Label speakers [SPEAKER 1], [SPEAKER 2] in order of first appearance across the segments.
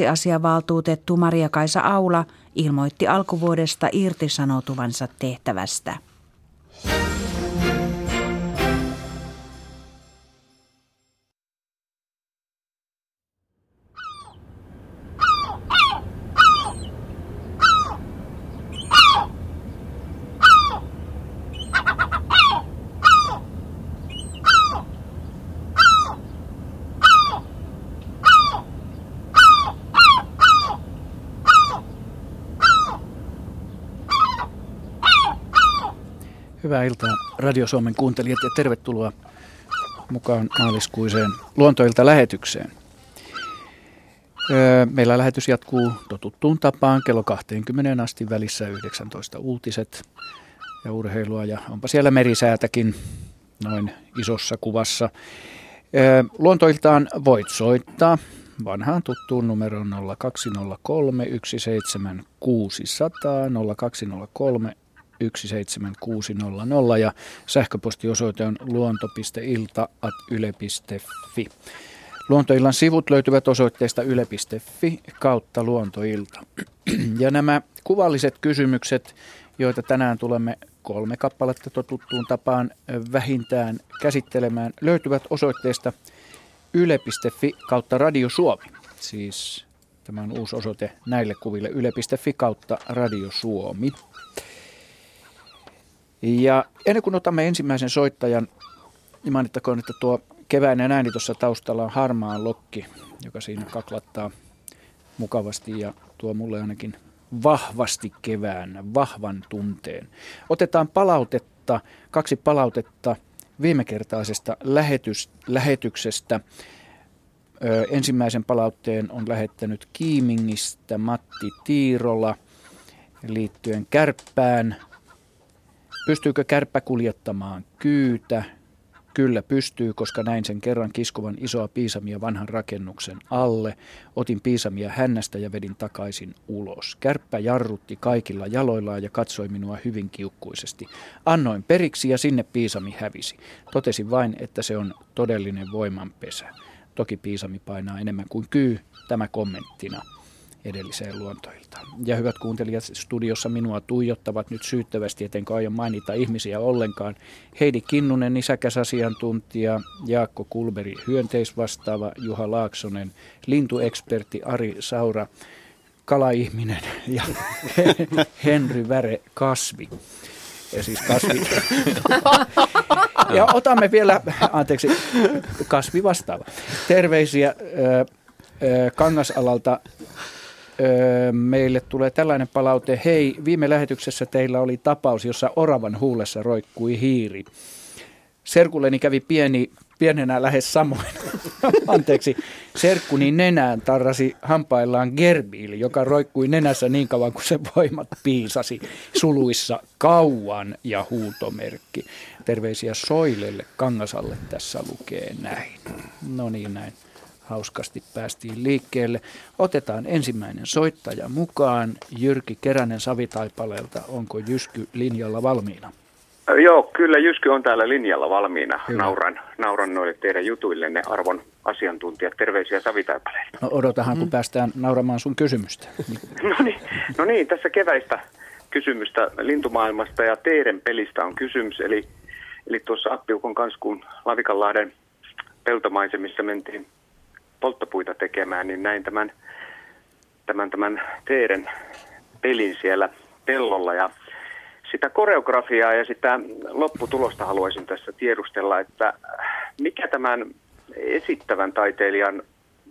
[SPEAKER 1] lapsiasiavaltuutettu Maria-Kaisa Aula ilmoitti alkuvuodesta irtisanoutuvansa tehtävästä.
[SPEAKER 2] Hyvää iltaa Radio Suomen kuuntelijat ja tervetuloa mukaan maaliskuiseen luontoilta-lähetykseen. Meillä lähetys jatkuu totuttuun tapaan kello 20 asti välissä 19 uutiset ja urheilua ja onpa siellä merisäätäkin noin isossa kuvassa. Luontoiltaan voit soittaa vanhaan tuttuun numeroon 0203 17600 0203 17600 ja sähköpostiosoite on luonto.ilta.yle.fi. Luontoillan sivut löytyvät osoitteesta yle.fi kautta luontoilta. Ja nämä kuvalliset kysymykset, joita tänään tulemme kolme kappaletta totuttuun tapaan vähintään käsittelemään, löytyvät osoitteesta yle.fi kautta Radio Suomi. Siis tämä on uusi osoite näille kuville yle.fi kautta Radio Suomi. Ja ennen kuin otamme ensimmäisen soittajan, niin mainittakoon, että tuo keväinen ääni tuossa taustalla on harmaa lokki, joka siinä kaklattaa mukavasti ja tuo mulle ainakin vahvasti kevään, vahvan tunteen. Otetaan palautetta, kaksi palautetta viimekertaisesta lähetys, lähetyksestä. Ö, ensimmäisen palautteen on lähettänyt Kiimingistä Matti Tiirola liittyen kärppään – Pystyykö kärppä kuljettamaan kyytä? Kyllä pystyy, koska näin sen kerran kiskuvan isoa piisamia vanhan rakennuksen alle. Otin piisamia hännästä ja vedin takaisin ulos. Kärppä jarrutti kaikilla jaloillaan ja katsoi minua hyvin kiukkuisesti. Annoin periksi ja sinne piisami hävisi. Totesin vain, että se on todellinen voimanpesä. Toki piisami painaa enemmän kuin kyy, tämä kommenttina edelliseen luontoiltaan. Ja hyvät kuuntelijat, studiossa minua tuijottavat nyt syyttävästi, etenkä aion mainita ihmisiä ollenkaan. Heidi Kinnunen, isäkäs asiantuntija, Jaakko Kulberi, hyönteisvastaava, Juha Laaksonen, lintuekspertti Ari Saura, kalaihminen ja Henry Väre Kasvi. Ja siis kasvi. ja otamme vielä, anteeksi, kasvi vastaava. Terveisiä Kangasalalta meille tulee tällainen palaute. Hei, viime lähetyksessä teillä oli tapaus, jossa oravan huulessa roikkui hiiri. Serkulleni kävi pieni, pienenä lähes samoin. Anteeksi, serkkuni nenään tarrasi hampaillaan gerbiili, joka roikkui nenässä niin kauan kuin se voimat piisasi suluissa kauan ja huutomerkki. Terveisiä Soilelle Kangasalle tässä lukee näin. No niin, näin hauskasti päästiin liikkeelle. Otetaan ensimmäinen soittaja mukaan. Jyrki Keränen Savitaipaleelta. Onko Jysky linjalla valmiina?
[SPEAKER 3] Joo, kyllä Jysky on täällä linjalla valmiina. Hyvä. Nauran, nauran noille teidän jutuillenne arvon asiantuntijat. Terveisiä Savitaipaleelta.
[SPEAKER 2] No odotahan, kun mm. päästään nauramaan sun kysymystä.
[SPEAKER 3] no, niin, no niin, tässä keväistä kysymystä lintumaailmasta ja teidän pelistä on kysymys. Eli, eli tuossa Appiukon kanssa, kun Lavikanlahden peltomaisemissa mentiin polttopuita tekemään, niin näin tämän, tämän, tämän teeren pelin siellä pellolla. Ja sitä koreografiaa ja sitä lopputulosta haluaisin tässä tiedustella, että mikä tämän esittävän taiteilijan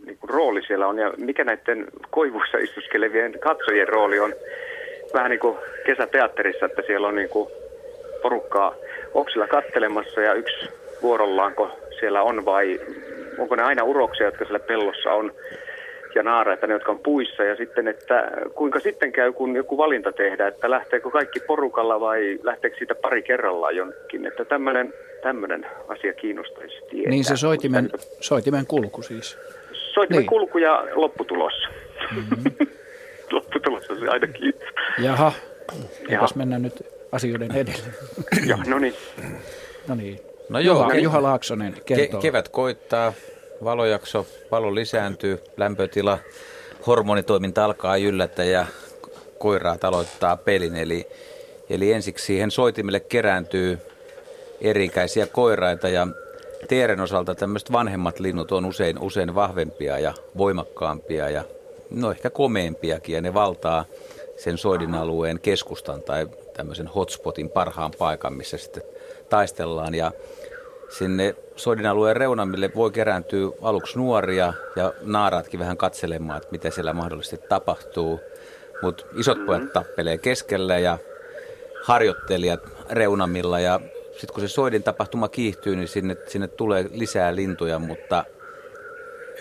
[SPEAKER 3] niin kuin rooli siellä on ja mikä näiden koivuissa istuskelevien katsojien rooli on? Vähän niin kuin kesäteatterissa, että siellä on niin kuin porukkaa oksilla kattelemassa ja yksi vuorollaanko siellä on vai onko ne aina uroksia, jotka siellä pellossa on, ja naaraita, ne jotka on puissa, ja sitten, että kuinka sitten käy, kun joku valinta tehdään, että lähteekö kaikki porukalla vai lähteekö siitä pari kerrallaan jonnekin, että tämmöinen, tämmöinen asia kiinnostaisi tietää.
[SPEAKER 2] Niin se soitimen, soitimen kulku siis.
[SPEAKER 3] Soitimen niin. kulku ja lopputulos. Mm-hmm. lopputulos on se aina kiitos.
[SPEAKER 2] Jaha, eipäs mennä nyt asioiden edelle.
[SPEAKER 3] Joo, no niin.
[SPEAKER 2] No niin. No joo, Juha, Juha Laaksonen kertoo.
[SPEAKER 4] Ke- kevät koittaa, valojakso, valo lisääntyy, lämpötila hormonitoiminta alkaa yllätä ja koiraat aloittaa pelin. Eli, eli ensiksi siihen soitimelle kerääntyy erikäisiä koiraita ja teeren osalta tämmöiset vanhemmat linnut on usein, usein vahvempia ja voimakkaampia ja no ehkä komeempiakin ja ne valtaa sen soidin alueen keskustan tai tämmöisen hotspotin parhaan paikan, missä sitten taistellaan ja sinne soidin alueen reunamille voi kerääntyä aluksi nuoria ja naaraatkin vähän katselemaan, että mitä siellä mahdollisesti tapahtuu. Mutta isot pojat tappelee keskellä ja harjoittelijat reunamilla ja sitten kun se soidin tapahtuma kiihtyy, niin sinne, sinne tulee lisää lintuja, mutta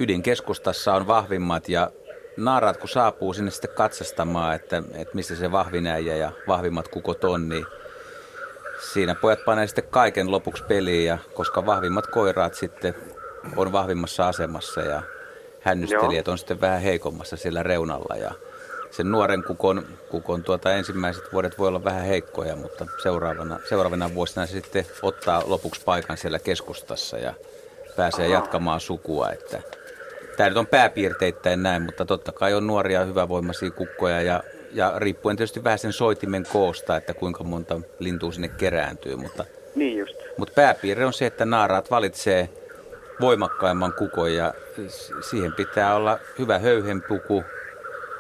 [SPEAKER 4] ydinkeskustassa on vahvimmat ja naaraat kun saapuu sinne sitten katsastamaan, että, että missä se vahvin äijä ja vahvimmat kukot on, niin siinä pojat panee sitten kaiken lopuksi peliin ja koska vahvimmat koiraat sitten on vahvimmassa asemassa ja hännystelijät Joo. on sitten vähän heikommassa siellä reunalla ja sen nuoren kukon, kukon tuota ensimmäiset vuodet voi olla vähän heikkoja, mutta seuraavana, seuraavana vuosina se sitten ottaa lopuksi paikan siellä keskustassa ja pääsee Aha. jatkamaan sukua. Että tämä nyt on pääpiirteittäin näin, mutta totta kai on nuoria hyvävoimaisia kukkoja ja, ja riippuen tietysti vähän sen soitimen koosta, että kuinka monta lintua sinne kerääntyy. Mutta,
[SPEAKER 3] niin just.
[SPEAKER 4] mutta pääpiirre on se, että naaraat valitsee voimakkaimman kukon ja siihen pitää olla hyvä höyhenpuku,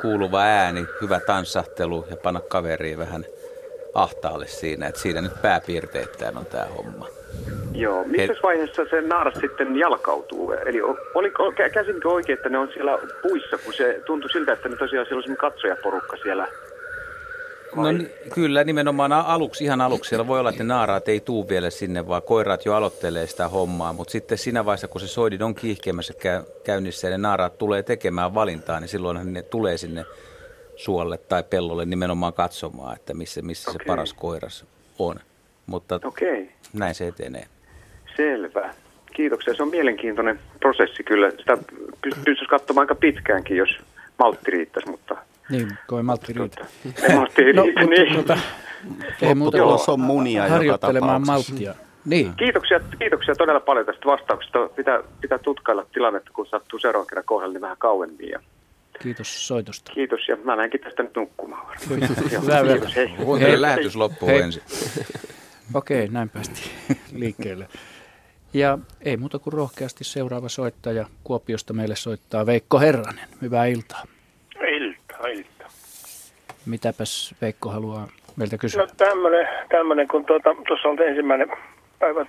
[SPEAKER 4] kuuluva ääni, hyvä tanssahtelu ja panna kaveriin vähän ahtaalle siinä. Että siinä nyt pääpiirteittäin on tämä homma.
[SPEAKER 3] Joo, missä He... vaiheessa se naaras sitten jalkautuu? Eli oliko, käsinkö oikein, että ne on siellä puissa, kun se tuntui siltä, että ne tosiaan siellä on katsojaporukka siellä
[SPEAKER 4] No kyllä, nimenomaan aluksi, ihan aluksi. Siellä voi olla, että ne naaraat ei tuu vielä sinne, vaan koiraat jo aloittelee sitä hommaa. Mutta sitten siinä vaiheessa, kun se soidin on kiihkeämässä käynnissä ja ne naaraat tulee tekemään valintaa, niin silloin ne tulee sinne suolle tai pellolle nimenomaan katsomaan, että missä, missä okay. se paras koiras on. Mutta okay. näin se etenee.
[SPEAKER 3] Selvä. Kiitoksia. Se on mielenkiintoinen prosessi kyllä. Sitä pystyisi katsomaan aika pitkäänkin, jos maltti riittäisi, mutta
[SPEAKER 2] niin, koi maltti riitä.
[SPEAKER 3] Ei maltti riitä, no, niin. Tuota,
[SPEAKER 2] ei muuta
[SPEAKER 5] on munia
[SPEAKER 2] harjoittelemaan malttia.
[SPEAKER 3] Niin. Kiitoksia, kiitoksia todella paljon tästä vastauksesta. Pitää, pitää tutkailla tilannetta, kun sattuu seuraavan kerran kohdalla, niin vähän kauemmin. Ja...
[SPEAKER 2] Kiitos soitosta.
[SPEAKER 3] Kiitos, ja mä lähdenkin tästä nyt nukkumaan.
[SPEAKER 2] Hyvä
[SPEAKER 4] Kiitos, hei. hei. lähetys loppuu hei. ensin.
[SPEAKER 2] Okei, okay, näin päästiin liikkeelle. Ja ei muuta kuin rohkeasti seuraava soittaja Kuopiosta meille soittaa Veikko Herranen. Hyvää iltaa.
[SPEAKER 6] Ilta.
[SPEAKER 2] Mitäpäs Veikko haluaa meiltä kysyä?
[SPEAKER 6] No tämmöinen, tämmöinen kun tuota, tuossa on ensimmäinen päivä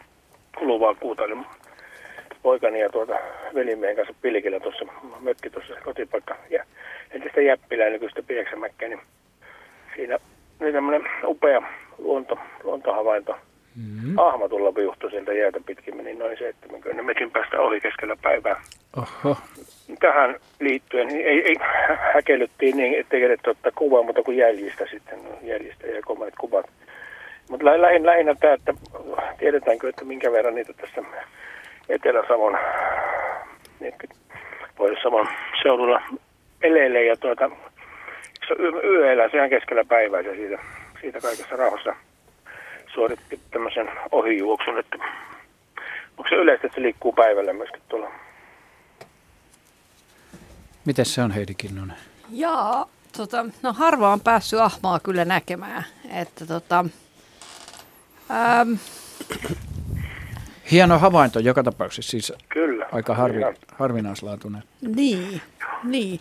[SPEAKER 6] kuluvaa kuuta, niin poikani ja tuota velimiehen kanssa pilkillä tuossa mökki tuossa kotipaikka ja entistä Jäppilää nykyistä Pieksämäkkeä, niin siinä oli tämmöinen upea luonto, luontohavainto. Mm-hmm. Ahma tulla viuhtui sieltä jäätä pitkin, meni noin 70 metrin päästä ohi keskellä päivää.
[SPEAKER 2] Oho.
[SPEAKER 6] Tähän liittyen niin ei, ei häkellyttiin niin, ettei keretty ottaa kuvaa, mutta kuin jäljistä sitten, no, jäljistä ja komeat kuvat. Mutta lähinnä, lähinnä tämä, että tiedetäänkö, että minkä verran niitä tässä Etelä-Savon, niin Pohjois-Savon seudulla eleilee ja tuota, se yö elää sehän keskellä päivää ja siitä, siitä kaikessa rauhassa suoritti tämmöisen ohijuoksun, että onko se yleistä, että se liikkuu päivällä myöskin tuolla
[SPEAKER 2] Miten se on Heidi Kinnunen?
[SPEAKER 7] Jaa, tota, no harva on päässyt ahmaa kyllä näkemään. Että tota,
[SPEAKER 2] ähm, Hieno havainto joka tapauksessa, siis
[SPEAKER 6] kyllä,
[SPEAKER 2] aika harvi, harvinaislaatuinen.
[SPEAKER 7] Niin, niin.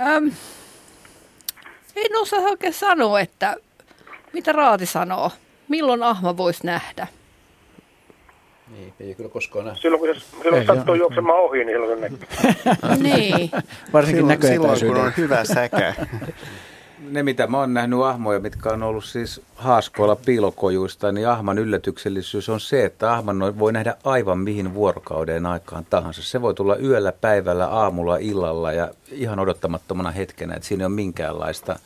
[SPEAKER 7] Ähm, en osaa oikein sanoa, että mitä Raati sanoo. Milloin ahma voisi nähdä?
[SPEAKER 5] Niin, ei kyllä koskaan nähty.
[SPEAKER 6] Silloin kun, se, silloin sattuu juoksemaan ohi, niin silloin se
[SPEAKER 7] näkyy. niin.
[SPEAKER 2] Varsinkin
[SPEAKER 5] silloin, silloin kun on hyvä säkä.
[SPEAKER 4] ne, mitä mä oon nähnyt ahmoja, mitkä on ollut siis haaskoilla piilokojuista, niin ahman yllätyksellisyys on se, että ahman voi nähdä aivan mihin vuorokauden aikaan tahansa. Se voi tulla yöllä, päivällä, aamulla, illalla ja ihan odottamattomana hetkenä, että siinä ei ole minkäänlaista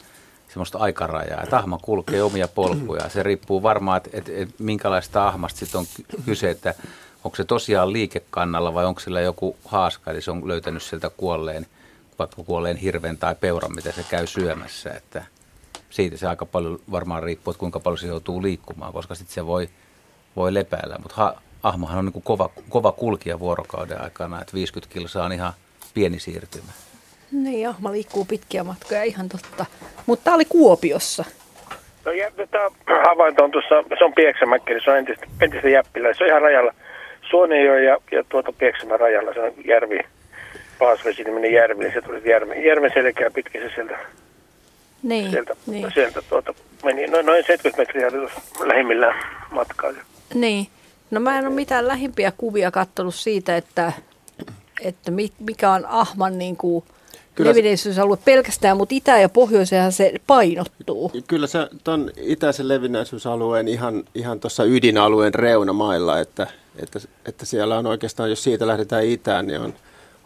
[SPEAKER 4] semmoista aikarajaa. Että ahma kulkee omia polkuja. Se riippuu varmaan, että, että, että minkälaista ahmasta sitten on kyse, että onko se tosiaan liikekannalla vai onko sillä joku haaska, eli se on löytänyt sieltä kuolleen – vaikka kuolleen hirven tai peuran, mitä se käy syömässä. Että siitä se aika paljon varmaan riippuu, että kuinka paljon se joutuu liikkumaan, koska sitten se voi, voi lepäillä. Mutta ahmahan on niin kova, kova kulkija vuorokauden aikana, että 50 kilsaa on ihan pieni siirtymä.
[SPEAKER 8] Niin, ahma liikkuu pitkiä matkoja, ihan totta. Mutta tämä oli Kuopiossa.
[SPEAKER 6] No, ja, tämä havainto on tuossa, se on Pieksämäkki, se on entistä, entistä Jäppilä. Se on ihan rajalla Suonejo ja, ja tuota Pieksämän rajalla, se on järvi, Paasvesi niminen järvi, niin se tuli järven, järven selkeä pitkä se sieltä,
[SPEAKER 8] Niin,
[SPEAKER 6] sieltä,
[SPEAKER 8] niin.
[SPEAKER 6] sieltä tuota, meni noin, noin 70 metriä lähimmillään matkaa.
[SPEAKER 8] Niin. No mä en ole mitään lähimpiä kuvia katsonut siitä, että, että mi- mikä on ahman niin kuin
[SPEAKER 9] Kyllä
[SPEAKER 8] levinneisyysalue pelkästään, mutta itä- ja pohjoiseenhan se painottuu.
[SPEAKER 9] Kyllä se tuon itäisen levinnäisyysalueen ihan, ihan tuossa ydinalueen reunamailla, että, että, että siellä on oikeastaan, jos siitä lähdetään itään, niin on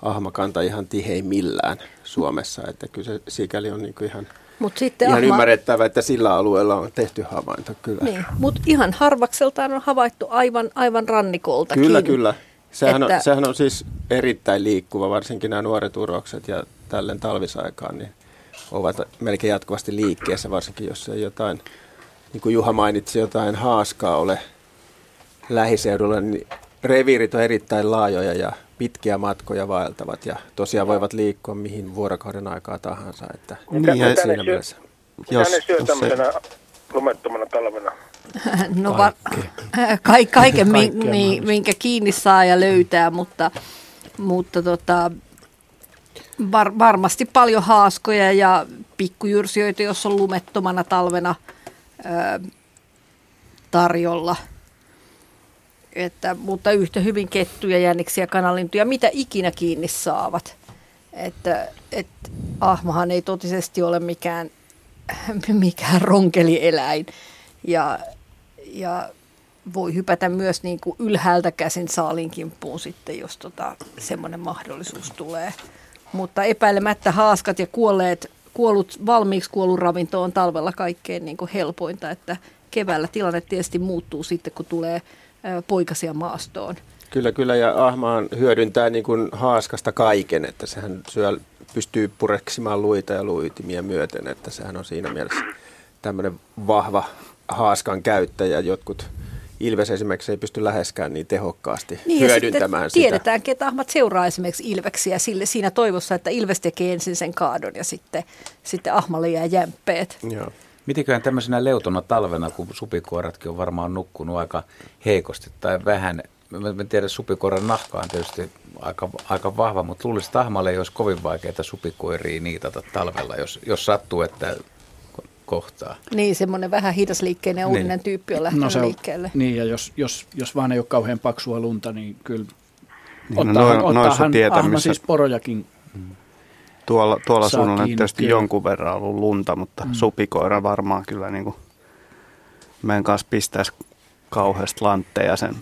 [SPEAKER 9] ahmakanta ihan tiheimmillään Suomessa. Että kyllä se sikäli on niin kuin ihan,
[SPEAKER 8] Mutta sitten
[SPEAKER 9] ihan
[SPEAKER 8] ahma,
[SPEAKER 9] ymmärrettävä, että sillä alueella on tehty havainto. Kyllä,
[SPEAKER 8] niin, mut ihan harvakseltaan on havaittu aivan, aivan rannikoltakin.
[SPEAKER 9] kyllä. kyllä. Sehän,
[SPEAKER 8] Että-
[SPEAKER 9] on, sehän on siis erittäin liikkuva, varsinkin nämä nuoret urokset ja tällen talvisaikaan, niin ovat melkein jatkuvasti liikkeessä, varsinkin jos ei jotain, niin kuin Juha mainitsi, jotain haaskaa ole lähiseudulla, niin reviirit on erittäin laajoja ja pitkiä matkoja vaeltavat ja tosiaan voivat liikkua mihin vuorokauden aikaa tahansa. Että
[SPEAKER 6] mitä ne
[SPEAKER 9] siinä
[SPEAKER 6] syö-
[SPEAKER 9] mielessä. Jos, jos
[SPEAKER 6] lumettomana talvena?
[SPEAKER 8] No va- ka- kaiken, mi-
[SPEAKER 2] Kaikkea
[SPEAKER 8] niin,
[SPEAKER 2] mahdollista.
[SPEAKER 8] minkä kiinni saa ja löytää, mutta, mutta tota, var- varmasti paljon haaskoja ja pikkujyrsijöitä, jos on lumettomana talvena ö, tarjolla. Että, mutta yhtä hyvin kettuja, jäniksiä, kanalintuja, mitä ikinä kiinni saavat. Että, et ahmahan ei totisesti ole mikään, mikään ronkelieläin. Ja, ja voi hypätä myös niin kuin ylhäältä käsin saalin kimppuun sitten, jos tota, semmoinen mahdollisuus tulee. Mutta epäilemättä haaskat ja kuolleet, kuollut, valmiiksi kuollut ravinto on talvella kaikkein niin kuin helpointa, että keväällä tilanne tietysti muuttuu sitten, kun tulee poikasia maastoon.
[SPEAKER 9] Kyllä, kyllä, ja ahmaan hyödyntää niin kuin haaskasta kaiken, että sehän syö, pystyy pureksimaan luita ja luitimia myöten, että sehän on siinä mielessä tämmöinen vahva haaskan käyttäjä. Jotkut Ilves esimerkiksi ei pysty läheskään niin tehokkaasti
[SPEAKER 8] Niin, ja
[SPEAKER 9] hyödyntämään
[SPEAKER 8] sitten
[SPEAKER 9] sitä.
[SPEAKER 8] tiedetään, että ahmat seuraa esimerkiksi ilveksiä sille, siinä toivossa, että ilves tekee ensin sen kaadon ja sitten, sitten ahmalle jää jämppeet.
[SPEAKER 9] Joo.
[SPEAKER 4] Mitenköhän tämmöisenä leutona talvena, kun supikoiratkin on varmaan nukkunut aika heikosti tai vähän, mä, mä tiedän, että supikoiran nahka on tietysti aika, aika vahva, mutta luulisin, että ahmalle ei olisi kovin vaikeaa supikoiria niitata talvella, jos, jos sattuu, että ko- kohtaa.
[SPEAKER 8] Niin, semmoinen vähän hidasliikkeinen ja
[SPEAKER 4] Niin.
[SPEAKER 8] uuninen tyyppi on lähtenyt
[SPEAKER 2] No se on,
[SPEAKER 8] liikkeelle.
[SPEAKER 2] niin, ja jos, jos, jos vaan ei ole kauhean paksua lunta, niin kyllä
[SPEAKER 5] Niin, no
[SPEAKER 2] ottaahan,
[SPEAKER 5] noin- noissa
[SPEAKER 2] ottaahan
[SPEAKER 5] tietämissä-
[SPEAKER 2] ahma siis porojakin.
[SPEAKER 5] Tuolla, tuolla suunnalla
[SPEAKER 2] kiinni,
[SPEAKER 5] tietysti
[SPEAKER 2] kyllä.
[SPEAKER 5] jonkun verran ollut lunta, mutta mm. supikoira varmaan kyllä niin kuin meidän kanssa pistäisi kauheasti lantteja sen,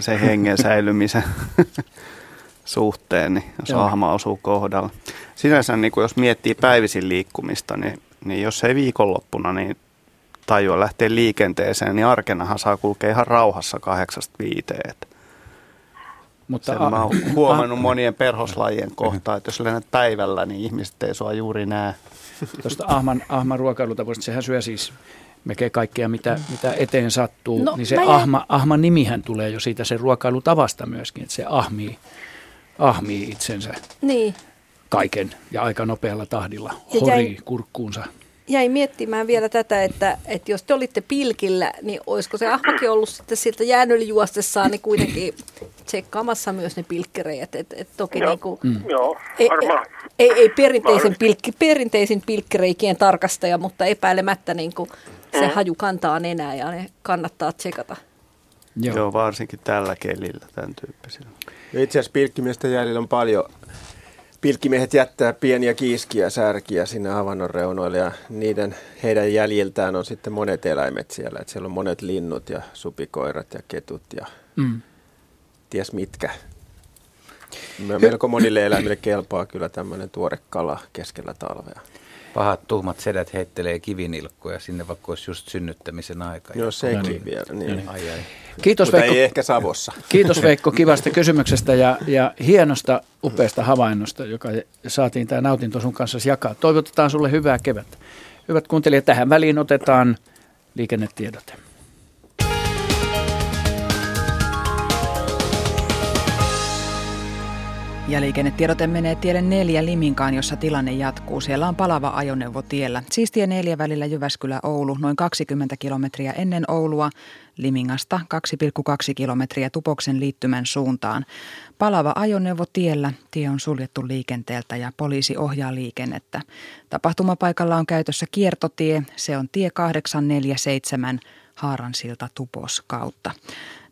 [SPEAKER 5] sen hengen säilymisen suhteen, niin jos
[SPEAKER 2] Joo.
[SPEAKER 5] ahma osuu kohdalla. Sinänsä niin kuin jos miettii päivisin liikkumista, niin, niin jos ei viikonloppuna niin tajua lähteä liikenteeseen, niin arkenahan saa kulkea ihan rauhassa kahdeksasta viiteen.
[SPEAKER 2] Mutta
[SPEAKER 5] sen mä oon huomannut monien perhoslajien kohtaa, että jos lennät päivällä, niin ihmiset ei sua juuri näe.
[SPEAKER 2] Tuosta ahman, ahman ruokailutavoista, sehän syö siis melkein kaikkea, mitä, mitä eteen sattuu.
[SPEAKER 8] No,
[SPEAKER 2] niin se ahma, ahman nimihän tulee jo siitä sen ruokailutavasta myöskin, että se ahmii, ahmii itsensä
[SPEAKER 8] Niin,
[SPEAKER 2] kaiken ja aika nopealla tahdilla, horii
[SPEAKER 8] jäi-
[SPEAKER 2] kurkkuunsa.
[SPEAKER 8] jäin miettimään vielä tätä, että, että jos te olitte pilkillä, niin olisiko se ahmakin ollut sitten sieltä jään yli juostessaan niin kuitenkin tsekkaamassa myös ne pilkkereet. Et, et toki
[SPEAKER 6] Joo,
[SPEAKER 8] niin kuin,
[SPEAKER 2] Mm.
[SPEAKER 6] joo
[SPEAKER 8] ei, ei, ei perinteisen, pilkki, perinteisin pilkkereikien tarkastaja, mutta epäilemättä niin kuin se haju kantaa nenää ja ne kannattaa tsekata.
[SPEAKER 2] Joo.
[SPEAKER 5] Joo. Varsinkin tällä kelillä, tämän tyyppisillä.
[SPEAKER 9] Ja itse asiassa pilkkimiesten jäljellä on paljon. Pilkkimiehet jättää pieniä kiiskiä, särkiä sinne avannon reunoille ja niiden, heidän jäljiltään on sitten monet eläimet siellä. Että siellä on monet linnut ja supikoirat ja ketut ja
[SPEAKER 2] Mm.
[SPEAKER 9] ties mitkä. Me- Melko monille eläimille kelpaa kyllä tämmöinen tuore kala keskellä talvea.
[SPEAKER 4] Pahat tuhmat sedät heittelee kivinilkkoja sinne, vaikka olisi just synnyttämisen aika.
[SPEAKER 9] Joo,
[SPEAKER 2] No
[SPEAKER 9] sekin
[SPEAKER 2] niin.
[SPEAKER 9] vielä. Niin.
[SPEAKER 4] Ai, ai.
[SPEAKER 2] Kiitos
[SPEAKER 9] Mutta
[SPEAKER 2] Veikko,
[SPEAKER 9] ei ehkä Savossa.
[SPEAKER 2] kiitos Veikko kivasta kysymyksestä ja, ja hienosta, upeasta havainnosta, joka saatiin tämä nautinto sun kanssa jakaa. Toivotetaan sulle hyvää kevättä. Hyvät kuuntelijat, tähän väliin otetaan liikennetiedote.
[SPEAKER 10] Ja liikennetiedote menee tielle neljä Liminkaan, jossa tilanne jatkuu. Siellä on palava ajoneuvo tiellä. Siis tie neljä välillä Jyväskylä-Oulu, noin 20 kilometriä ennen Oulua. Limingasta 2,2 kilometriä Tupoksen liittymän suuntaan. Palava ajoneuvo tiellä. Tie on suljettu liikenteeltä ja poliisi ohjaa liikennettä. Tapahtumapaikalla on käytössä kiertotie. Se on tie 847 Haaransilta Tupos kautta.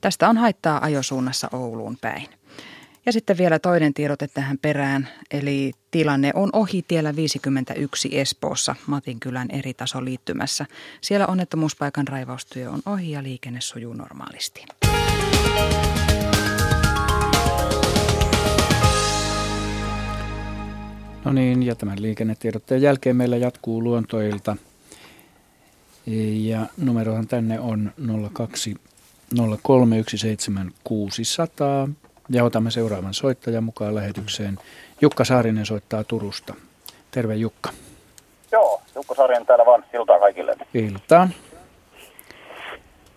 [SPEAKER 10] Tästä on haittaa ajosuunnassa Ouluun päin. Ja sitten vielä toinen tiedote tähän perään, eli tilanne on ohi tiellä 51 Espoossa Matinkylän eri taso liittymässä. Siellä onnettomuuspaikan raivaustyö on ohi ja liikenne sujuu normaalisti.
[SPEAKER 2] No niin, ja tämän liikennetiedotteen jälkeen meillä jatkuu luontoilta. Ja numerohan tänne on 02 03 600. Ja otamme seuraavan soittajan mukaan lähetykseen. Jukka Saarinen soittaa Turusta. Terve Jukka.
[SPEAKER 11] Joo, Jukka Saarinen täällä vaan. Iltaa kaikille.
[SPEAKER 2] Iltaa.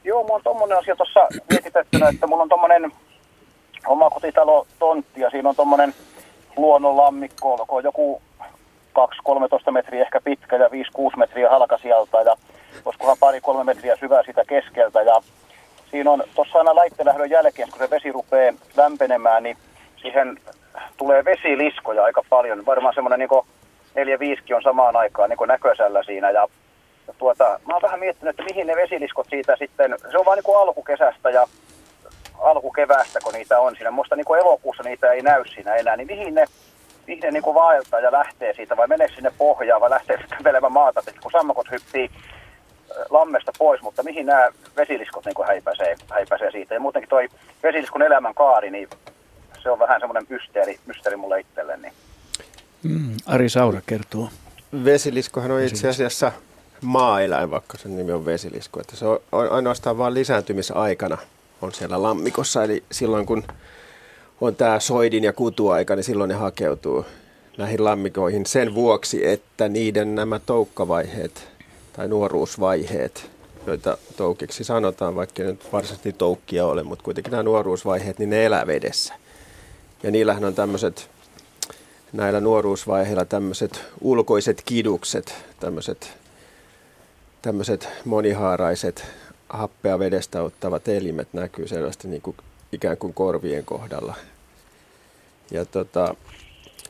[SPEAKER 11] Joo, mulla on tommonen asia tuossa mietitettynä, että mulla on tommonen oma kotitalo tontti ja siinä on tommonen luonnonlammikko, olkoon joku 2-13 metriä ehkä pitkä ja 5-6 metriä halka sieltä ja olisikohan pari-kolme metriä syvää sitä keskeltä ja siinä on tuossa aina laittelähdön jälkeen, kun se vesi rupeaa lämpenemään, niin siihen tulee vesiliskoja aika paljon. Varmaan semmoinen niin neljä viiski on samaan aikaan niin näköisellä siinä. Ja, ja tuota, mä oon vähän miettinyt, että mihin ne vesiliskot siitä sitten, se on vaan niin alkukesästä ja alkukeväästä, kun niitä on siinä. Musta niin elokuussa niitä ei näy siinä enää, niin mihin ne, mihin ne niin vaeltaa ja lähtee siitä, vai menee sinne pohjaan, vai lähtee sitten maata, kun sammakot hyppii lammesta pois, mutta mihin nämä vesiliskot niin häipäisee, häipäisee siitä. Ja muutenkin toi vesiliskon elämän kaari, niin se on vähän semmoinen mysteeri, mysteeri mulle itselleni.
[SPEAKER 2] Mm, Ari Saura kertoo.
[SPEAKER 9] Vesiliskohan on itse asiassa maaeläin, vaikka sen nimi on vesilisko. Että se on ainoastaan vain lisääntymisaikana on siellä lammikossa. Eli silloin kun on tämä soidin ja kutuaika, niin silloin ne hakeutuu näihin lammikoihin sen vuoksi, että niiden nämä toukkavaiheet tai nuoruusvaiheet, joita toukiksi sanotaan, vaikka nyt varsinaisesti toukkia ole, mutta kuitenkin nämä nuoruusvaiheet, niin ne elää vedessä. Ja niillähän on tämmöiset, näillä nuoruusvaiheilla tämmöiset ulkoiset kidukset, tämmöiset, tämmöiset monihaaraiset happea vedestä ottavat elimet näkyy selvästi niin kuin ikään kuin korvien kohdalla. Ja tota,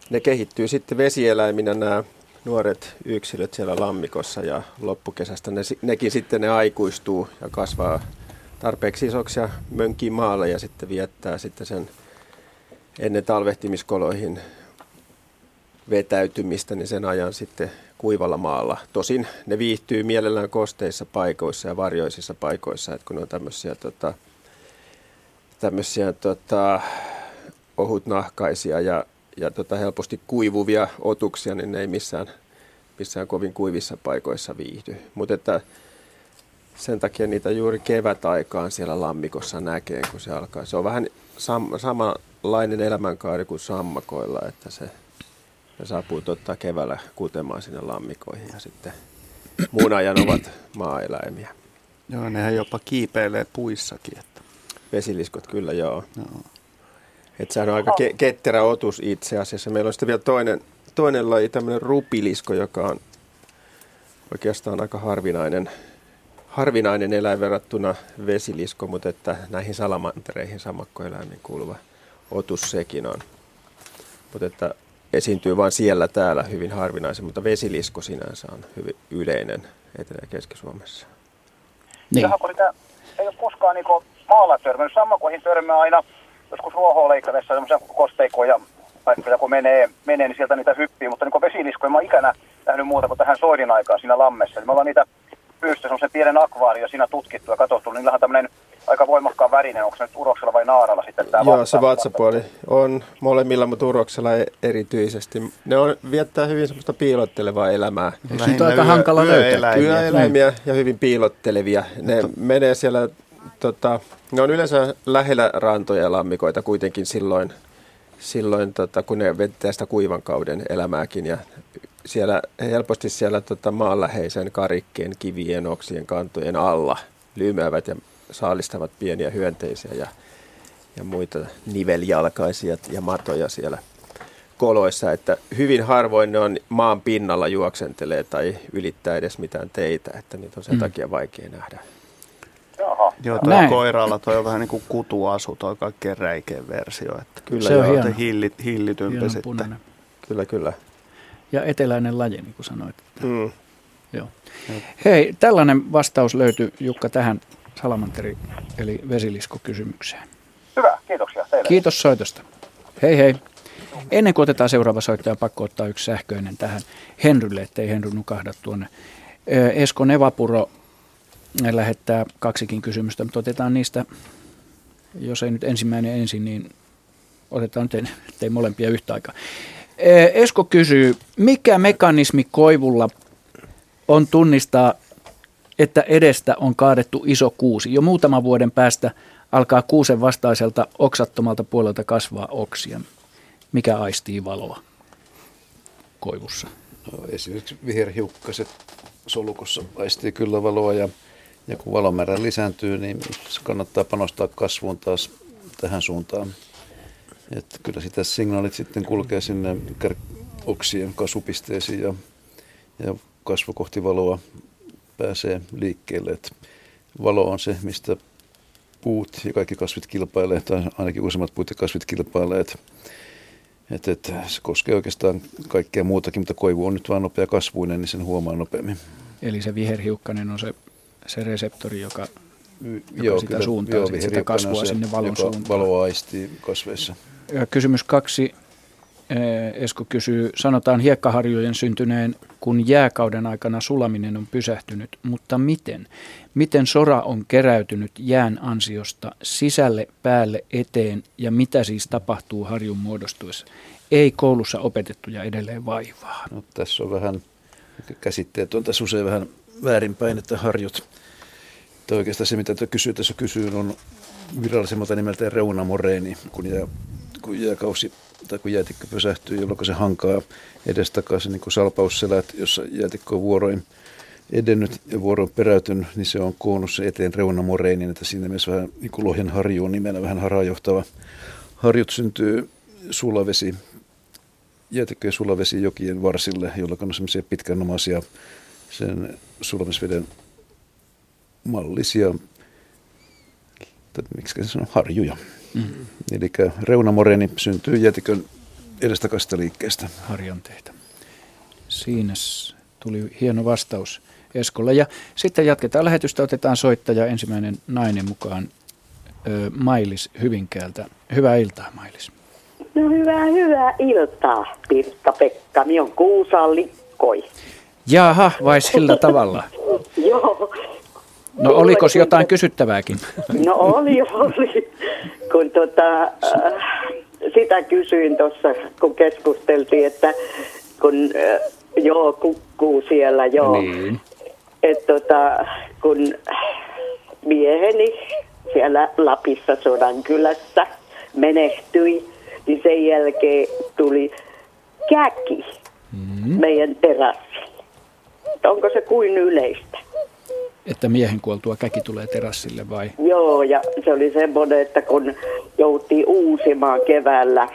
[SPEAKER 9] ne kehittyy sitten vesieläiminä nämä nuoret yksilöt siellä lammikossa ja loppukesästä ne, nekin sitten ne aikuistuu ja kasvaa tarpeeksi isoksi ja mönkii maalle ja sitten viettää sitten sen ennen talvehtimiskoloihin vetäytymistä, niin sen ajan sitten kuivalla maalla. Tosin ne viihtyy mielellään kosteissa paikoissa ja varjoisissa paikoissa, että kun on tämmöisiä, tota, tämmöisiä tota, ohutnahkaisia ja ja tota helposti kuivuvia otuksia, niin ne ei missään, missään kovin kuivissa paikoissa viihdy. Mutta että sen takia niitä juuri kevätaikaan siellä lammikossa näkee, kun se alkaa. Se on vähän sam- samanlainen elämänkaari kuin sammakoilla, että se, ne saapuu totta keväällä kutemaan sinne lammikoihin ja sitten muun ajan ovat maaeläimiä.
[SPEAKER 5] Joo, nehän jopa kiipeilee puissakin. Että.
[SPEAKER 9] Vesiliskot kyllä, joo. joo. Että sehän on aika ke- ketterä otus itse asiassa. Meillä on sitten vielä toinen, toinen laji, tämmöinen rupilisko, joka on oikeastaan aika harvinainen, harvinainen eläin verrattuna vesilisko, mutta että näihin salamantereihin samakkoeläimiin kuuluva otus sekin on. Mutta että esiintyy vain siellä täällä hyvin harvinaisen, mutta vesilisko sinänsä on hyvin yleinen Etelä- ja Keski-Suomessa.
[SPEAKER 11] Niin. Jaha, kun ei ole koskaan niin maalla törmännyt. Sammakoihin törmää aina joskus ruohoa leikatessa semmoisia kosteikkoja paikkoja, kun menee, menee, niin sieltä niitä hyppii, mutta niin vesiliskoja mä oon ikänä nähnyt muuta kuin tähän soidin aikaan siinä lammessa. Eli me ollaan niitä pyystä semmoisen pienen akvaario siinä tutkittu ja katsottu, niin niillähän on tämmöinen aika voimakkaan värinen, onko se nyt uroksella vai naaralla sitten tämä
[SPEAKER 9] Joo, se vatsapuoli on molemmilla, mutta uroksella e- erityisesti. Ne on, viettää hyvin semmoista piilottelevaa elämää.
[SPEAKER 2] Siitä on aika hankala löytää.
[SPEAKER 9] Yöeläimiä ja hyvin piilottelevia. Ne menee siellä tota, ne on yleensä lähellä rantoja ja lammikoita kuitenkin silloin, silloin tota, kun ne vettää sitä kuivan kauden elämääkin. Ja siellä, helposti siellä tota, maanläheisen karikkeen, kivien, oksien, kantojen alla lyymäävät ja saalistavat pieniä hyönteisiä ja, ja muita niveljalkaisia ja matoja siellä koloissa, että hyvin harvoin ne on maan pinnalla juoksentelee tai ylittää edes mitään teitä, että niitä on sen mm. takia vaikea nähdä.
[SPEAKER 5] Jaha. Joo, toi Näin. koiralla toi on vähän niin kuin kutuasu, toi kaikkein räikein versio. Että
[SPEAKER 2] kyllä se on hieno.
[SPEAKER 5] Hilli, hillitympi hieno sitten.
[SPEAKER 9] Punainen. Kyllä, kyllä.
[SPEAKER 2] Ja eteläinen laji, niin kuin sanoit. Mm. Joo. Hei, tällainen vastaus löytyi Jukka tähän salamanteri eli vesiliskokysymykseen.
[SPEAKER 11] Hyvä, kiitoksia teille.
[SPEAKER 2] Kiitos soitosta. Hei hei. Ennen kuin otetaan seuraava soittaja, pakko ottaa yksi sähköinen tähän Henrylle, ettei Henry nukahda tuonne. Esko Nevapuro lähettää kaksikin kysymystä, mutta otetaan niistä, jos ei nyt ensimmäinen ensin, niin otetaan nyt ei molempia yhtä aikaa. Esko kysyy, mikä mekanismi koivulla on tunnistaa, että edestä on kaadettu iso kuusi. Jo muutaman vuoden päästä alkaa kuusen vastaiselta oksattomalta puolelta kasvaa oksia. Mikä aistii valoa koivussa?
[SPEAKER 12] No, esimerkiksi viherhiukkaset solukossa aistii kyllä valoa ja, ja kun valomäärä lisääntyy, niin se kannattaa panostaa kasvuun taas tähän suuntaan. Että kyllä sitä signaalit sitten kulkee sinne oksien kasvupisteisiin ja, ja kasvu kohti valoa pääsee liikkeelle. Että valo on se, mistä puut ja kaikki kasvit kilpailee, tai ainakin useimmat puut ja kasvit kilpailee. Että, että, että se koskee oikeastaan kaikkea muutakin, mutta koivu on nyt vain nopea kasvuinen, niin sen huomaa nopeammin.
[SPEAKER 2] Eli se viherhiukkanen on se, se reseptori, joka, joka joo, sitä kyllä, suuntaa, joo, sitä kasvua se, sinne valon suuntaan.
[SPEAKER 12] Valoa aistii kasveissa.
[SPEAKER 2] Kysymys kaksi Esko kysyy, sanotaan hiekkaharjojen syntyneen, kun jääkauden aikana sulaminen on pysähtynyt, mutta miten? Miten sora on keräytynyt jään ansiosta sisälle, päälle, eteen ja mitä siis tapahtuu harjun muodostuessa? Ei koulussa opetettu ja edelleen vaivaa.
[SPEAKER 12] No, tässä on vähän, käsitteet on tässä usein vähän väärinpäin, että harjut. Tai oikeastaan se, mitä kysyy tässä kysyy, on virallisemmalta nimeltään reunamoreeni, kun, jää, kun jääkausi tai kun jäätikkö pysähtyy, jolloin se hankaa edestakaisin niin kuin salpausselät, jossa jäätikkö on vuoroin edennyt ja vuoroin peräytynyt, niin se on koonnut se eteen reunamoreinin, että siinä mielessä vähän niin kuin Lohjan harjuun nimenä vähän harhaanjohtava. Harjut syntyy sulavesi, jäätikköjen sulavesi jokien varsille, jolloin on semmoisia pitkänomaisia sen sulamisveden mallisia, miksi se on harjuja. Mm. Eli reunamoreeni syntyy jätikön edestakaista liikkeestä.
[SPEAKER 2] Harjanteita. Siinä tuli hieno vastaus Eskolle. Ja sitten jatketaan lähetystä, otetaan soittaja ensimmäinen nainen mukaan Mailis Hyvinkäältä. Hyvää iltaa Mailis.
[SPEAKER 13] No hyvää, hyvää iltaa Pirtta-Pekka. Minä on Kuusaan likkoi.
[SPEAKER 2] Jaha, vai sillä tavalla?
[SPEAKER 13] Joo.
[SPEAKER 2] No oliko jotain kysyttävääkin?
[SPEAKER 13] No oli, oli kun tota, äh, sitä kysyin tuossa, kun keskusteltiin, että kun äh, joo, kukkuu siellä, joo. Niin. Että tota, kun mieheni siellä Lapissa Sodankylässä menehtyi, niin sen jälkeen tuli käki mm. meidän terassille. Onko se kuin yleistä?
[SPEAKER 2] että miehen kuoltua käki tulee terassille vai?
[SPEAKER 13] Joo, ja se oli semmoinen, että kun joutiin uusimaan keväällä äh,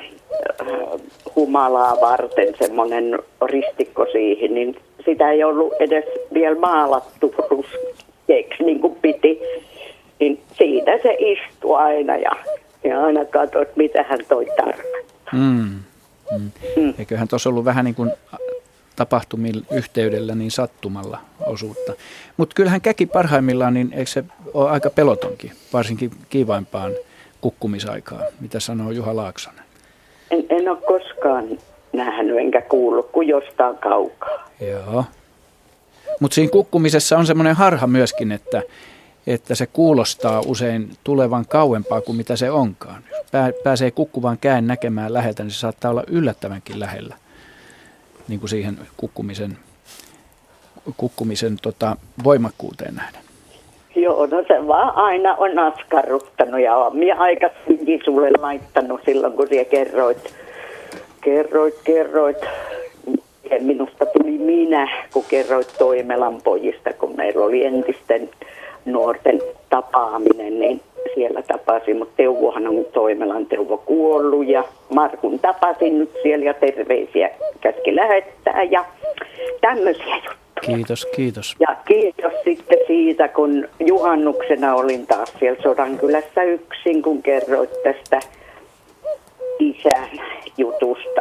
[SPEAKER 13] humalaa varten semmoinen ristikko siihen, niin sitä ei ollut edes vielä maalattu ruskeeksi niin kuin piti. Niin siitä se istui aina ja, ja aina katsoi, mitä hän toi tarkoittaa. Mm.
[SPEAKER 2] Mm. Mm. Eiköhän tuossa ollut vähän niin kuin tapahtumilla yhteydellä niin sattumalla osuutta. Mutta kyllähän käki parhaimmillaan, niin eikö se ole aika pelotonkin, varsinkin kiivaimpaan kukkumisaikaan, mitä sanoo Juha Laaksonen?
[SPEAKER 13] En, en ole koskaan nähnyt enkä kuullut kuin jostain kaukaa.
[SPEAKER 2] Joo. Mutta siinä kukkumisessa on semmoinen harha myöskin, että, että se kuulostaa usein tulevan kauempaa kuin mitä se onkaan. Jos pääsee kukkuvan käen näkemään läheltä, niin se saattaa olla yllättävänkin lähellä niin kuin siihen kukkumisen, kukkumisen tota, voimakkuuteen nähden?
[SPEAKER 13] Joo, no se vaan aina on askarruttanut ja on minä aikaisemminkin sulle laittanut silloin, kun sinä kerroit, kerroit, kerroit. Minusta tuli minä, kun kerroit Toimelan pojista, kun meillä oli entisten nuorten tapaaminen, niin siellä tapasin, mutta Teuvohan on Toimelan Teuvo kuollut ja Markun tapasin nyt siellä ja terveisiä käski lähettää ja tämmöisiä juttuja.
[SPEAKER 2] Kiitos, kiitos.
[SPEAKER 13] Ja kiitos sitten siitä, kun juhannuksena olin taas siellä Sodankylässä yksin, kun kerroit tästä isän jutusta.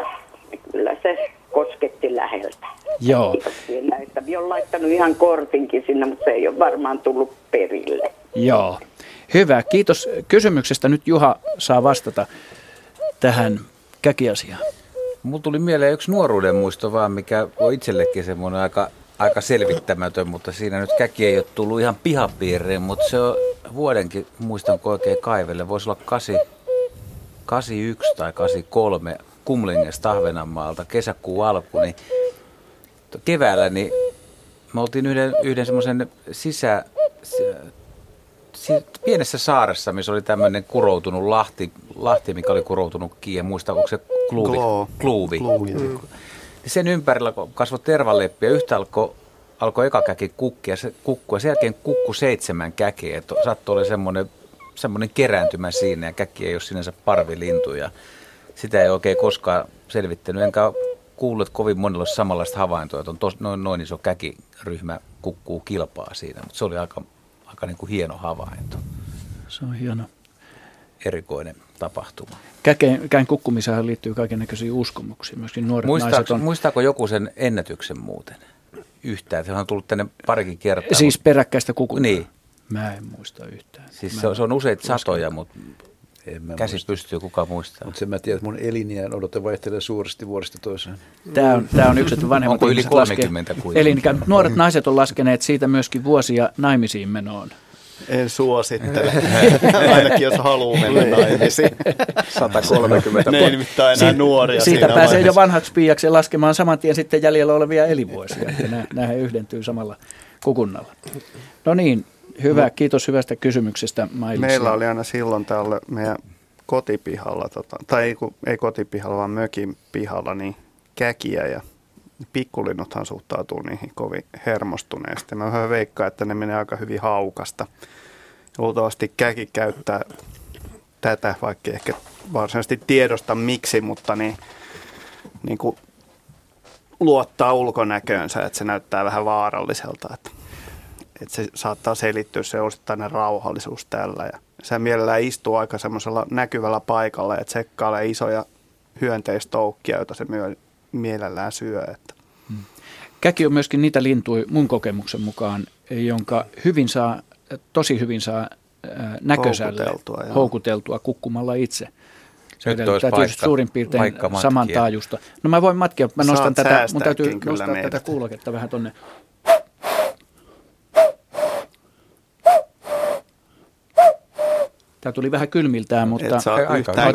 [SPEAKER 13] Kyllä se kosketti läheltä.
[SPEAKER 2] Joo.
[SPEAKER 13] Että minä olen laittanut ihan kortinkin sinne, mutta se ei ole varmaan tullut perille.
[SPEAKER 2] Joo. Hyvä. Kiitos kysymyksestä. Nyt Juha saa vastata tähän käkiasiaan.
[SPEAKER 4] Mulla tuli mieleen yksi nuoruuden muisto vaan, mikä on itsellekin semmoinen aika, aika selvittämätön, mutta siinä nyt käki ei ole tullut ihan pihapiiriin, mutta se on vuodenkin, muistan oikein kaivelle, voisi olla 8, 81 tai 83 Kumlingesta Ahvenanmaalta, kesäkuun alku, niin keväällä niin me oltiin yhden, yhden semmoisen sisä, pienessä saaressa, missä oli tämmöinen kuroutunut lahti, lahti, mikä oli kuroutunut kiinni. Muista, onko se kluuvi?
[SPEAKER 5] Gloo.
[SPEAKER 4] Kluuvi.
[SPEAKER 5] Kluuvi,
[SPEAKER 4] Mm. Sen ympärillä kasvoi tervaleppi ja yhtä alkoi alkoi eka käki kukkia, se kukkua, ja sen jälkeen kukku seitsemän käkeä. Sattui oli semmoinen, semmoinen kerääntymä siinä ja käki ei ole sinänsä parvilintu ja sitä ei oikein koskaan selvittänyt. Enkä kuullut, että kovin monilla olisi samanlaista havaintoa, että on tos, noin, noin iso käkiryhmä kukkuu kilpaa siinä, mutta se oli aika, aika niin kuin hieno havainto.
[SPEAKER 2] Se on hieno.
[SPEAKER 4] Erikoinen tapahtuma.
[SPEAKER 2] Käkeen, käin kukkumiseen liittyy kaiken näköisiä uskomuksia. Myöskin nuoret
[SPEAKER 4] Muistaako,
[SPEAKER 2] naiset on...
[SPEAKER 4] muistaako joku sen ennätyksen muuten? Yhtään. Se on tullut tänne parikin kertaa.
[SPEAKER 2] Siis peräkkäistä kukuntaa?
[SPEAKER 4] Niin.
[SPEAKER 2] Mä en muista yhtään.
[SPEAKER 4] Siis
[SPEAKER 2] Mä
[SPEAKER 4] se on, se on useita satoja, mutta
[SPEAKER 12] En
[SPEAKER 4] käsi
[SPEAKER 12] muista.
[SPEAKER 4] pystyy kuka muistaa.
[SPEAKER 12] Mutta sen mä tiedän, että mun eliniän odote vaihtelee suuresti vuodesta toiseen.
[SPEAKER 2] Tämä on, tämä on yksi, että vanhemmat
[SPEAKER 4] Onko yli
[SPEAKER 2] ihmiset laskee
[SPEAKER 4] 30 kuitenkin?
[SPEAKER 2] Elinikään. Nuoret naiset on laskeneet siitä myöskin vuosia naimisiin menoon.
[SPEAKER 5] En suosittele, ainakin jos haluaa mennä naimisiin.
[SPEAKER 9] 130
[SPEAKER 5] Ne ei nimittäin enää nuoria
[SPEAKER 2] Siitä
[SPEAKER 5] siinä
[SPEAKER 2] pääsee jo
[SPEAKER 5] vaiheessa.
[SPEAKER 2] vanhaksi piiaksi laskemaan saman tien sitten jäljellä olevia elinvuosia. Nämä yhdentyy samalla kukunnalla. No niin, hyvä.
[SPEAKER 5] No.
[SPEAKER 2] Kiitos hyvästä kysymyksestä, Mailis.
[SPEAKER 5] Meillä oli aina silloin täällä meidän kotipihalla, tota, tai ei, kun- ei kotipihalla, vaan mökin pihalla, niin käkiä ja pikkulinnuthan suhtautuu niihin kovin hermostuneesti. Mä vähän veikkaan, että ne menee aika hyvin haukasta. Luultavasti käki käyttää tätä, vaikka ehkä varsinaisesti tiedosta miksi, mutta niin, niin kuin luottaa ulkonäköönsä, että se näyttää vähän vaaralliselta. Että, että se saattaa selittyä se osittainen rauhallisuus tällä. Ja se mielellään istuu aika semmoisella näkyvällä paikalla ja tsekkailee isoja hyönteistoukkia, joita se myö, mielellään syö. Että.
[SPEAKER 2] Käki on myöskin niitä lintuja mun kokemuksen mukaan, jonka hyvin saa, tosi hyvin saa ää, näkösälle
[SPEAKER 5] Houkuteltua, joo.
[SPEAKER 2] houkuteltua kukkumalla itse. Se
[SPEAKER 4] Nyt
[SPEAKER 2] edellyttää
[SPEAKER 4] olisi
[SPEAKER 2] tietysti
[SPEAKER 4] paikka-
[SPEAKER 2] suurin piirtein
[SPEAKER 4] paikka matkia.
[SPEAKER 2] saman taajusta. No mä voin matkia, mä
[SPEAKER 5] Saat
[SPEAKER 2] nostan tätä, mun täytyy nostaa
[SPEAKER 5] meidät.
[SPEAKER 2] tätä kuuloketta vähän tonne. Tämä tuli vähän kylmiltään, mutta
[SPEAKER 5] Et saa
[SPEAKER 4] aika
[SPEAKER 5] yhtään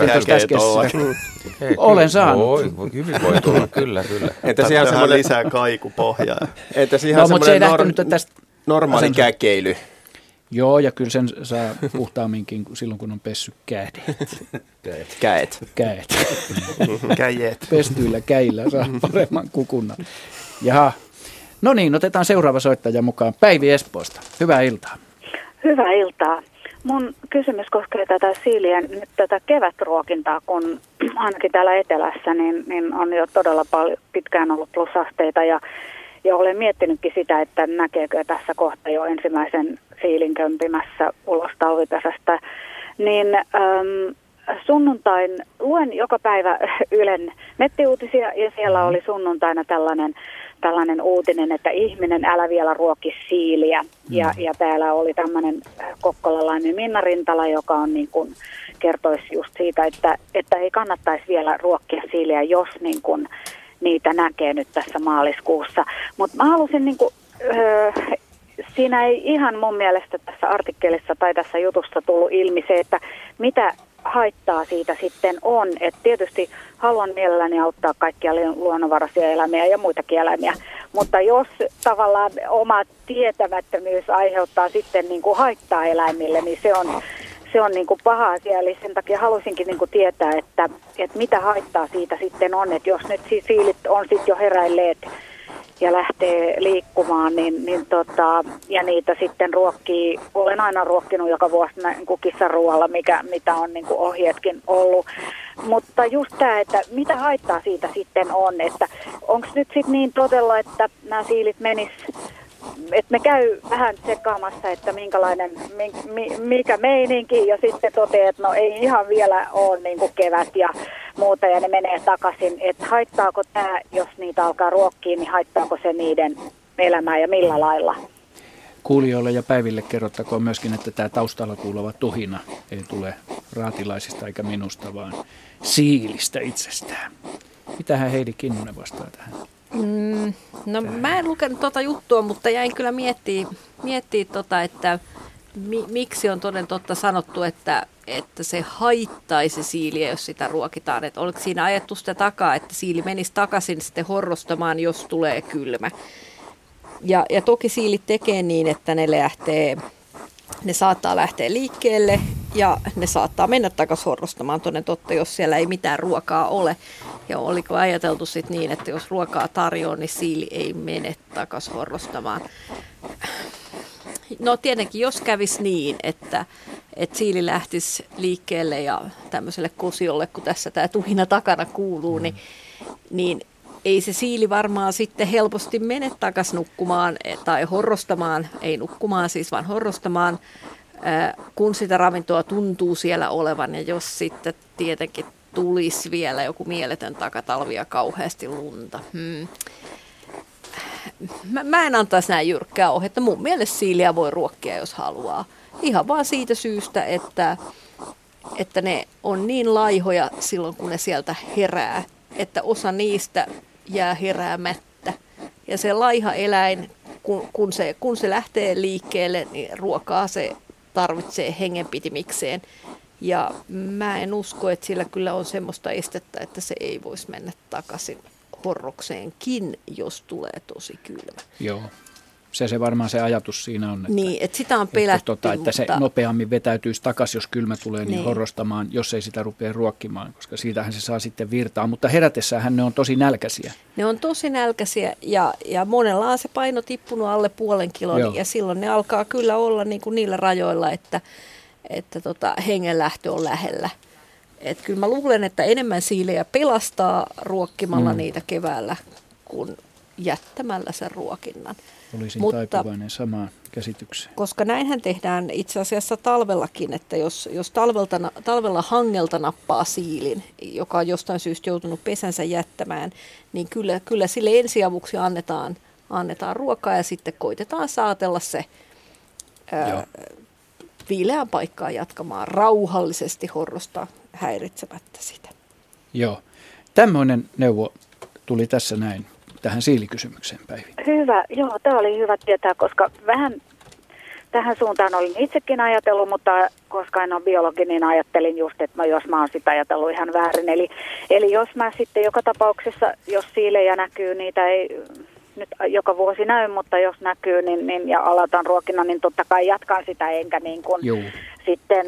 [SPEAKER 2] Olen saanut.
[SPEAKER 4] Voi, voi, hyvin voi tulla, kyllä, kyllä.
[SPEAKER 9] Entäs ihan semmoinen,
[SPEAKER 5] lisää kaikupohjaa.
[SPEAKER 9] entäs ihan
[SPEAKER 2] No, mutta se ei
[SPEAKER 9] semmoinen
[SPEAKER 2] lähtenyt tästä
[SPEAKER 9] normaali käkeily?
[SPEAKER 2] Joo, ja kyllä sen saa puhtaamminkin silloin, kun on pessy kädet.
[SPEAKER 9] Käet.
[SPEAKER 2] kädet.
[SPEAKER 5] Käjet.
[SPEAKER 2] Pestyillä käillä saa paremman kukunnan. Jaha. No niin, otetaan seuraava soittaja mukaan. Päivi Espoosta. Hyvää iltaa.
[SPEAKER 14] Hyvää iltaa. Mun kysymys koskee tätä siilien nyt tätä kevätruokintaa, kun ainakin täällä etelässä niin, niin on jo todella paljon pitkään ollut plusasteita ja, ja olen miettinytkin sitä, että näkeekö tässä kohta jo ensimmäisen siilin kömpimässä ulos talvipesästä. Niin äm, sunnuntain, luen joka päivä Ylen nettiuutisia ja siellä oli sunnuntaina tällainen tällainen uutinen, että ihminen älä vielä ruoki siiliä. Ja, ja täällä oli tämmöinen kokkolalainen Minna Rintala, joka on niin kuin, kertoisi just siitä, että, että ei kannattaisi vielä ruokkia siiliä, jos niin kuin, niitä näkee nyt tässä maaliskuussa. Mutta mä halusin niin kuin, öö, siinä ei ihan mun mielestä tässä artikkelissa tai tässä jutussa tullut ilmi se, että mitä haittaa siitä sitten on. että tietysti haluan mielelläni auttaa kaikkia luonnonvaraisia eläimiä ja muitakin eläimiä, mutta jos tavallaan oma tietämättömyys aiheuttaa sitten niin kuin haittaa eläimille, niin se on, se on niin kuin paha asia. Eli sen takia halusinkin niin kuin tietää, että, että mitä haittaa siitä sitten on, että jos nyt si- siilit on sitten jo heräilleet ja lähtee liikkumaan, niin, niin tota, ja niitä sitten ruokkii, olen aina ruokkinut joka vuosi näin kuin kissaruoalla, mikä, mitä on niin kuin ohjeetkin ollut. Mutta just tämä, että mitä haittaa siitä sitten on, että onko nyt sitten niin todella, että nämä siilit menis että me käy vähän sekaamassa, että minkälainen, mikä meininki ja sitten toteaa, että no ei ihan vielä ole niin kuin kevät ja muuta ja ne menee takaisin. Että haittaako tämä, jos niitä alkaa ruokkia, niin haittaako se niiden elämää ja millä lailla?
[SPEAKER 2] Kuulijoille ja päiville kerrottakoon myöskin, että tämä taustalla kuuluva tuhina ei tule raatilaisista eikä minusta, vaan siilistä itsestään. Mitähän Heidi Kinnunen vastaa tähän?
[SPEAKER 8] Mm, no mä en lukenut tuota juttua, mutta jäin kyllä miettiä, miettiä tota, että mi, miksi on toden totta sanottu, että, että se haittaisi siiliä, jos sitä ruokitaan. Että oliko siinä ajettu sitä takaa, että siili menisi takaisin sitten horrostamaan, jos tulee kylmä. Ja, ja toki siilit tekee niin, että ne lähtee ne saattaa lähteä liikkeelle ja ne saattaa mennä takaisin horrostamaan tuonne totta, jos siellä ei mitään ruokaa ole. Ja oliko ajateltu sitten niin, että jos ruokaa tarjoaa, niin siili ei mene takaisin horrostamaan. No tietenkin, jos kävisi niin, että, että siili lähtisi liikkeelle ja tämmöiselle kosiolle, kun tässä tämä tuhina takana kuuluu, niin, niin ei se siili varmaan sitten helposti mene takaisin nukkumaan tai horrostamaan, ei nukkumaan siis, vaan horrostamaan, kun sitä ravintoa tuntuu siellä olevan ja jos sitten tietenkin tulisi vielä joku mieletön takatalvi ja kauheasti lunta. Hmm. Mä, mä en antaisi näin jyrkkää ohjetta. Mun mielestä siiliä voi ruokkia, jos haluaa. Ihan vaan siitä syystä, että, että ne on niin laihoja silloin, kun ne sieltä herää, että osa niistä jää heräämättä. Ja se laiha eläin, kun, kun, se, kun se lähtee liikkeelle, niin ruokaa se tarvitsee hengenpitimikseen. Ja mä en usko, että sillä kyllä on semmoista estettä, että se ei voisi mennä takaisin horrokseenkin, jos tulee tosi kylmä.
[SPEAKER 2] Joo se, se varmaan se ajatus siinä on. Että,
[SPEAKER 8] niin, että sitä on pelätty. Että, tota,
[SPEAKER 2] että mutta... se nopeammin vetäytyisi takaisin, jos kylmä tulee, niin, niin horrostamaan, jos ei sitä rupea ruokkimaan, koska siitähän se saa sitten virtaa. Mutta herätessään ne on tosi nälkäisiä.
[SPEAKER 8] Ne on tosi nälkäisiä ja, ja monella on se paino tippunut alle puolen kilon Joo. ja silloin ne alkaa kyllä olla niin kuin niillä rajoilla, että, että tota, hengenlähtö on lähellä. Et kyllä mä luulen, että enemmän siilejä pelastaa ruokkimalla mm. niitä keväällä kuin jättämällä sen ruokinnan.
[SPEAKER 2] Olisin Mutta, taipuvainen samaan käsitykseen.
[SPEAKER 8] Koska näinhän tehdään itse asiassa talvellakin, että jos, jos talvelta, talvella hangelta nappaa siilin, joka on jostain syystä joutunut pesänsä jättämään, niin kyllä, kyllä sille ensiavuksi annetaan, annetaan ruokaa ja sitten koitetaan saatella se ää, viileään paikkaan jatkamaan rauhallisesti horrosta häiritsemättä sitä.
[SPEAKER 2] Joo. Tämmöinen neuvo tuli tässä näin tähän siilikysymykseen, Päivi?
[SPEAKER 14] Hyvä, joo, tämä oli hyvä tietää, koska vähän tähän suuntaan olin itsekin ajatellut, mutta koska en ole biologi, niin ajattelin just, että no jos mä oon sitä ajatellut ihan väärin. Eli, eli jos mä sitten joka tapauksessa, jos siilejä näkyy, niitä ei nyt joka vuosi näy, mutta jos näkyy niin, niin, ja aloitan ruokinnan, niin totta kai jatkan sitä, enkä niin kuin sitten,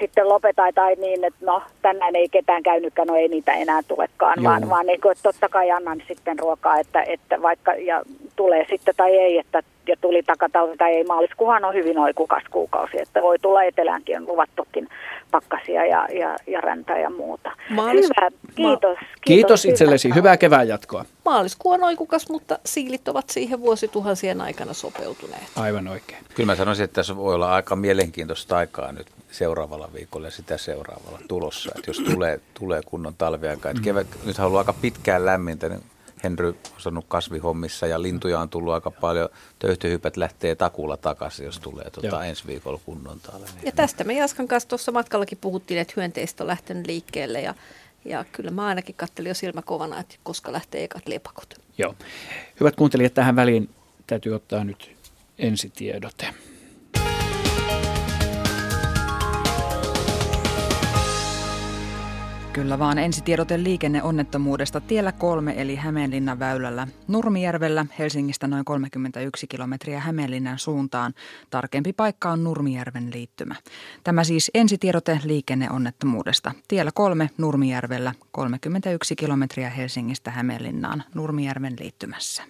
[SPEAKER 14] sitten lopeta tai niin, että no tänään ei ketään käynytkään, no ei niitä enää tulekaan, Joo. vaan, vaan niin kuin, että totta kai annan sitten ruokaa, että, että vaikka ja tulee sitten tai ei, että ja tuli takatalvi tai ei. Maaliskuuhan on hyvin oikukas kuukausi, että voi tulla eteläänkin, on luvattukin pakkasia ja, ja, ja räntä ja muuta. Maalis... Hyvä, kiitos. Ma... Kiitos,
[SPEAKER 2] kiitos itsellesi, hyvää kevään jatkoa.
[SPEAKER 8] Maaliskuu on oikukas, mutta siilit ovat siihen vuosituhansien aikana sopeutuneet.
[SPEAKER 2] Aivan oikein.
[SPEAKER 4] Kyllä mä sanoisin, että tässä voi olla aika mielenkiintoista aikaa nyt seuraavalla viikolla ja sitä seuraavalla tulossa. Että jos tulee, tulee kunnon talviaika. Että kevät, nyt haluaa aika pitkään lämmintä, niin Henry on sanonut kasvihommissa ja lintuja on tullut aika paljon. Töyhtöhypät lähtee takulla takaisin, jos tulee tuota ensi viikolla kunnon talvi.
[SPEAKER 8] Ja tästä me Jaskan kanssa tuossa matkallakin puhuttiin, että hyönteistä on lähtenyt liikkeelle ja, ja kyllä mä ainakin kattelin jo silmä kovana, että koska lähtee ekat lepakot.
[SPEAKER 2] Joo. Hyvät kuuntelijat, tähän väliin täytyy ottaa nyt ensitiedote.
[SPEAKER 10] Kyllä vaan ensitiedote liikenneonnettomuudesta tiellä kolme eli Hämeenlinnan väylällä. Nurmijärvellä Helsingistä noin 31 kilometriä Hämeenlinnan suuntaan. Tarkempi paikka on Nurmijärven liittymä. Tämä siis ensitiedote liikenneonnettomuudesta. Tiellä kolme Nurmijärvellä 31 kilometriä Helsingistä Hämeenlinnaan Nurmijärven liittymässä.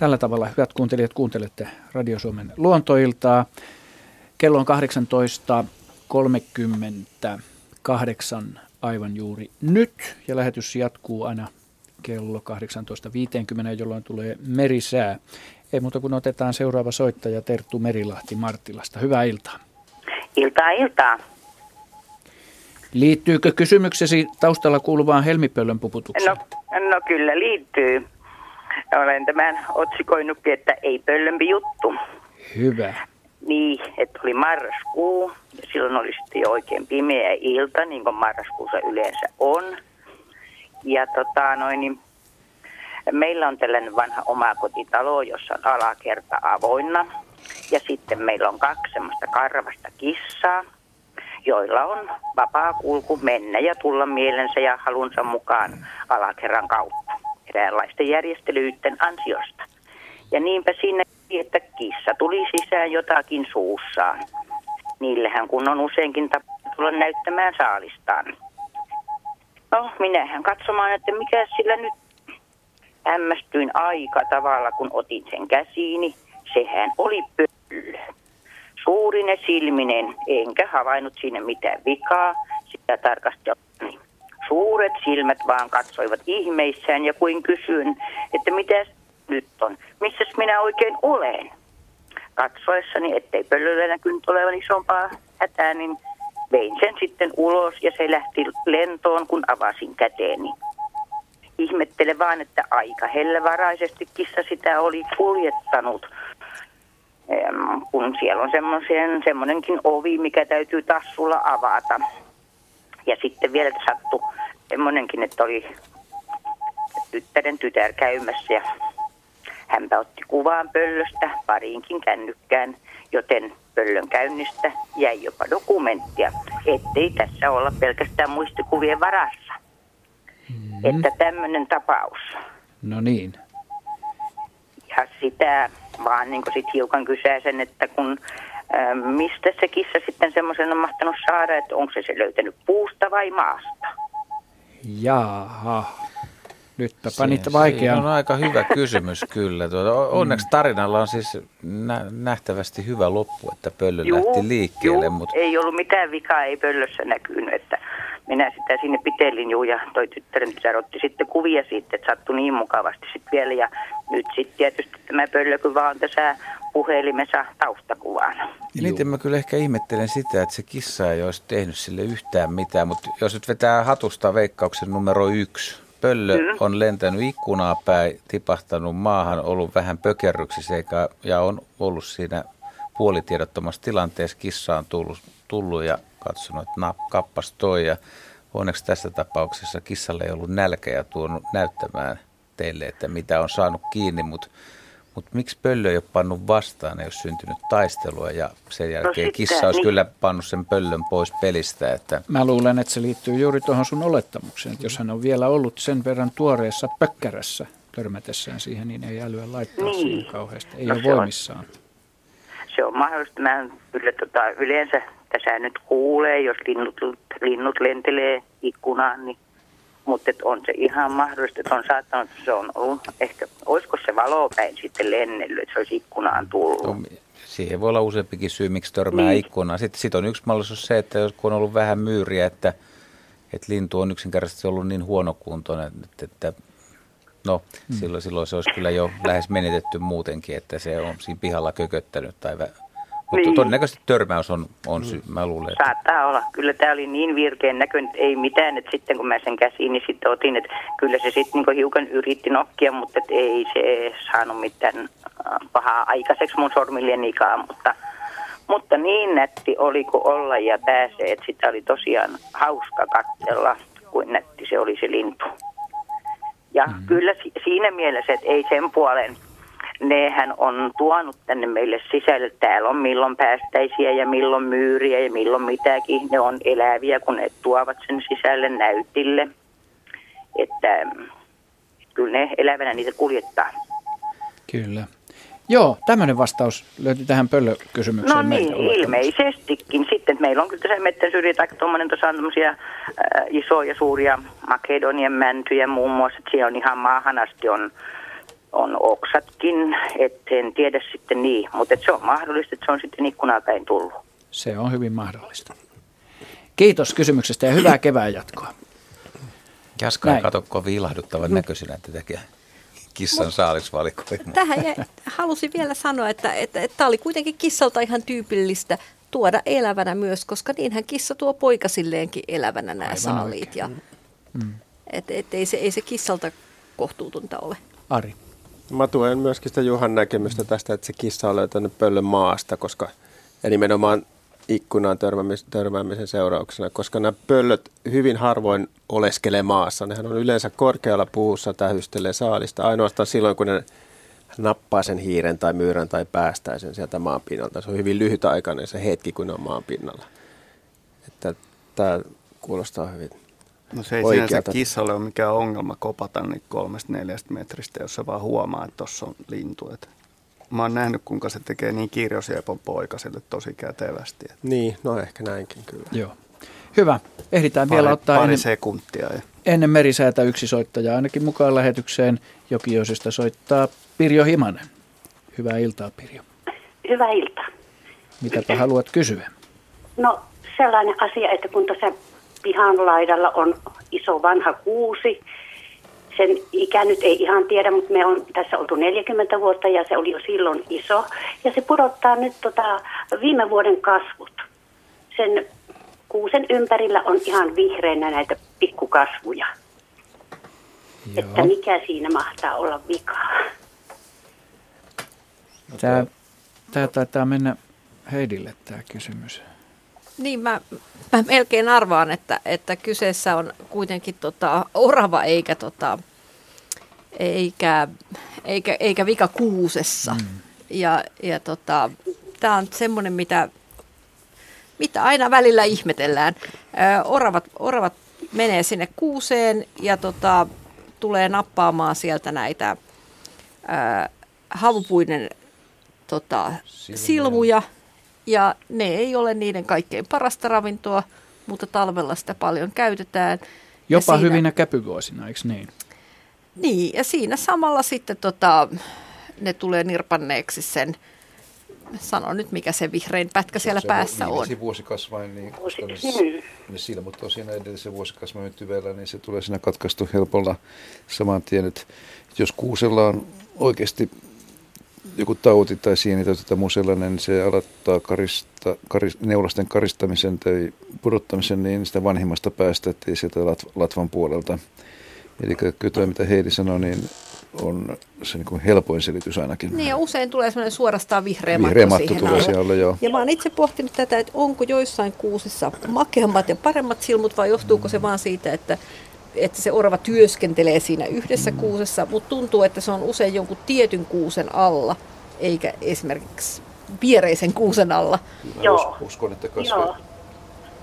[SPEAKER 2] Tällä tavalla, hyvät kuuntelijat, kuuntelette Radio Suomen luontoiltaa. Kello on 18.38 aivan juuri nyt ja lähetys jatkuu aina kello 18.50, jolloin tulee merisää. Ei muuta kuin otetaan seuraava soittaja Terttu Merilahti Marttilasta. Hyvää iltaa.
[SPEAKER 15] Iltaa, iltaa.
[SPEAKER 2] Liittyykö kysymyksesi taustalla kuuluvaan helmipöllön puputukseen?
[SPEAKER 15] No, no kyllä liittyy. Olen tämän otsikoinutkin, että ei pöllömpi juttu.
[SPEAKER 2] Hyvä.
[SPEAKER 15] Niin, että oli marraskuu ja silloin oli sitten jo oikein pimeä ilta, niin kuin marraskuussa yleensä on. Ja tota noin, niin meillä on tällainen vanha omakotitalo, jossa on alakerta avoinna. Ja sitten meillä on kaksi semmoista karvasta kissaa, joilla on vapaa kulku mennä ja tulla mielensä ja halunsa mukaan alakerran kautta eräänlaisten järjestelyiden ansiosta. Ja niinpä sinne, että kissa tuli sisään jotakin suussaan. Niillähän kun on useinkin tapa tulla näyttämään saalistaan. No, minähän katsomaan, että mikä sillä nyt hämmästyin aika tavalla, kun otin sen käsiini. Sehän oli pöllö. Suurinen silminen, enkä havainnut siinä mitään vikaa. Sitä tarkastelin. Suuret silmät vaan katsoivat ihmeissään ja kuin kysyin, että mitä nyt on, missä minä oikein olen. Katsoessani, ettei pöllöllä näkynyt olevan isompaa hätää, niin vein sen sitten ulos ja se lähti lentoon, kun avasin käteeni. Ihmettele vaan, että aika hellävaraisesti kissa sitä oli kuljettanut, kun siellä on semmoinenkin ovi, mikä täytyy tassulla avata. Ja sitten vielä sattui semmoinenkin, että oli tyttären tytär käymässä ja hänpä otti kuvaan pöllöstä pariinkin kännykkään, joten pöllön käynnistä jäi jopa dokumenttia, ettei tässä olla pelkästään muistikuvien varassa. Mm. Että tämmöinen tapaus.
[SPEAKER 2] No niin.
[SPEAKER 15] Ja sitä vaan niin sit hiukan kysäisen, että kun ä, mistä se kissa sitten semmoisen on mahtanut saada, että onko se se löytänyt puusta vai maasta?
[SPEAKER 2] Jaha. Nytpä panit vaikean.
[SPEAKER 4] Se on aika hyvä kysymys kyllä. Tuota, onneksi tarinalla on siis nä- nähtävästi hyvä loppu, että pöllö juu, lähti liikkeelle.
[SPEAKER 15] Juu, mutta... Ei ollut mitään vikaa, ei pöllössä näkynyt. Että minä sitä sinne pitelin juu ja toi tyttären tytär otti sitten kuvia siitä, että sattui niin mukavasti sitten vielä. Ja nyt sitten tietysti tämä pöllö kun vaan tässä puhelimessa taustakuvana.
[SPEAKER 4] Ja niitä mä kyllä ehkä ihmettelen sitä, että se kissa ei olisi tehnyt sille yhtään mitään, mutta jos nyt vetää hatusta veikkauksen numero yksi, pöllö mm. on lentänyt ikkunaa päin, tipahtanut maahan, ollut vähän pökerryksissä eikä, ja on ollut siinä puolitiedottomassa tilanteessa. Kissa on tullut, tullut ja katsonut, että na, kappas toi. Ja onneksi tässä tapauksessa kissalle ei ollut nälkä ja tuonut näyttämään teille, että mitä on saanut kiinni, mutta mutta miksi pöllö ei ole pannut vastaan, ei ole syntynyt taistelua ja sen no jälkeen no kissa olisi niin. kyllä pannut sen pöllön pois pelistä. Että...
[SPEAKER 2] Mä luulen, että se liittyy juuri tuohon sun olettamukseen, että jos hän on vielä ollut sen verran tuoreessa pökkärässä törmätessään siihen, niin ei älyä laittaa niin. siihen kauheasti, ei no ole voimissaan. On,
[SPEAKER 15] se on mahdollista. Mä kyllä, tota, yleensä tässä nyt kuulee, jos linnut, linnut lentelee ikkunaan, niin mutta on se ihan mahdollista, että on saattanut, että se on ollut, ehkä, olisiko se valopäin sitten lennellyt, että se olisi ikkunaan tullut. No,
[SPEAKER 4] siihen voi olla useampikin syy, miksi törmää niin. ikkunaan. Sitten sit on yksi mahdollisuus se, että jos kun on ollut vähän myyriä, että, että lintu on yksinkertaisesti ollut niin huonokuntoinen, että, että no mm. silloin, silloin se olisi kyllä jo lähes menetetty muutenkin, että se on siinä pihalla kököttänyt tai mutta niin. todennäköisesti törmäys on, on syy, mä luulen.
[SPEAKER 15] Että... Saattaa olla. Kyllä tämä oli niin virkeän näköinen, että ei mitään. Että sitten kun mä sen käsiin, niin sitten otin, että kyllä se sitten niinku hiukan yritti nokkia, mutta että ei se saanut mitään äh, pahaa aikaiseksi mun sormillenikaan. Mutta, mutta niin nätti oli kuin olla ja pääsee, että sitä oli tosiaan hauska katsella, kuin nätti se oli se lintu. Ja mm-hmm. kyllä siinä mielessä, että ei sen puolen – nehän on tuonut tänne meille sisälle. Täällä on milloin päästäisiä ja milloin myyriä ja milloin mitäkin. Ne on eläviä, kun ne tuovat sen sisälle näytille. Että kyllä ne elävänä niitä kuljettaa.
[SPEAKER 2] Kyllä. Joo, tämmöinen vastaus löytyi tähän pöllökysymykseen.
[SPEAKER 15] No niin, ilmeisestikin. Sitten meillä on kyllä tässä mettän syrjitä tuommoinen, tuossa on tämmöisiä äh, isoja, suuria Makedonian mäntyjä muun muassa. Että siellä on ihan maahan asti on on oksatkin, että en tiedä sitten niin, mutta se on mahdollista, että se on sitten ikkunaan päin tullut.
[SPEAKER 2] Se on hyvin mahdollista. Kiitos kysymyksestä ja hyvää kevään jatkoa.
[SPEAKER 4] Jaska ei kato kovin ilahduttavan näköisenä tätä kissan saalisvalikoimaa.
[SPEAKER 8] Tähän ja halusin vielä sanoa, että, että, että tämä oli kuitenkin kissalta ihan tyypillistä tuoda elävänä myös, koska niinhän kissa tuo poikasilleenkin elävänä nämä Aivan saaliit. Ja, mm. et, et, ei, se, ei se kissalta kohtuutonta ole.
[SPEAKER 2] Ari.
[SPEAKER 9] Mä tuen myöskin sitä Juhan näkemystä tästä, että se kissa on löytänyt pöllön maasta, koska ja nimenomaan ikkunaan törmäämisen seurauksena, koska nämä pöllöt hyvin harvoin oleskelee maassa. Nehän on yleensä korkealla puussa tähystelee saalista ainoastaan silloin, kun ne nappaa sen hiiren tai myyrän tai päästää sen sieltä maanpinnalta. Se on hyvin lyhytaikainen se hetki, kun ne on maanpinnalla. Että tämä kuulostaa hyvin
[SPEAKER 5] No se ei oikeata. sinänsä kissalle ole mikään ongelma kopata niin kolmesta neljästä metristä, jos se vaan huomaa, että tuossa on lintu. Että mä oon nähnyt, kuinka se tekee niin kirjosiepon poikaselle tosi kätevästi. Että.
[SPEAKER 9] Niin, no ehkä näinkin kyllä.
[SPEAKER 2] Joo. Hyvä. Ehditään
[SPEAKER 5] pari,
[SPEAKER 2] vielä ottaa
[SPEAKER 5] pari
[SPEAKER 2] ennen,
[SPEAKER 5] sekuntia. Ja.
[SPEAKER 2] ennen merisäätä yksi soittaja ainakin mukaan lähetykseen. Jokioisesta soittaa Pirjo Himanen. Hyvää iltaa, Pirjo.
[SPEAKER 16] Hyvää iltaa.
[SPEAKER 2] Mitäpä haluat kysyä?
[SPEAKER 16] No sellainen asia, että kun tuossa pihan laidalla on iso vanha kuusi, sen ikä nyt ei ihan tiedä, mutta me on tässä oltu 40 vuotta ja se oli jo silloin iso. Ja se pudottaa nyt tota viime vuoden kasvut. Sen kuusen ympärillä on ihan vihreinä näitä pikkukasvuja. Joo. Että mikä siinä mahtaa olla vikaa?
[SPEAKER 2] Tämä, tämä taitaa mennä Heidille tämä kysymys.
[SPEAKER 8] Niin, mä, mä melkein arvaan, että, että kyseessä on kuitenkin tota, orava eikä, tota, eikä, eikä, eikä vika kuusessa. Mm. Ja, ja tota, tämä on semmoinen, mitä, mitä aina välillä ihmetellään. Ö, oravat, oravat menee sinne kuuseen ja tota, tulee nappaamaan sieltä näitä ö, havupuinen tota, silmuja ja ne ei ole niiden kaikkein parasta ravintoa, mutta talvella sitä paljon käytetään.
[SPEAKER 2] Jopa siinä, hyvinä käpyvuosina, eikö niin?
[SPEAKER 8] Niin, ja siinä samalla sitten tota, ne tulee nirpanneeksi sen, sano nyt mikä se vihrein pätkä siellä
[SPEAKER 12] se
[SPEAKER 8] päässä on.
[SPEAKER 12] Se vuosikasvain, niin koska ne, ne silmut on siinä edellisen vuosikasvain tyvellä, niin se tulee siinä katkaistu helpolla saman tien, että jos kuusella on oikeasti joku tauti tai sieni tai tota muu sellainen, niin se aloittaa karista, karis, neulasten karistamisen tai pudottamisen niin sitä vanhimmasta päästä, ettei sieltä lat, latvan puolelta. Eli kyllä tuo, mitä Heidi sanoi, niin on se niin kuin helpoin selitys ainakin.
[SPEAKER 8] Niin ja usein tulee sellainen suorastaan vihreä,
[SPEAKER 12] vihreä
[SPEAKER 8] matto,
[SPEAKER 12] matto tulee siihen alle. Joo.
[SPEAKER 8] Ja mä oon itse pohtinut tätä, että onko joissain kuusissa makeammat ja paremmat silmut vai johtuuko se vaan siitä, että että se orava työskentelee siinä yhdessä kuusessa, mutta tuntuu, että se on usein jonkun tietyn kuusen alla, eikä esimerkiksi viereisen kuusen alla.
[SPEAKER 16] Joo.
[SPEAKER 12] Uskon, että kasvaa.
[SPEAKER 16] Joo.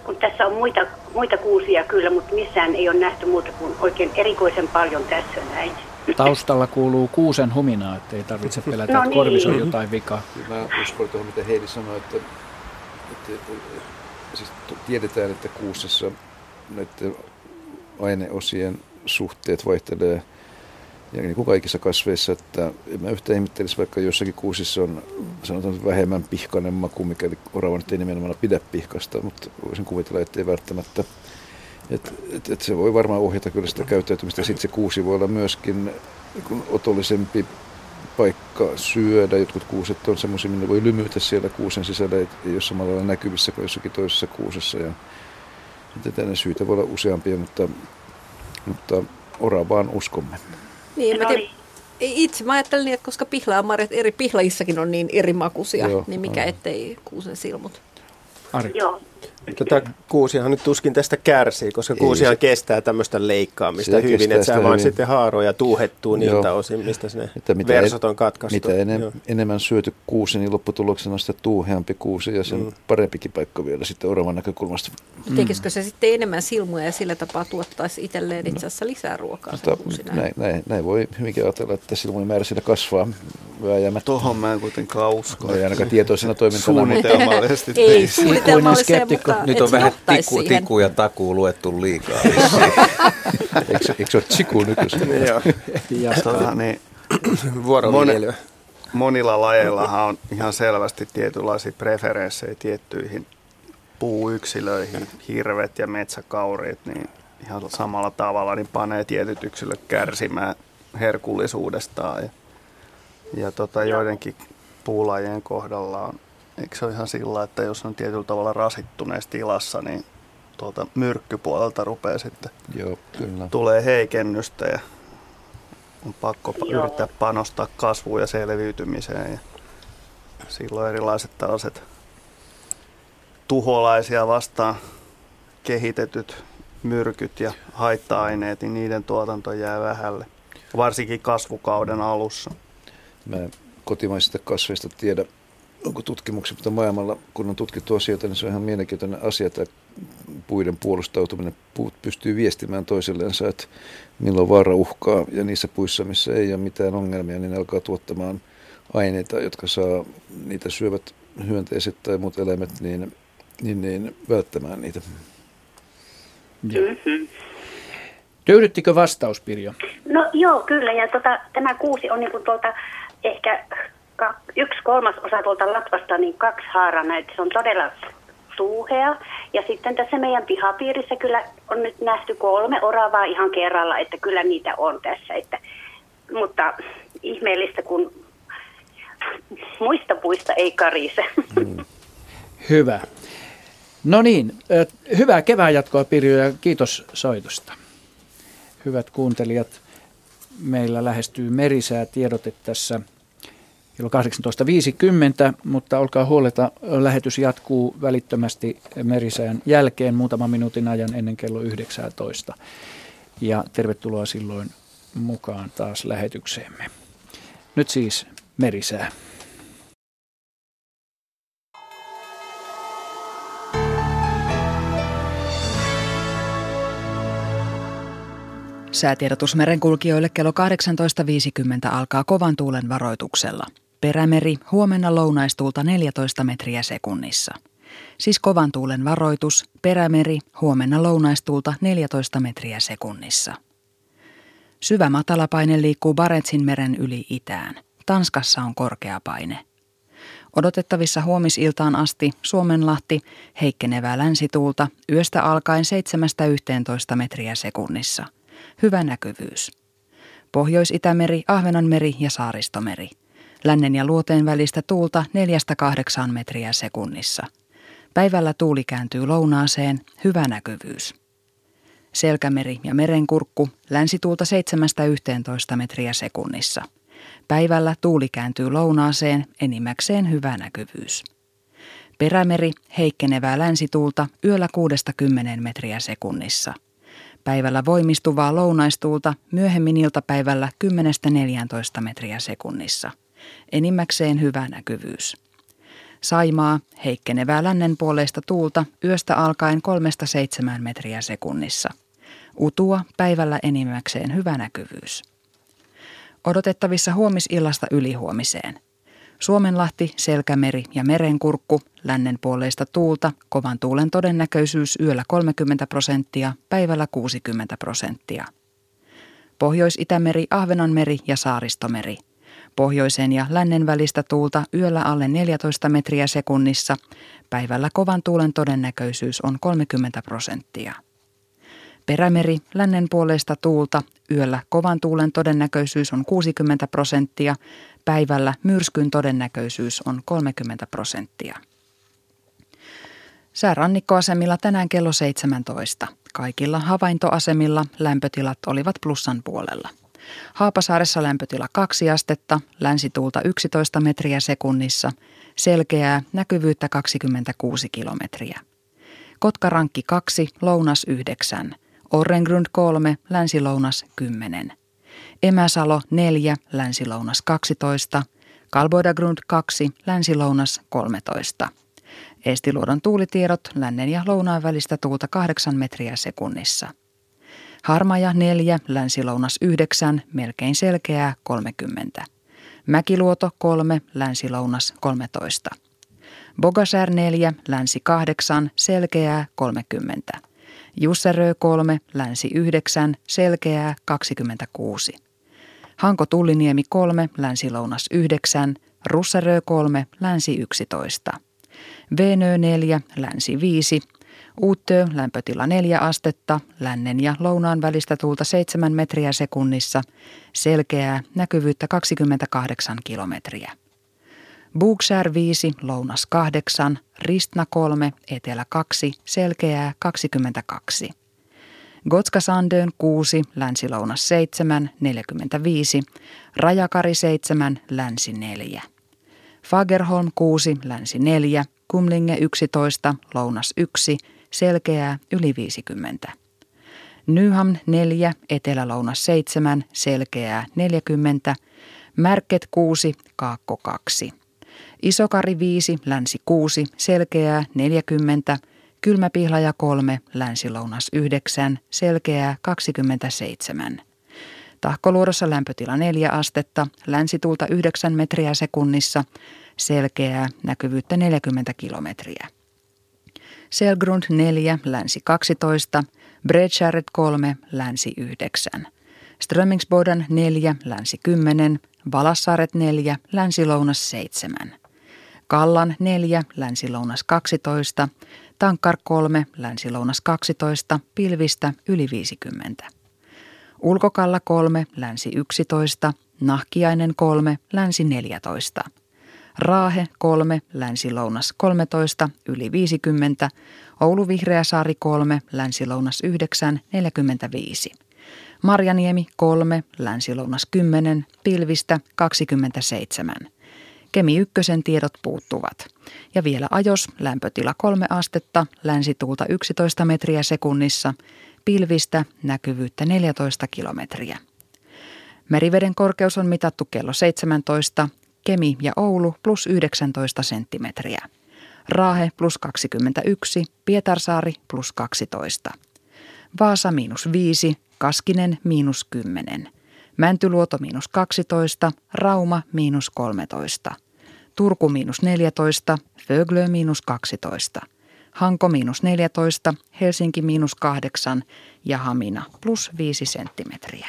[SPEAKER 16] Kun tässä on muita, muita kuusia kyllä, mutta missään ei ole nähty muuta kuin oikein erikoisen paljon tässä näin.
[SPEAKER 2] Taustalla kuuluu kuusen huminaa, että ei tarvitse pelätä, no että niin. korvissa on jotain vikaa.
[SPEAKER 12] Mä uskon tuohon, mitä Heidi sanoi, että, että, että siis tiedetään, että kuusessa näiden aineosien suhteet vaihtelee ja niin kuin kaikissa kasveissa, että en mä yhtään ihmettelisi, vaikka jossakin kuusissa on sanotaan vähemmän pihkainen maku, mikäli orava nyt ei nimenomaan pidä pihkasta, mutta voisin kuvitella, että ei välttämättä. Et, et, et se voi varmaan ohjata kyllä sitä käyttäytymistä. Sitten se kuusi voi olla myöskin niin otollisempi paikka syödä. Jotkut kuuset on semmoisia, minne voi lymytä siellä kuusen sisällä, ei ole samalla näkyvissä kuin jossakin toisessa kuusessa. Ja tänne syitä voi olla useampia, mutta, mutta oravaan uskomme.
[SPEAKER 8] Niin, mä tiedän, itse mä ajattelin, että koska pihlaamarjat eri pihlaissakin on niin eri makuisia, Joo, niin mikä aivan. ettei kuusen silmut.
[SPEAKER 2] Ari.
[SPEAKER 16] Joo.
[SPEAKER 9] Tätä kuusihan nyt tuskin tästä kärsii, koska Ei, kuusihan se, kestää tämmöistä leikkaamista hyvin, että se vaan sitten haaroo ja tuuhettuu niiltä Joo. osin, mistä ne että mitä versot on katkaistu.
[SPEAKER 12] Mitä enem, enemmän syöty kuusi, niin lopputuloksena on sitä tuuheampi kuusi ja sen mm. parempikin paikka vielä sitten oravan näkökulmasta.
[SPEAKER 8] Mm. Tekisikö se sitten enemmän silmuja ja sillä tapaa tuottaisi itselleen itse asiassa lisää ruokaa? Mutta,
[SPEAKER 12] näin, näin, näin, voi hyvinkin ajatella, että silmujen määrä siinä kasvaa vääjäämättä.
[SPEAKER 5] Tuohon mä en kuitenkaan usko.
[SPEAKER 12] Ei ainakaan tietoisena toimintana.
[SPEAKER 5] Suunnitelmallisesti.
[SPEAKER 8] Ei, suunnitelmallisesti, mutta
[SPEAKER 4] nyt on vähän tiku, tiku ja takuu luettu liikaa.
[SPEAKER 12] eikö, eikö se ole tsiku nykyisin?
[SPEAKER 5] Joo. Ja tota, niin,
[SPEAKER 9] vuoroviljelyä.
[SPEAKER 5] Monilla lajeillahan on ihan selvästi tietynlaisia preferenssejä tiettyihin puuyksilöihin, hirvet ja metsäkaurit, niin ihan samalla tavalla niin panee tietyt yksilöt kärsimään herkullisuudestaan. Ja, ja tota, joidenkin puulajien kohdalla on, eikö se ole ihan sillä, että jos on tietyllä tavalla rasittuneessa tilassa, niin tuolta myrkkypuolelta rupeaa sitten,
[SPEAKER 12] Joo, kyllä.
[SPEAKER 5] tulee heikennystä ja on pakko
[SPEAKER 16] Joo.
[SPEAKER 5] yrittää panostaa kasvuun ja selviytymiseen. Ja silloin erilaiset tällaiset tuholaisia vastaan kehitetyt myrkyt ja haitta-aineet, niin niiden tuotanto jää vähälle, varsinkin kasvukauden alussa.
[SPEAKER 12] Mä kotimaisista kasveista tiedä, onko tutkimuksia, mutta maailmalla, kun on tutkittu asioita, niin se on ihan mielenkiintoinen asia, tämä puiden puolustautuminen. Puut pystyy viestimään toisilleensa, että milloin vaara uhkaa, ja niissä puissa, missä ei ole mitään ongelmia, niin ne alkaa tuottamaan aineita, jotka saa niitä syövät hyönteiset tai muut eläimet, niin, niin, niin välttämään niitä.
[SPEAKER 16] Mm-hmm.
[SPEAKER 2] Tyydyttikö vastaus, Pirjo?
[SPEAKER 16] No joo, kyllä. Ja tota, tämä kuusi on niin kuin tuolta ehkä yksi kolmas osa tuolta latvasta, niin kaksi haarana. Että se on todella tuuhea. Ja sitten tässä meidän pihapiirissä kyllä on nyt nähty kolme oravaa ihan kerralla, että kyllä niitä on tässä. Että, mutta ihmeellistä, kun muista puista ei karise.
[SPEAKER 2] Hyvä. No niin, hyvää kevään jatkoa Pirjo ja kiitos soitosta. Hyvät kuuntelijat, meillä lähestyy merisää tiedote tässä kello 18.50, mutta olkaa huoleta, lähetys jatkuu välittömästi merisään jälkeen muutaman minuutin ajan ennen kello 19. Ja tervetuloa silloin mukaan taas lähetykseemme. Nyt siis merisää.
[SPEAKER 10] Säätiedotus merenkulkijoille kello 18.50 alkaa kovan tuulen varoituksella. Perämeri huomenna lounaistuulta 14 metriä sekunnissa. Siis kovan tuulen varoitus, perämeri huomenna lounaistuulta 14 metriä sekunnissa. Syvä matalapaine liikkuu Barentsin meren yli itään. Tanskassa on korkea paine. Odotettavissa huomisiltaan asti Suomenlahti heikkenevää länsituulta yöstä alkaen 7-11 metriä sekunnissa. Hyvä näkyvyys. Pohjois-Itämeri, Ahvenanmeri ja Saaristomeri. Lännen ja luoteen välistä tuulta 4-8 metriä sekunnissa. Päivällä tuuli kääntyy lounaaseen, hyvä näkyvyys. Selkämeri ja merenkurkku, länsituulta 7-11 metriä sekunnissa. Päivällä tuuli kääntyy lounaaseen, enimmäkseen hyvä näkyvyys. Perämeri, heikkenevää länsituulta, yöllä 6-10 metriä sekunnissa. Päivällä voimistuvaa lounaistuulta, myöhemmin iltapäivällä 10-14 metriä sekunnissa. Enimmäkseen hyvä näkyvyys. Saimaa, heikkenevää lännen puoleista tuulta, yöstä alkaen 3-7 metriä sekunnissa. Utua, päivällä enimmäkseen hyvä näkyvyys. Odotettavissa huomisillasta ylihuomiseen. Suomenlahti, Selkämeri ja Merenkurkku, lännen puoleista tuulta, kovan tuulen todennäköisyys yöllä 30 prosenttia, päivällä 60 prosenttia. Pohjois-Itämeri, Ahvenanmeri ja Saaristomeri. Pohjoisen ja lännen välistä tuulta yöllä alle 14 metriä sekunnissa, päivällä kovan tuulen todennäköisyys on 30 prosenttia. Perämeri, lännen puoleista tuulta, yöllä kovan tuulen todennäköisyys on 60 prosenttia, päivällä myrskyn todennäköisyys on 30 prosenttia. Säärannikkoasemilla tänään kello 17. Kaikilla havaintoasemilla lämpötilat olivat plussan puolella. Haapasaaressa lämpötila 2 astetta, länsituulta 11 metriä sekunnissa, selkeää, näkyvyyttä 26 kilometriä. Kotkarankki 2, lounas 9, Orrengrund 3, länsilounas 10. Emäsalo 4, länsilounas 12, Kalboidagrund 2, länsilounas 13. Estiluodon tuulitiedot lännen ja lounaan välistä tuulta 8 metriä sekunnissa. Harmaja 4, länsilounas 9, melkein selkeää 30. Mäkiluoto 3, länsilounas 13. Bogasär 4, länsi 8, selkeää 30. Jusserö 3, länsi 9, selkeää 26. Hanko Tulliniemi 3, länsi-lounas 9, Russerö 3, länsi 11. Venö 4, länsi 5, Uuttö lämpötila 4 astetta, lännen ja lounaan välistä tuulta 7 metriä sekunnissa, selkeää näkyvyyttä 28 kilometriä. Bookshare 5, lounas 8, Ristna 3, etelä 2, selkeää 22. Gotska Sandön 6, länsi-lounas 7, 45, Rajakari 7, länsi 4. Fagerholm 6, länsi 4, Kumlinge 11, lounas 1, selkeää yli 50. Nyham 4, etelä-lounas 7, selkeää 40, Märket 6, kaakko 2. Isokari 5, länsi 6, selkeää 40, Kylmäpihlaja 3, länsi-lounas 9, selkeää 27. Tahkoluodossa lämpötila 4 astetta, länsituulta 9 metriä sekunnissa, selkeää näkyvyyttä 40 kilometriä. Selgrund 4, länsi 12, Bredskäret 3, länsi 9. Strömingsbodan 4, länsi 10, Valassaaret 4, länsi-lounas 7. Kallan 4, länsi-lounas 12, Tankkar 3, länsi-lounas 12, pilvistä yli 50. Ulkokalla 3, länsi 11, Nahkiainen 3, länsi 14. Raahe 3, länsi-lounas 13, yli 50, Oulu Vihreäsaari 3, länsi-lounas 9, 45. Marjaniemi 3, länsi-lounas 10, pilvistä 27. Kemi ykkösen tiedot puuttuvat. Ja vielä ajos, lämpötila 3 astetta, länsituulta 11 metriä sekunnissa, pilvistä näkyvyyttä 14 kilometriä. Meriveden korkeus on mitattu kello 17, Kemi ja Oulu plus 19 senttimetriä. Raahe plus 21, Pietarsaari plus 12. Vaasa miinus 5, Kaskinen miinus 10. Mäntyluoto miinus 12, Rauma miinus 13. Turku miinus 14, Föglö miinus 12. Hanko miinus 14, Helsinki miinus 8 ja Hamina plus 5 senttimetriä.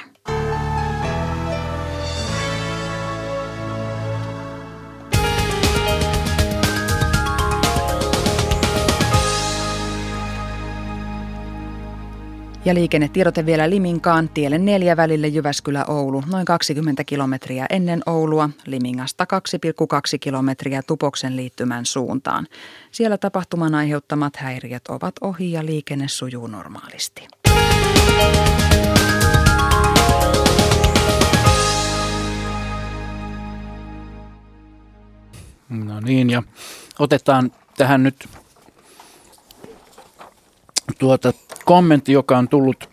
[SPEAKER 10] Ja liikennetiedote vielä Liminkaan, tielle neljä välille Jyväskylä-Oulu, noin 20 kilometriä ennen Oulua, Limingasta 2,2 kilometriä Tupoksen liittymän suuntaan. Siellä tapahtuman aiheuttamat häiriöt ovat ohi ja liikenne sujuu normaalisti.
[SPEAKER 2] No niin, ja otetaan tähän nyt tuota kommentti, joka on tullut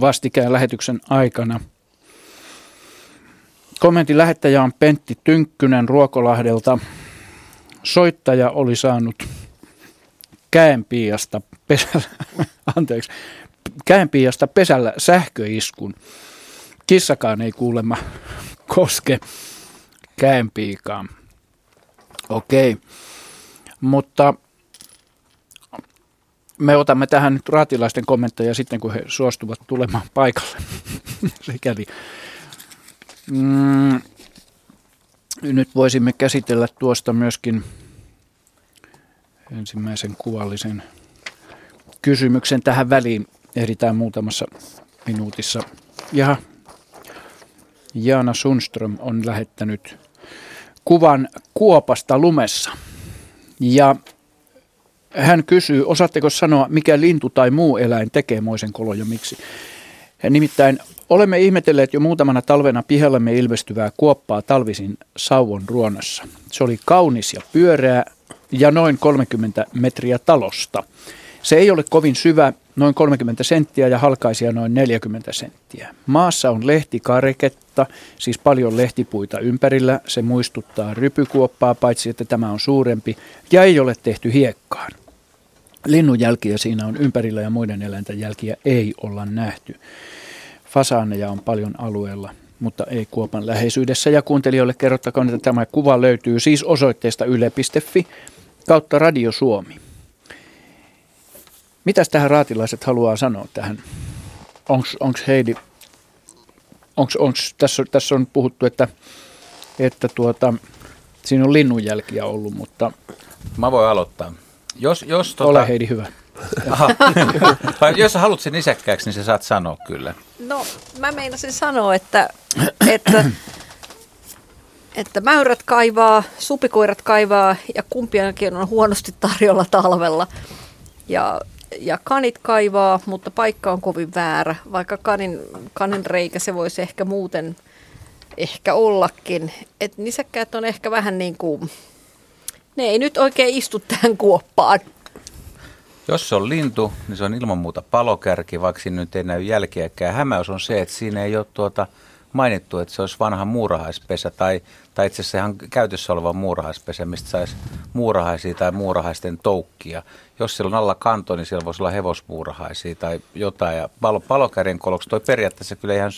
[SPEAKER 2] vastikään lähetyksen aikana. Kommentin lähettäjä on Pentti Tynkkynen Ruokolahdelta. Soittaja oli saanut käenpiiasta pesällä, anteeksi, käenpiiasta pesällä sähköiskun. Kissakaan ei kuulemma koske käenpiikaan. Okei, mutta me otamme tähän nyt raatilaisten kommentteja sitten, kun he suostuvat tulemaan paikalle. Sikäli. Mm, nyt voisimme käsitellä tuosta myöskin ensimmäisen kuvallisen kysymyksen tähän väliin. Ehditään muutamassa minuutissa. Ja Jaana Sundström on lähettänyt kuvan kuopasta lumessa. Ja hän kysyy, osaatteko sanoa, mikä lintu tai muu eläin tekee moisen kolon ja miksi? Nimittäin olemme ihmetelleet jo muutamana talvena pihallamme ilmestyvää kuoppaa talvisin sauvon ruonassa. Se oli kaunis ja pyöreä ja noin 30 metriä talosta. Se ei ole kovin syvä, noin 30 senttiä ja halkaisia noin 40 senttiä. Maassa on lehtikareketta, siis paljon lehtipuita ympärillä. Se muistuttaa rypykuoppaa, paitsi että tämä on suurempi ja ei ole tehty hiekkaan. Linnun jälkiä siinä on ympärillä ja muiden eläinten jälkiä ei olla nähty. Fasaaneja on paljon alueella, mutta ei kuopan läheisyydessä. Ja kuuntelijoille kerrottakoon, että tämä kuva löytyy siis osoitteesta yle.fi kautta Radio Suomi. Mitäs tähän raatilaiset haluaa sanoa tähän? Onko Heidi onks, onks, tässä, tässä on puhuttu, että, että tuota, siinä on linnunjälkiä ollut, mutta...
[SPEAKER 4] Mä voin aloittaa. Jos, jos
[SPEAKER 2] tota... Ole Heidi hyvä.
[SPEAKER 4] Aha. jos sä haluat sen nisäkkääksi, niin sä saat sanoa kyllä.
[SPEAKER 8] No, mä meinasin sanoa, että, että, että mäyrät kaivaa, supikoirat kaivaa ja kumpiakin on huonosti tarjolla talvella. Ja, ja kanit kaivaa, mutta paikka on kovin väärä. Vaikka kanin, kanin reikä se voisi ehkä muuten ehkä ollakin. Et nisäkkäät on ehkä vähän niin kuin, ne ei nyt oikein istu tähän kuoppaan.
[SPEAKER 4] Jos se on lintu, niin se on ilman muuta palokärki, vaikka siinä nyt ei näy jälkeäkään. Hämäys on se, että siinä ei ole tuota mainittu, että se olisi vanha muurahaispesä tai, tai itse asiassa ihan käytössä oleva muurahaispesä, mistä saisi muurahaisia tai muurahaisten toukkia. Jos siellä on alla kanto, niin siellä voisi olla hevosmuurahaisia tai jotain. Ja palo, palokärjen koloksi toi periaatteessa kyllä ihan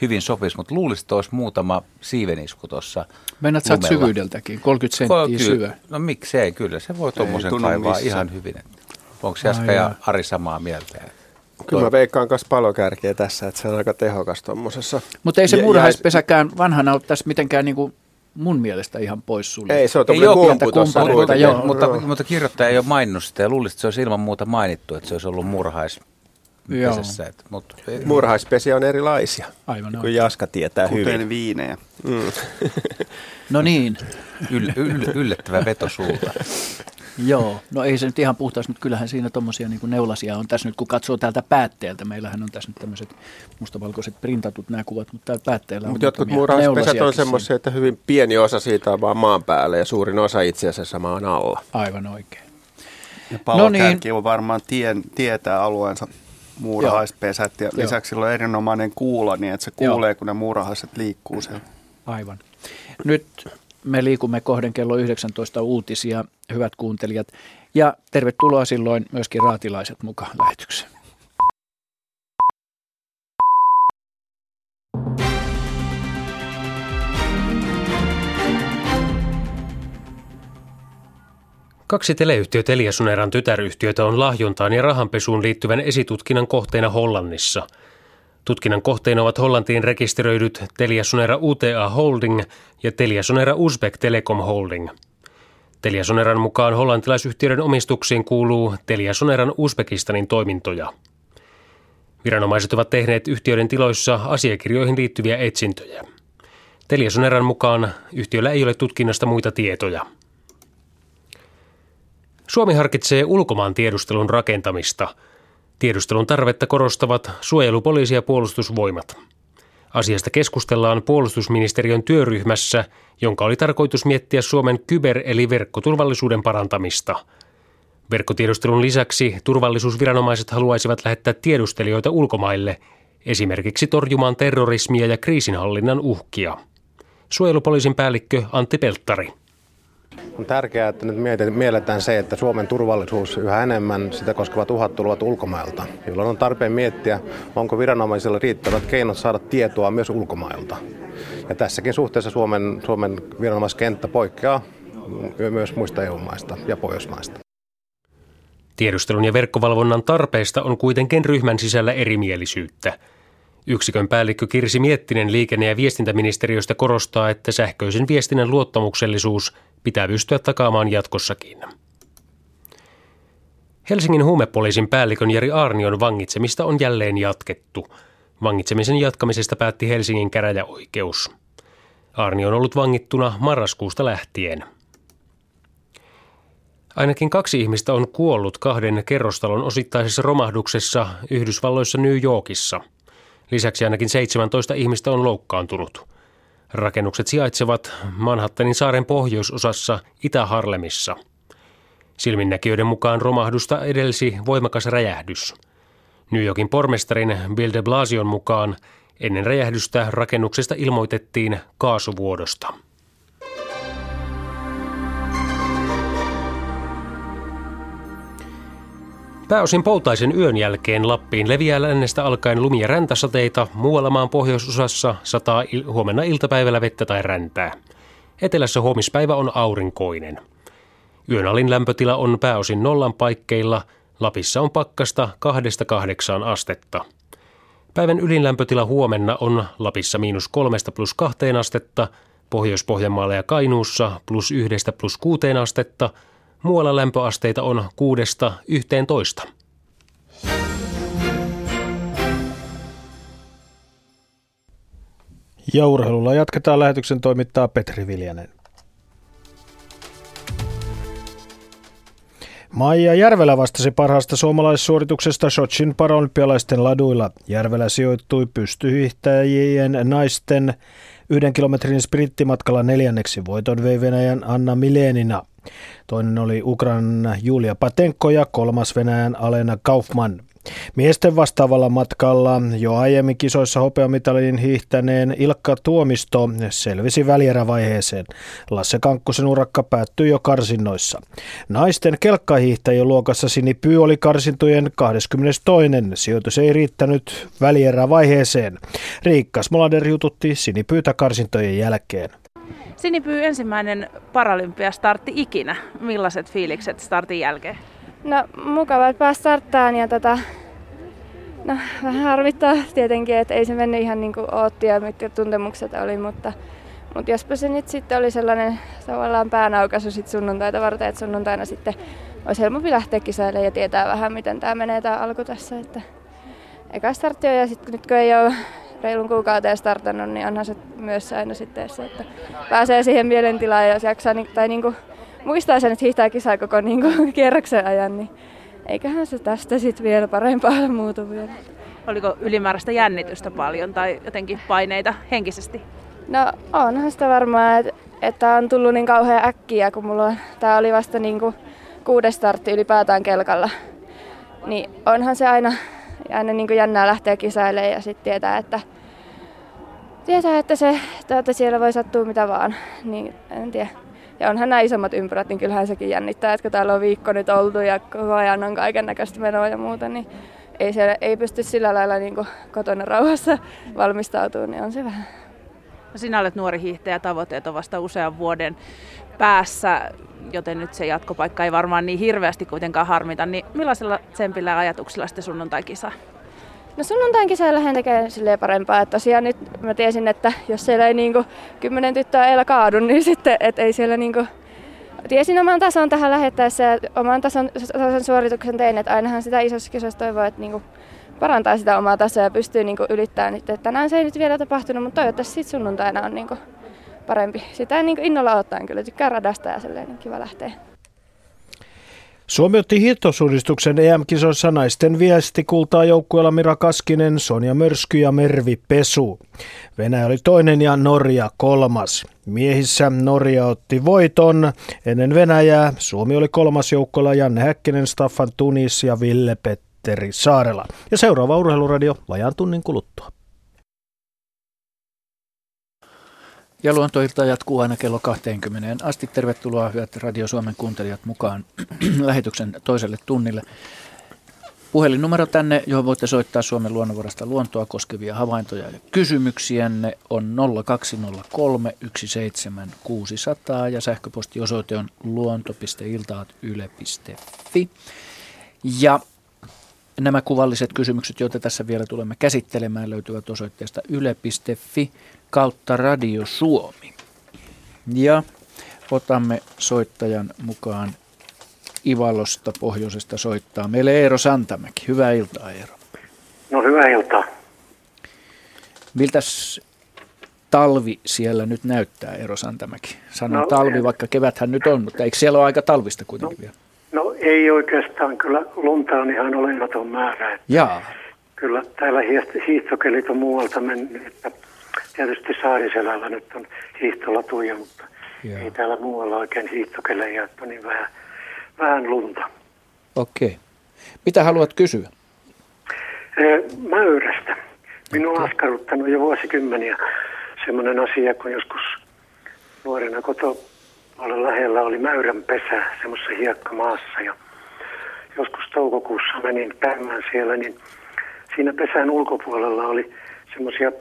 [SPEAKER 4] hyvin sopisi, mutta luulisin, että olisi muutama siivenisku tuossa
[SPEAKER 2] Mennät sä syvyydeltäkin, 30 senttiä syvä.
[SPEAKER 4] No miksei, kyllä se voi tuommoisen kaivaa missä. ihan hyvin. Onko Jaska ja Ari samaa mieltä?
[SPEAKER 9] Kyllä mä veikkaan myös palokärkeä tässä, että se on aika tehokas tuommoisessa.
[SPEAKER 2] Mutta ei se muurahaispesäkään vanhana ole tässä mitenkään niin kuin mun mielestä ihan pois sulle.
[SPEAKER 9] Ei, se on tuommoinen kumpu tuossa.
[SPEAKER 4] Mutta, joo, mutta, mutta kirjoittaja ei ole maininnut sitä ja luulisin, että se olisi ilman muuta mainittu, että se olisi ollut murhais. Pesessä, että, mutta,
[SPEAKER 9] Murhaispesiä on erilaisia,
[SPEAKER 2] Aivan
[SPEAKER 9] kun Jaska tietää
[SPEAKER 5] Kuten
[SPEAKER 9] hyvin.
[SPEAKER 5] viinejä.
[SPEAKER 9] Mm.
[SPEAKER 2] no niin.
[SPEAKER 4] Yll, yll, yllättävä veto sulta.
[SPEAKER 2] Joo, no ei se nyt ihan puhtaasti, mutta kyllähän siinä tuommoisia niin neulasia on tässä nyt, kun katsoo täältä päätteeltä. Meillähän on tässä nyt tämmöiset mustavalkoiset printatut nämä kuvat, mutta täällä päätteellä on
[SPEAKER 9] Mutta jotkut muurahaispesät on semmoisia, että hyvin pieni osa siitä on vaan maan päällä ja suurin osa itse asiassa maan alla.
[SPEAKER 2] Aivan oikein.
[SPEAKER 5] Ja palokärki no niin. on varmaan tien, tietää alueensa muurahaispesät ja Joo. lisäksi sillä on erinomainen kuulo niin, että se kuulee, Joo. kun ne muurahaiset liikkuu siellä.
[SPEAKER 2] Aivan. Nyt me liikumme kohden kello 19 uutisia, hyvät kuuntelijat. Ja tervetuloa silloin myöskin raatilaiset mukaan lähetykseen.
[SPEAKER 17] Kaksi teleyhtiö Teliasuneran tytäryhtiötä on lahjontaan ja rahanpesuun liittyvän esitutkinnan kohteena Hollannissa – Tutkinnan kohteena ovat Hollantiin rekisteröidyt Teliasonera UTA Holding ja Teliasonera Uzbek Telecom Holding. Teliasoneran mukaan hollantilaisyhtiöiden omistuksiin kuuluu Teliasoneran Uzbekistanin toimintoja. Viranomaiset ovat tehneet yhtiöiden tiloissa asiakirjoihin liittyviä etsintöjä. Teliasoneran mukaan yhtiöllä ei ole tutkinnasta muita tietoja. Suomi harkitsee ulkomaan tiedustelun rakentamista – Tiedustelun tarvetta korostavat suojelupoliisi ja puolustusvoimat. Asiasta keskustellaan puolustusministeriön työryhmässä, jonka oli tarkoitus miettiä Suomen kyber- eli verkkoturvallisuuden parantamista. Verkkotiedustelun lisäksi turvallisuusviranomaiset haluaisivat lähettää tiedustelijoita ulkomaille, esimerkiksi torjumaan terrorismia ja kriisinhallinnan uhkia. Suojelupoliisin päällikkö Antti Pelttari.
[SPEAKER 18] On tärkeää, että nyt mielletään se, että Suomen turvallisuus yhä enemmän sitä koskevat uhat tulevat ulkomailta, jolloin on tarpeen miettiä, onko viranomaisilla riittävät keinot saada tietoa myös ulkomailta. Ja tässäkin suhteessa Suomen, Suomen viranomaiskenttä poikkeaa myös muista EU-maista ja Pohjoismaista.
[SPEAKER 17] Tiedustelun ja verkkovalvonnan tarpeesta on kuitenkin ryhmän sisällä erimielisyyttä. Yksikön päällikkö Kirsi Miettinen liikenne- ja viestintäministeriöstä korostaa, että sähköisen viestinnän luottamuksellisuus pitää pystyä takaamaan jatkossakin. Helsingin huumepoliisin päällikön Jari Arnion vangitsemista on jälleen jatkettu. Vangitsemisen jatkamisesta päätti Helsingin käräjäoikeus. Arni on ollut vangittuna marraskuusta lähtien. Ainakin kaksi ihmistä on kuollut kahden kerrostalon osittaisessa romahduksessa Yhdysvalloissa New Yorkissa. Lisäksi ainakin 17 ihmistä on loukkaantunut – Rakennukset sijaitsevat Manhattanin saaren pohjoisosassa Itä-Harlemissa. Silminnäkijöiden mukaan romahdusta edelsi voimakas räjähdys. New Yorkin pormestarin Bill de Blasion mukaan ennen räjähdystä rakennuksesta ilmoitettiin kaasuvuodosta. Pääosin poutaisen yön jälkeen Lappiin leviää lännestä alkaen lumia räntäsateita, muualla maan pohjoisosassa sataa il- huomenna iltapäivällä vettä tai räntää. Etelässä huomispäivä on aurinkoinen. Yön alin lämpötila on pääosin nollan paikkeilla, Lapissa on pakkasta kahdesta kahdeksaan astetta. Päivän ylinlämpötila huomenna on Lapissa miinus kolmesta plus kahteen astetta, Pohjois-Pohjanmaalla ja Kainuussa plus yhdestä plus kuuteen astetta, muualla lämpöasteita on kuudesta yhteen toista.
[SPEAKER 19] Ja urheilulla jatketaan lähetyksen toimittaa Petri Viljanen. Maija Järvelä vastasi parhaasta suomalaissuorituksesta Sochin paralympialaisten laduilla. Järvelä sijoittui pystyhiihtäjien naisten yhden kilometrin sprinttimatkalla neljänneksi voiton vei Venäjän Anna Milenina. Toinen oli Ukrainan Julia Patenko ja kolmas Venäjän Alena Kaufman. Miesten vastaavalla matkalla jo aiemmin kisoissa hopeamitalin hiihtäneen Ilkka Tuomisto selvisi välierävaiheeseen. Lasse Kankkusen urakka päättyi jo karsinnoissa. Naisten kelkkahiihtäjien luokassa Sini Pyy oli karsintojen 22. Sijoitus ei riittänyt välierävaiheeseen. Riikka Smolader jututti Sini Pyytä karsintojen jälkeen.
[SPEAKER 20] Sinipyy ensimmäinen paralympiastartti ikinä. Millaiset fiilikset startin jälkeen?
[SPEAKER 21] No mukava, että pääsi starttaan ja tota, no, vähän harmittaa tietenkin, että ei se mennyt ihan niin kuin ootti ja mitkä tuntemukset oli, mutta, mutta jospa se nyt sitten oli sellainen tavallaan päänaukaisu sit sunnuntaita varten, että sunnuntaina sitten olisi helpompi lähteä kisaille ja tietää vähän, miten tämä menee tämä alku tässä. Että eka startti on ja sitten nyt kun ei ole reilun kuukauteen startannut, niin onhan se myös aina sitten se, että pääsee siihen mielentilaan ja jos jaksaa, tai niin kuin muistaa sen, että hiihtää kisaa koko niin kuin, kierroksen ajan, niin eiköhän se tästä sitten vielä parempaa muutu vielä.
[SPEAKER 20] Oliko ylimääräistä jännitystä paljon tai jotenkin paineita henkisesti?
[SPEAKER 21] No onhan sitä varmaan, että, että on tullut niin kauhean äkkiä, kun mulla tämä oli vasta niin kuin kuudes startti ylipäätään kelkalla. Niin onhan se aina, aina niin kuin jännää lähteä kisailemaan ja sitten tietää, että tietää, että se, että siellä voi sattua mitä vaan. Niin en tiedä. Ja onhan nämä isommat ympyrät, niin kyllähän sekin jännittää, että kun täällä on viikko nyt oltu ja koko ajan on kaiken näköistä menoa ja muuta, niin ei, siellä, ei pysty sillä lailla niin kotona rauhassa valmistautumaan, niin on se vähän.
[SPEAKER 20] No sinä olet nuori hiihtäjä, tavoitteet on vasta usean vuoden päässä, joten nyt se jatkopaikka ei varmaan niin hirveästi kuitenkaan harmita. Niin millaisella tsempillä ajatuksella sitten sunnuntai-kisa?
[SPEAKER 21] No sunnuntain lähden tekemään silleen parempaa. Että tosiaan nyt mä tiesin, että jos siellä ei niinku kymmenen tyttöä eillä kaadu, niin sitten et ei siellä niinku... Tiesin oman tason tähän lähettäessä ja oman tason, tason suorituksen tein, että ainahan sitä isossa kisassa toivoo, että niinku parantaa sitä omaa tasoa ja pystyy niinku ylittämään. Että tänään se ei nyt vielä tapahtunut, mutta toivottavasti sitten sunnuntaina on niinku parempi. Sitä niinku innolla ottaen kyllä, tykkää radasta ja silleen niin kiva lähteä.
[SPEAKER 19] Suomi otti hiihtosuunnistuksen EM-kisoissa naisten viesti kultaa joukkueella Mira Kaskinen, Sonja Mörsky ja Mervi Pesu. Venäjä oli toinen ja Norja kolmas. Miehissä Norja otti voiton. Ennen Venäjää Suomi oli kolmas joukkueella Janne Häkkinen, Staffan Tunis ja Ville Petteri Saarela. Ja seuraava urheiluradio vajaan tunnin kuluttua.
[SPEAKER 2] Ja luontoilta jatkuu aina kello 20 asti. Tervetuloa hyvät Radio Suomen kuuntelijat mukaan lähetyksen toiselle tunnille. Puhelinnumero tänne, johon voitte soittaa Suomen luonnonvarasta luontoa koskevia havaintoja ja kysymyksiänne on 0203 17600 ja sähköpostiosoite on luonto.iltaat.yle.fi. Ja nämä kuvalliset kysymykset, joita tässä vielä tulemme käsittelemään, löytyvät osoitteesta yle.fi kautta Radio Suomi. Ja otamme soittajan mukaan Ivalosta pohjoisesta soittaa. Meille Eero Santamäki. Hyvää iltaa Eero.
[SPEAKER 22] No hyvää iltaa.
[SPEAKER 2] Miltäs talvi siellä nyt näyttää, Eero Santamäki? Sanon no, talvi, vaikka keväthän nyt on, mutta eikö siellä ole aika talvista kuitenkin
[SPEAKER 22] no,
[SPEAKER 2] vielä?
[SPEAKER 22] No ei oikeastaan, kyllä lunta on ihan olematon määrä.
[SPEAKER 2] Jaa.
[SPEAKER 22] Kyllä täällä hiihtokelit on muualta mennyt, että Tietysti Saariselällä nyt on hiihtolatuja, mutta Joo. ei täällä muualla oikein hiihtokelejä, että niin vähän, vähän lunta.
[SPEAKER 2] Okei. Okay. Mitä haluat kysyä?
[SPEAKER 22] Mäyrästä. Minua on askarruttanut jo vuosikymmeniä semmoinen asia, kun joskus nuorena kotopuolen lähellä oli mäyrän pesä semmoisessa hiekkamaassa ja joskus toukokuussa menin käymään siellä, niin siinä pesän ulkopuolella oli semmoisia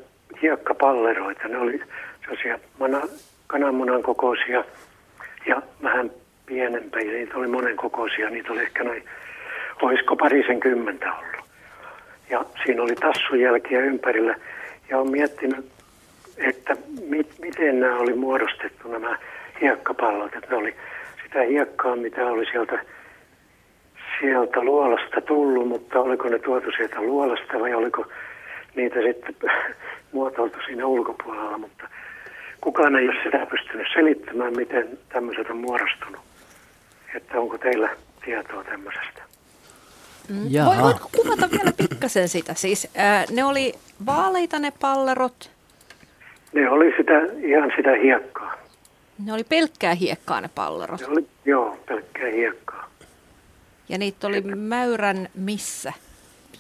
[SPEAKER 22] hiekkapalleroita. Ne oli sellaisia mana, kananmunan kokoisia ja vähän pienempiä. Niitä oli monen kokoisia. Niitä oli ehkä noin, olisiko parisen kymmentä ollut. Ja siinä oli tassujälkiä ympärillä. Ja olen miettinyt, että mit, miten nämä oli muodostettu nämä hiekkapallot. Että ne oli sitä hiekkaa, mitä oli sieltä, sieltä luolasta tullut, mutta oliko ne tuotu sieltä luolasta vai oliko niitä sitten muotoiltu siinä ulkopuolella. Mutta kukaan ei ole sitä pystynyt selittämään, miten tämmöiset on muodostunut. Että onko teillä tietoa tämmöisestä?
[SPEAKER 8] Mm. Voi, voitko kuvata vielä pikkasen sitä? Siis, ää, ne oli vaaleita ne pallerot.
[SPEAKER 22] Ne oli sitä, ihan sitä hiekkaa.
[SPEAKER 8] Ne oli pelkkää hiekkaa ne pallerot.
[SPEAKER 22] Ne oli, joo, pelkkää hiekkaa.
[SPEAKER 8] Ja niitä oli mäyrän missä?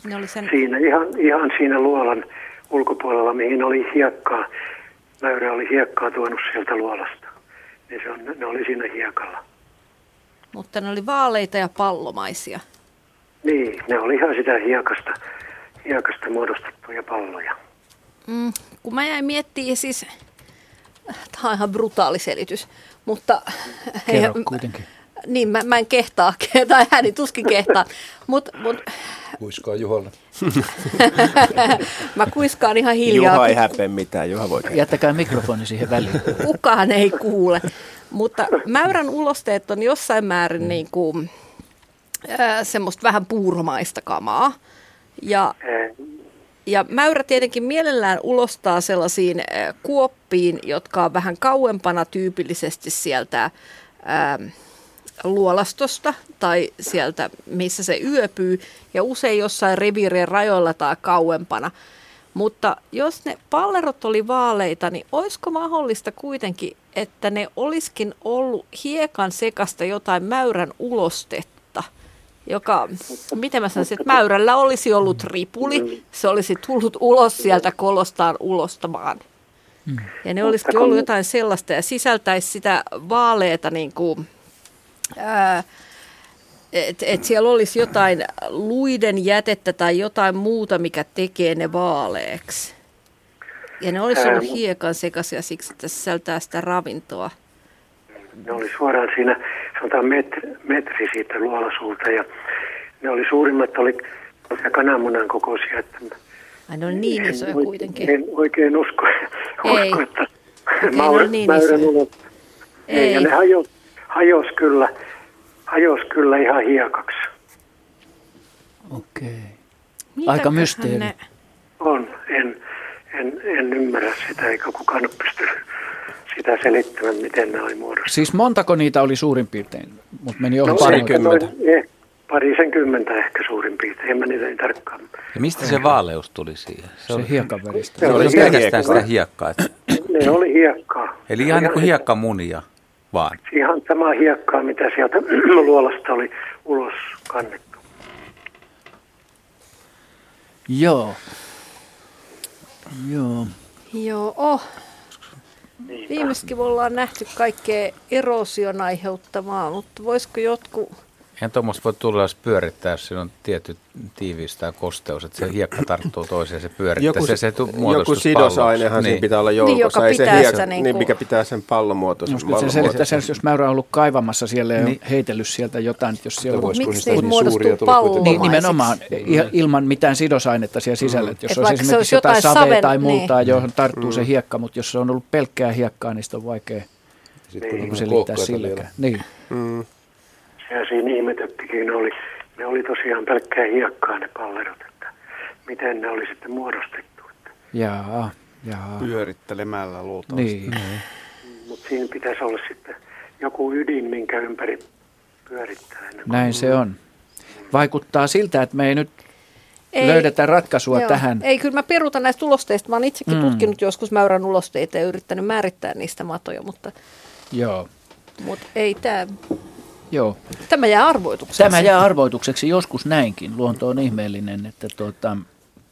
[SPEAKER 22] Ne oli sen... Siinä ihan, ihan siinä luolan ulkopuolella, mihin oli hiekkaa. Mäyrä oli hiekkaa tuonut sieltä luolasta. Niin se on, ne oli siinä hiekalla.
[SPEAKER 8] Mutta ne oli vaaleita ja pallomaisia.
[SPEAKER 22] Niin, ne oli ihan sitä hiekasta, hiekasta muodostettuja palloja.
[SPEAKER 8] Mm, kun mä jäin miettimään siis, tämä on ihan brutaali selitys, mutta...
[SPEAKER 2] Kerro kuitenkin.
[SPEAKER 8] Niin, mä, mä en kehtaa, tai ääni tuskin kehtaa, mutta... Mut,
[SPEAKER 12] Kuiskaa Juhalle.
[SPEAKER 8] mä kuiskaan ihan hiljaa.
[SPEAKER 9] Juha ei häpeä mitään, Juha voi
[SPEAKER 2] Jättäkää mikrofoni siihen väliin.
[SPEAKER 8] Kukaan ei kuule. Mutta mäyrän ulosteet on jossain määrin niin kuin, äh, semmoista vähän puuromaista kamaa. Ja, ja mäyrä tietenkin mielellään ulostaa sellaisiin äh, kuoppiin, jotka on vähän kauempana tyypillisesti sieltä äh, luolastosta tai sieltä, missä se yöpyy, ja usein jossain reviirien rajoilla tai kauempana. Mutta jos ne pallerot oli vaaleita, niin olisiko mahdollista kuitenkin, että ne olisikin ollut hiekan sekasta jotain mäyrän ulostetta, joka, miten mä sanoisin, että mäyrällä olisi ollut ripuli, se olisi tullut ulos sieltä kolostaan ulostamaan. Ja ne olisikin ollut jotain sellaista ja sisältäisi sitä vaaleeta niin kuin, että et siellä olisi jotain luiden jätettä tai jotain muuta, mikä tekee ne vaaleeksi. Ja ne olisi ollut hiekan sekaisia siksi, että se sisältää sitä ravintoa.
[SPEAKER 22] Ne oli suoraan siinä, sanotaan metri, metri siitä luolasuulta ja ne oli suurimmat, oli kananmunan kokoisia. Että
[SPEAKER 8] Ai ne oli niin
[SPEAKER 22] en,
[SPEAKER 8] isoja
[SPEAKER 22] en,
[SPEAKER 8] kuitenkin.
[SPEAKER 22] En oikein usko,
[SPEAKER 8] Ei.
[SPEAKER 22] usko että
[SPEAKER 8] Okei, ne
[SPEAKER 22] maur,
[SPEAKER 8] on niin
[SPEAKER 22] mäyrän
[SPEAKER 8] isoja.
[SPEAKER 22] ulos. Ei. Ja
[SPEAKER 8] Ei.
[SPEAKER 22] ne hajosi hajos kyllä, hajos kyllä ihan hiekaksi.
[SPEAKER 2] Okei.
[SPEAKER 8] Mitäköhän
[SPEAKER 2] Aika mysteeri.
[SPEAKER 8] Ne,
[SPEAKER 22] On, en, en, en ymmärrä sitä, eikä kukaan ole pystynyt sitä selittämään, miten ne oli muodostunut.
[SPEAKER 2] Siis montako niitä oli suurin piirtein? Mutta meni ohi
[SPEAKER 22] No,
[SPEAKER 2] parikymmentä.
[SPEAKER 22] ehkä noin- eh, Parisenkymmentä ehkä suurin piirtein, en mä niitä niin tarkkaan.
[SPEAKER 4] Ja mistä se vaaleus tuli siihen?
[SPEAKER 2] Se
[SPEAKER 4] oli-
[SPEAKER 2] hiekan veristä.
[SPEAKER 4] Se
[SPEAKER 22] Se
[SPEAKER 4] oli pelkästään sitä hiekkaa. että-
[SPEAKER 22] Ne oli hiekkaa.
[SPEAKER 4] Eli ihan niin kuin hiekkamunia vaan.
[SPEAKER 22] Ihan samaa hiekkaa, mitä sieltä luolasta oli ulos kannettu.
[SPEAKER 2] Joo. Joo.
[SPEAKER 8] joo, oh. Viimeiskin me ollaan nähty kaikkea erosion aiheuttamaa, mutta voisiko jotkut...
[SPEAKER 4] Eihän tuommoista voi tulla, jos pyörittää, jos siinä on tietty tiiviys tai kosteus, että se hiekka tarttuu toiseen, se pyörittää.
[SPEAKER 9] Joku,
[SPEAKER 4] se, se
[SPEAKER 9] joku sidosainehan
[SPEAKER 4] palloksi.
[SPEAKER 9] siinä pitää olla
[SPEAKER 8] Niin,
[SPEAKER 9] joukossa.
[SPEAKER 8] joka
[SPEAKER 9] Ei se
[SPEAKER 8] pitää
[SPEAKER 9] hiek-
[SPEAKER 8] sitä niin
[SPEAKER 9] niin,
[SPEAKER 8] kuin-
[SPEAKER 9] mikä pitää sen pallon muotoisen.
[SPEAKER 2] Jos se selittää sen, jos mäyrä on ollut kaivamassa siellä ja niin. heitellyt sieltä jotain, että jos siellä on...
[SPEAKER 8] Miksi niin muodostuu kuitenkin?
[SPEAKER 2] Niin, nimenomaan, i- ilman mitään sidosainetta siellä sisällä. Että jos
[SPEAKER 8] Et
[SPEAKER 2] olisi
[SPEAKER 8] vaikka se
[SPEAKER 2] esimerkiksi
[SPEAKER 8] olisi
[SPEAKER 2] jotain
[SPEAKER 8] jotain
[SPEAKER 2] savea tai multaa,
[SPEAKER 8] niin.
[SPEAKER 2] johon tarttuu se
[SPEAKER 9] Mm.
[SPEAKER 2] hiekka, mutta jos se on ollut pelkkää hiekkaa, niin sitä on vaikea
[SPEAKER 12] Sitten kun
[SPEAKER 2] niin
[SPEAKER 12] on
[SPEAKER 2] selittää silläkään. Niin.
[SPEAKER 9] Mm.
[SPEAKER 22] Ja siinä ihmetyttikin, ne oli, ne oli tosiaan pelkkää hiekkaa ne pallerot, että miten ne oli sitten muodostettu.
[SPEAKER 2] Jaa, jaa.
[SPEAKER 5] Pyörittelemällä luultavasti.
[SPEAKER 2] Niin.
[SPEAKER 22] Mutta siinä pitäisi olla sitten joku ydin, minkä ympäri pyörittää.
[SPEAKER 2] Näin se on. Vaikuttaa siltä, että me ei nyt
[SPEAKER 8] Ei.
[SPEAKER 2] löydetä ratkaisua
[SPEAKER 8] Joo.
[SPEAKER 2] tähän.
[SPEAKER 8] Ei, kyllä mä peruutan näistä ulosteista. Mä oon itsekin
[SPEAKER 2] mm.
[SPEAKER 8] tutkinut joskus mäyrän ulosteita ja yrittänyt määrittää niistä matoja, mutta,
[SPEAKER 2] Joo.
[SPEAKER 8] mutta ei tämä...
[SPEAKER 2] Joo.
[SPEAKER 8] Tämä jää arvoitukseksi.
[SPEAKER 2] Tämä jää arvoitukseksi joskus näinkin. Luonto on ihmeellinen, että tuota,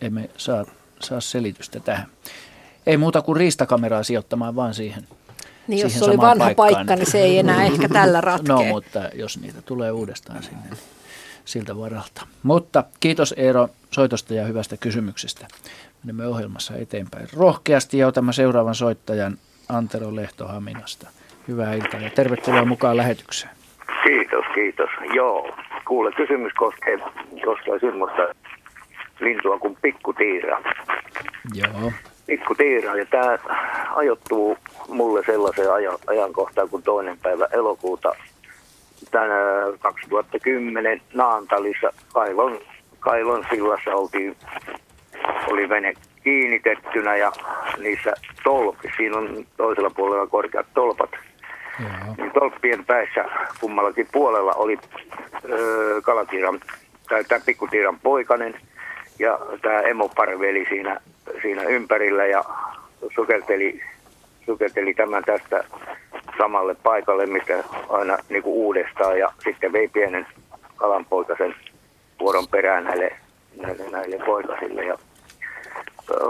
[SPEAKER 2] emme saa, saa selitystä tähän. Ei muuta kuin riistakameraa sijoittamaan vaan siihen.
[SPEAKER 8] Niin jos se oli vanha paikka, niin se ei enää ehkä tällä ratkea.
[SPEAKER 2] No, mutta jos niitä tulee uudestaan sinne, niin siltä varalta. Mutta kiitos Eero soitosta ja hyvästä kysymyksestä. Menemme ohjelmassa eteenpäin rohkeasti ja otamme seuraavan soittajan Antero Lehto Haminasta. Hyvää iltaa ja tervetuloa mukaan lähetykseen.
[SPEAKER 23] Kiitos, kiitos. Joo, kuule, kysymys koskee, koskee semmoista, lintua kuin pikkutiira.
[SPEAKER 2] Joo.
[SPEAKER 23] Pikkutiira, ja tämä ajoittuu mulle sellaiseen ajan, ajankohtaan kuin toinen päivä elokuuta tänä 2010 Naantalissa Kailon, Kailon sillassa oltiin, oli vene kiinnitettynä ja niissä tolpi, siinä on toisella puolella korkeat tolpat. Niin tolppien päissä kummallakin puolella oli öö, kalatiiran, tai tämä pikkutiiran poikanen ja tämä emoparveli siinä, siinä ympärillä ja sukelteli, sukelteli tämän tästä samalle paikalle, mistä aina niin kuin uudestaan ja sitten vei pienen kalanpoikasen vuoron perään näille, näille, näille poikasille. Ja,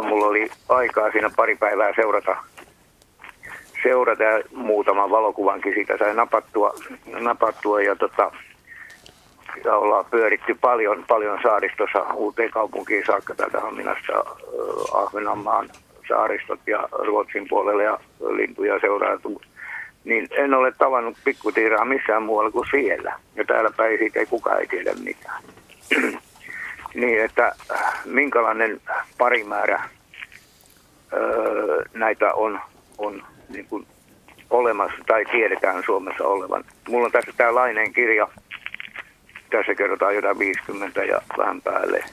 [SPEAKER 23] mulla oli aikaa siinä pari päivää seurata, seurata ja muutaman valokuvankin siitä sai napattua, napattua ja tota, ja ollaan pyöritty paljon, paljon saaristossa uuteen kaupunkiin saakka täältä Haminasta, äh, Ahvenanmaan saaristot ja Ruotsin puolelle ja lintuja seuraatu niin en ole tavannut pikkutiiraa missään muualla kuin siellä. Ja täällä päin siitä ei kukaan ei tiedä mitään. niin, että minkälainen parimäärä öö, näitä on, on niin kuin olemassa tai tiedetään Suomessa olevan. Mulla on tässä tämä Laineen kirja. Tässä kerrotaan jotain 50 ja vähän päälle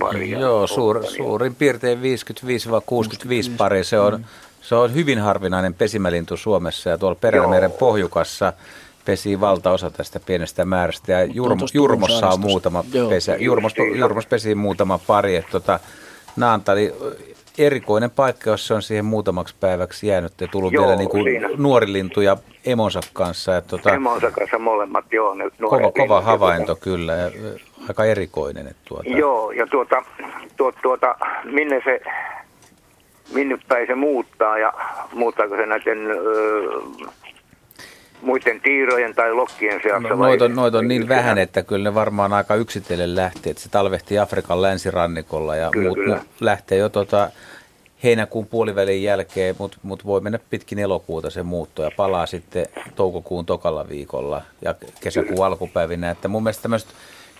[SPEAKER 23] paria.
[SPEAKER 4] Joo, suur, suurin piirtein 55-65 pari. Se on, se on hyvin harvinainen pesimälintu Suomessa ja tuolla Perämeren pohjukassa pesi valtaosa tästä pienestä määrästä ja Jurmo, Jurmossa on muutama Joo. pesä. Jurmos, Jurmos pesi muutama pari. Että tota, Naantali erikoinen paikka, jos se on siihen muutamaksi päiväksi jäänyt ja tullut joo, vielä niin kuin nuori lintu ja emonsa kanssa. Ja
[SPEAKER 23] tota, emonsa kanssa molemmat, joo. Ne
[SPEAKER 4] kova, kova havainto kyllä ja aika erikoinen. Että tuota.
[SPEAKER 23] Joo, ja tuota, tuota, tuota, minne se minne päin se muuttaa ja muuttaako se näiden öö, muiden tiirojen tai lokkien seassa?
[SPEAKER 4] No, noita, on, noita on niin vähän, että kyllä ne varmaan aika yksitellen lähtee. Että se talvehtii Afrikan länsirannikolla ja kyllä, muut, kyllä. lähtee jo tota, heinäkuun puolivälin jälkeen, mutta mut voi mennä pitkin elokuuta se muutto ja palaa sitten toukokuun tokalla viikolla ja kesäkuun kyllä. alkupäivinä. Että mun mielestä tämmöiset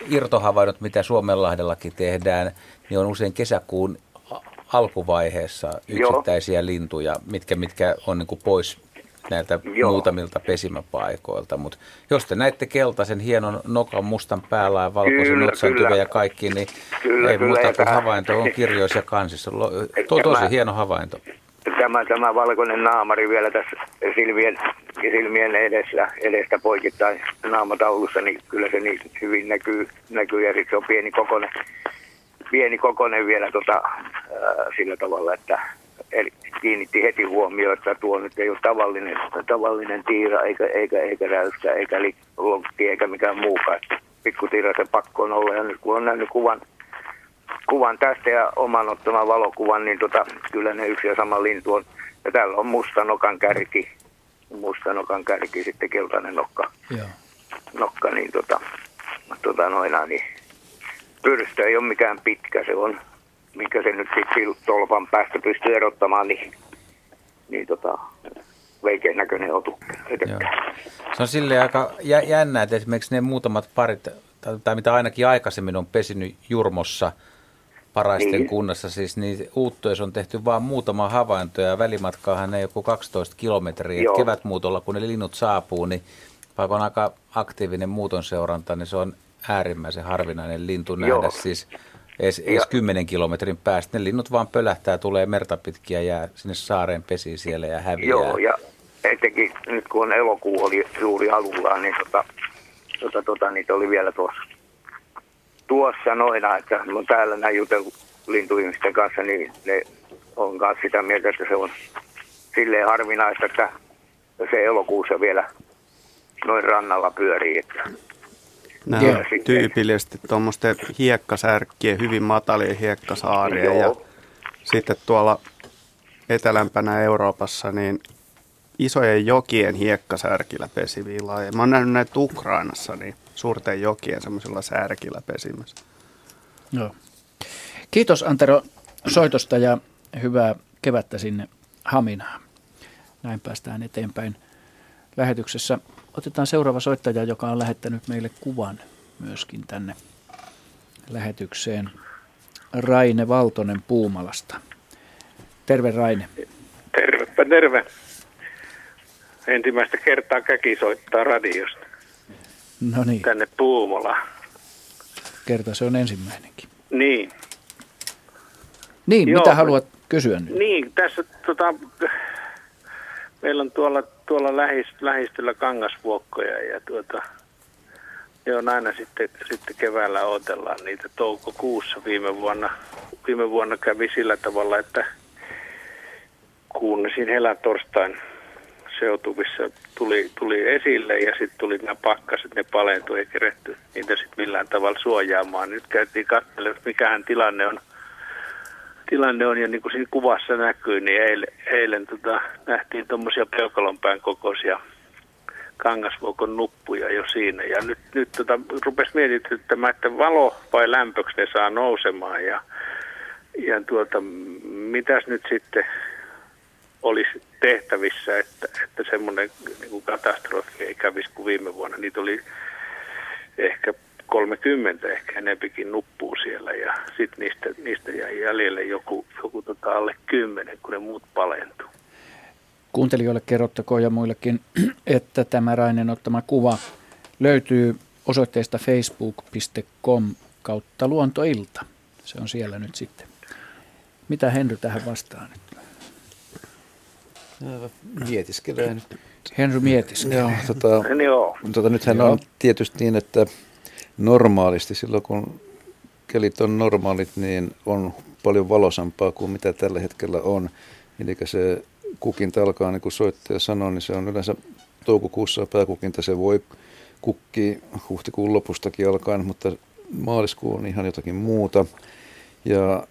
[SPEAKER 4] irtohavainnot, mitä Suomenlahdellakin tehdään, niin on usein kesäkuun alkuvaiheessa yksittäisiä Joo. lintuja, mitkä, mitkä on niin pois näiltä Joo. muutamilta pesimäpaikoilta. Mutta jos te näitte keltaisen hienon nokan mustan päällä ja valkoisen otsan ja kaikki, niin kyllä, ei kyllä, muuta kuin havainto on kirjoissa ja kansissa. To, tosi hieno havainto.
[SPEAKER 23] Tämä, tämä valkoinen naamari vielä tässä silmien, silmien edessä, edestä poikittain naamataulussa, niin kyllä se niin hyvin näkyy, näkyy ja sitten se on pieni kokoinen pieni kokonen vielä tota, ää, sillä tavalla, että eli kiinnitti heti huomioon, että tuo nyt ei ole tavallinen, tavallinen tiira, eikä, eikä, eikä räyskä, eikä lonkki, eikä mikään muukaan. Pikkutiira se pakko on olla, ja nyt kun on nähnyt kuvan, kuvan tästä ja oman ottaman valokuvan, niin tota, kyllä ne yksi ja sama lintu on. Ja täällä on mustanokan kärki, mustanokan kärki, sitten keltainen nokka, Joo. nokka niin tota, tota noina, niin pyrstö ei ole mikään pitkä, se on, mikä se nyt sitten tolpan päästä pystyy erottamaan, niin, niin tota, veikeän näköinen otu.
[SPEAKER 4] Se on silleen aika jännä, että esimerkiksi ne muutamat parit, tai mitä ainakin aikaisemmin on pesinyt Jurmossa, paraisten niin. kunnassa, siis niin uuttoissa on tehty vain muutama havainto ja välimatkaahan ei joku 12 kilometriä. Kevätmuutolla, kun ne linnut saapuu, niin vaikka on aika aktiivinen muuton seuranta, niin se on äärimmäisen harvinainen lintu nähdä Joo. siis edes, edes 10 kilometrin päästä. Ne linnut vaan pölähtää, tulee merta pitkiä ja sinne saareen pesi siellä ja häviää.
[SPEAKER 23] Joo, ja etenkin nyt kun elokuu oli suuri alullaan, niin tota, tota, tota, niitä oli vielä tuossa, tuossa noina, että on täällä näin jutellut lintuihmisten kanssa, niin ne on myös sitä mieltä, että se on silleen harvinaista, että se elokuussa vielä noin rannalla pyörii. Että
[SPEAKER 5] Nämä on tyypillisesti tuommoisten hiekkasärkkien, hyvin matalien hiekkasaarien Joo. ja sitten tuolla etelämpänä Euroopassa niin isojen jokien hiekkasärkillä pesiviä lajeja. Mä oon nähnyt näitä Ukrainassa, niin suurten jokien semmoisilla särkillä pesimässä.
[SPEAKER 2] Joo. Kiitos Antero soitosta ja hyvää kevättä sinne Haminaan. Näin päästään eteenpäin lähetyksessä. Otetaan seuraava soittaja, joka on lähettänyt meille kuvan myöskin tänne lähetykseen. Raine Valtonen Puumalasta. Terve Raine.
[SPEAKER 24] Tervepä terve. Ensimmäistä kertaa käki soittaa radiosta.
[SPEAKER 2] No niin.
[SPEAKER 24] Tänne Puumolaan.
[SPEAKER 2] Kerta se on ensimmäinenkin.
[SPEAKER 24] Niin.
[SPEAKER 2] Niin, Joo, mitä haluat kysyä nyt?
[SPEAKER 24] Niin, tässä tota, meillä on tuolla, tuolla lähis, lähistöllä kangasvuokkoja ja tuota, ne on aina sitten, sitten keväällä odotellaan niitä toukokuussa viime vuonna. Viime vuonna kävi sillä tavalla, että kuunnesin helän torstain seutuvissa tuli, tuli esille ja sitten tuli nämä pakkaset, ne palentui eikä keretty niitä sitten millään tavalla suojaamaan. Nyt käytiin katselemaan, mikähän tilanne on, tilanne on ja niin kuin siinä kuvassa näkyy, niin eilen, eilen tota, nähtiin tuommoisia peukalonpään kokoisia kangasvuokon nuppuja jo siinä. Ja nyt, nyt tota, rupesi mietityttämään, että valo vai lämpöksi ne saa nousemaan ja, ja tuota, mitäs nyt sitten olisi tehtävissä, että, että semmoinen niin katastrofi ei kävisi kuin viime vuonna. Niitä oli ehkä 30 ehkä enempikin nuppuu siellä ja sitten niistä, niistä jäi jäljelle joku, joku tota alle 10, kun ne muut palentuu.
[SPEAKER 2] Kuuntelijoille kerrottakoon ja muillekin, että tämä Rainen ottama kuva löytyy osoitteesta facebook.com kautta luontoilta. Se on siellä nyt sitten. Mitä Henry tähän vastaa nyt?
[SPEAKER 12] Mietiskelee nyt.
[SPEAKER 2] Henry mietiskelee.
[SPEAKER 12] Joo, tota,
[SPEAKER 24] Joo.
[SPEAKER 12] tota, nythän Joo. on tietysti niin, että normaalisti silloin kun kelit on normaalit, niin on paljon valosampaa kuin mitä tällä hetkellä on. Eli se kukinta alkaa, niin kuin soittaja sanoi, niin se on yleensä toukokuussa pääkukinta. Se voi kukki huhtikuun lopustakin alkaen, mutta maaliskuu on ihan jotakin muuta. Ja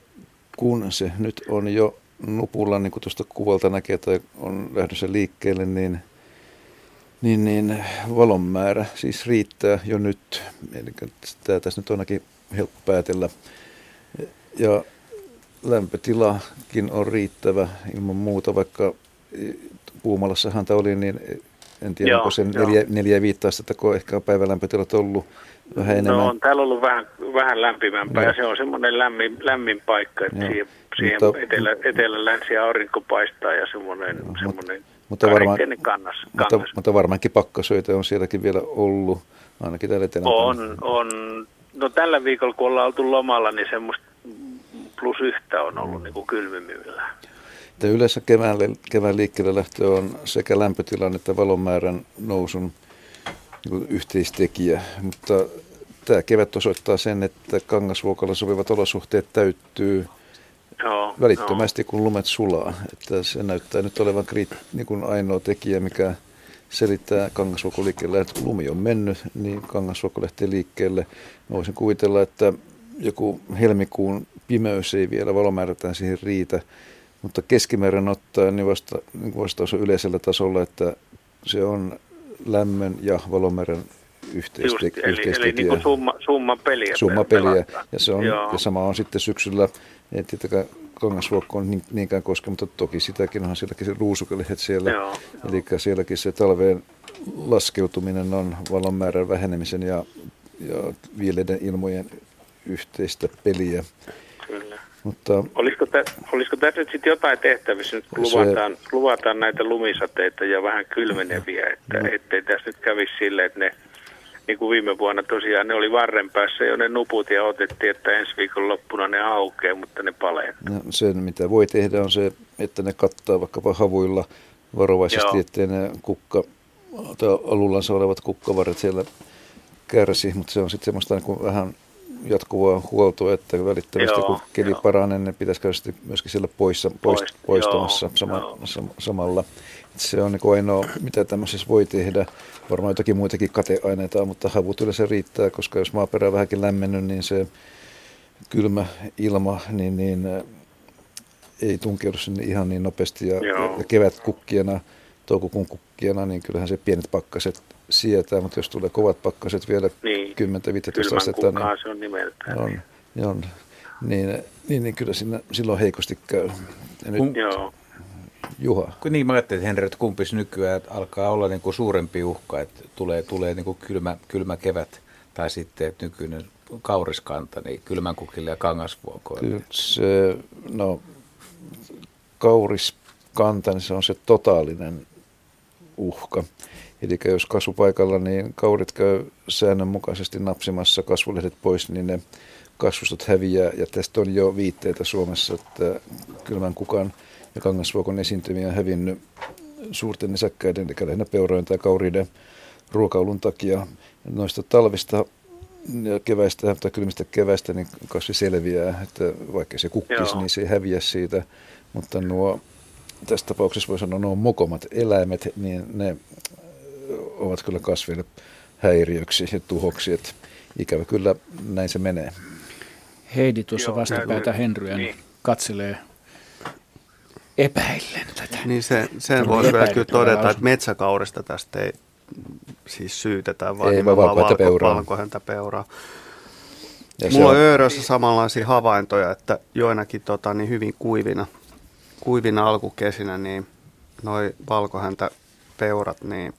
[SPEAKER 12] kun se nyt on jo nupulla, niin kuin tuosta kuvalta näkee, tai on lähdössä liikkeelle, niin, niin, niin valon määrä siis riittää jo nyt. Eli tämä tässä nyt on ainakin helppo päätellä. Ja lämpötilakin on riittävä ilman muuta, vaikka Puumalassahan tämä oli, niin en tiedä, joo, onko se neljä, neljä viittä astetta, kun ehkä on päivälämpötilat ollut vähän enemmän. No
[SPEAKER 24] on täällä ollut vähän, vähän lämpimämpää no. ja se on semmoinen lämmin, lämmin paikka, että siihen, siihen mutta, etelä, etelä-länsi aurinko paistaa ja semmoinen, no, semmoinen mutta, varmaan, kannas, kannas.
[SPEAKER 12] Mutta, mutta varmaankin pakkasöitä on sielläkin vielä ollut, ainakin täällä etelä
[SPEAKER 24] On, on. No tällä viikolla, kun ollaan oltu lomalla, niin semmoista plus yhtä on ollut mm. niin kuin kylmimyydellä.
[SPEAKER 12] Että yleensä kevään, kevään liikkeelle lähtö on sekä lämpötilan että valonmäärän nousun niin yhteistekijä, mutta tämä kevät osoittaa sen, että kangasvuokalla sopivat olosuhteet täyttyy
[SPEAKER 24] joo,
[SPEAKER 12] välittömästi, joo. kun lumet sulaa. Että se näyttää nyt olevan kriit, niin kuin ainoa tekijä, mikä selittää kangasvuokon liikkeelle, että kun lumi on mennyt, niin kangasvuokko lähtee liikkeelle. Mä voisin kuvitella, että joku helmikuun pimeys ei vielä valomäärältään siihen riitä, mutta keskimäärin ottaen niin vasta, niin vastaus on yleisellä tasolla, että se on lämmön ja valomäärän Just,
[SPEAKER 24] eli, eli niin summa, summa peliä.
[SPEAKER 12] Summa peliä. Ja, se on, ja sama on sitten syksyllä, ei tietenkään kangasvuokko on niin, niinkään koske, mutta toki sitäkin onhan sielläkin se ruusukelihdet siellä. Joo, Eli sielläkin se talveen laskeutuminen on valon määrän vähenemisen ja, ja viileiden ilmojen yhteistä peliä.
[SPEAKER 24] Kyllä. Mutta, olisiko, tä, olisiko tässä nyt sitten jotain tehtävissä, nyt kun se, luvataan, luvataan näitä lumisateita ja vähän kylmeneviä, että no. ettei tässä nyt kävisi silleen, että ne, niin kuin viime vuonna tosiaan, ne oli varren päässä jo ne nuput ja otettiin, että ensi viikon loppuna ne aukeaa, mutta ne palee.
[SPEAKER 12] No, se, mitä voi tehdä, on se, että ne kattaa vaikkapa havuilla varovaisesti, ettei ne kukka, tai alullansa olevat kukkavarret siellä kärsi, mutta se on sitten semmoista niin kuin vähän jatkuvaa huoltoa, että välittömästi joo, kun keli joo. paranee, niin pitäisi käydä myöskin siellä poissa, poist, Poist, poistamassa joo, sama, joo. samalla. Se on niin ainoa, mitä tämmöisessä voi tehdä. Varmaan jotakin muitakin kateaineita on, mutta havut yleensä riittää, koska jos maaperä on vähänkin lämmennyt, niin se kylmä ilma niin, niin, ei tunkeudu sinne ihan niin nopeasti. Ja, ja kevät kukkijana, toukokuun kukkijana, niin kyllähän se pienet pakkaset sietää, mutta jos tulee kovat pakkaset vielä niin. 10-15 astetta,
[SPEAKER 24] niin, se on nimeltään. On,
[SPEAKER 12] niin on, niin, niin, niin kyllä siinä, silloin heikosti käy.
[SPEAKER 24] Ja nyt, Joo.
[SPEAKER 12] Juha.
[SPEAKER 4] Kun niin mä ajattelin, että Henri, että kumpis nykyään että alkaa olla niin kuin suurempi uhka, että tulee, tulee niin kuin kylmä, kylmä kevät Tai sitten että nykyinen kauriskanta, niin kylmänkukille ja kangasvuokoille.
[SPEAKER 12] Kyllä se, no, kauriskanta, niin se on se totaalinen uhka. Eli jos kasvupaikalla niin kaurit käy säännönmukaisesti napsimassa kasvulehdet pois, niin ne kasvustot häviää. Ja tästä on jo viitteitä Suomessa, että kylmän kukan ja kangasvuokon esiintymiä on hävinnyt suurten nisäkkäiden, eli lähinnä peurojen tai kauriiden ruokailun takia. Noista talvista ja keväistä tai kylmistä keväistä niin kasvi selviää, että vaikka se kukkisi, Joo. niin se ei häviä siitä. Mutta nuo, tässä tapauksessa voi sanoa, nuo mokomat eläimet, niin ne ovat kyllä kasville häiriöksi ja tuhoksi. Että ikävä kyllä näin se menee.
[SPEAKER 2] Heidi tuossa vastapäätä Henryä niin. katselee epäillen tätä.
[SPEAKER 5] Niin se, sen voisi vielä kyllä todeta, että metsäkaurista tästä ei siis syytetään, vaan ei, nimenomaan valko, peuraa. valkohäntä peuraa. Ja Mulla on Öörössä samanlaisia havaintoja, että joinakin tota, niin hyvin kuivina, kuivina alkukesinä niin noi valkohäntä peurat, niin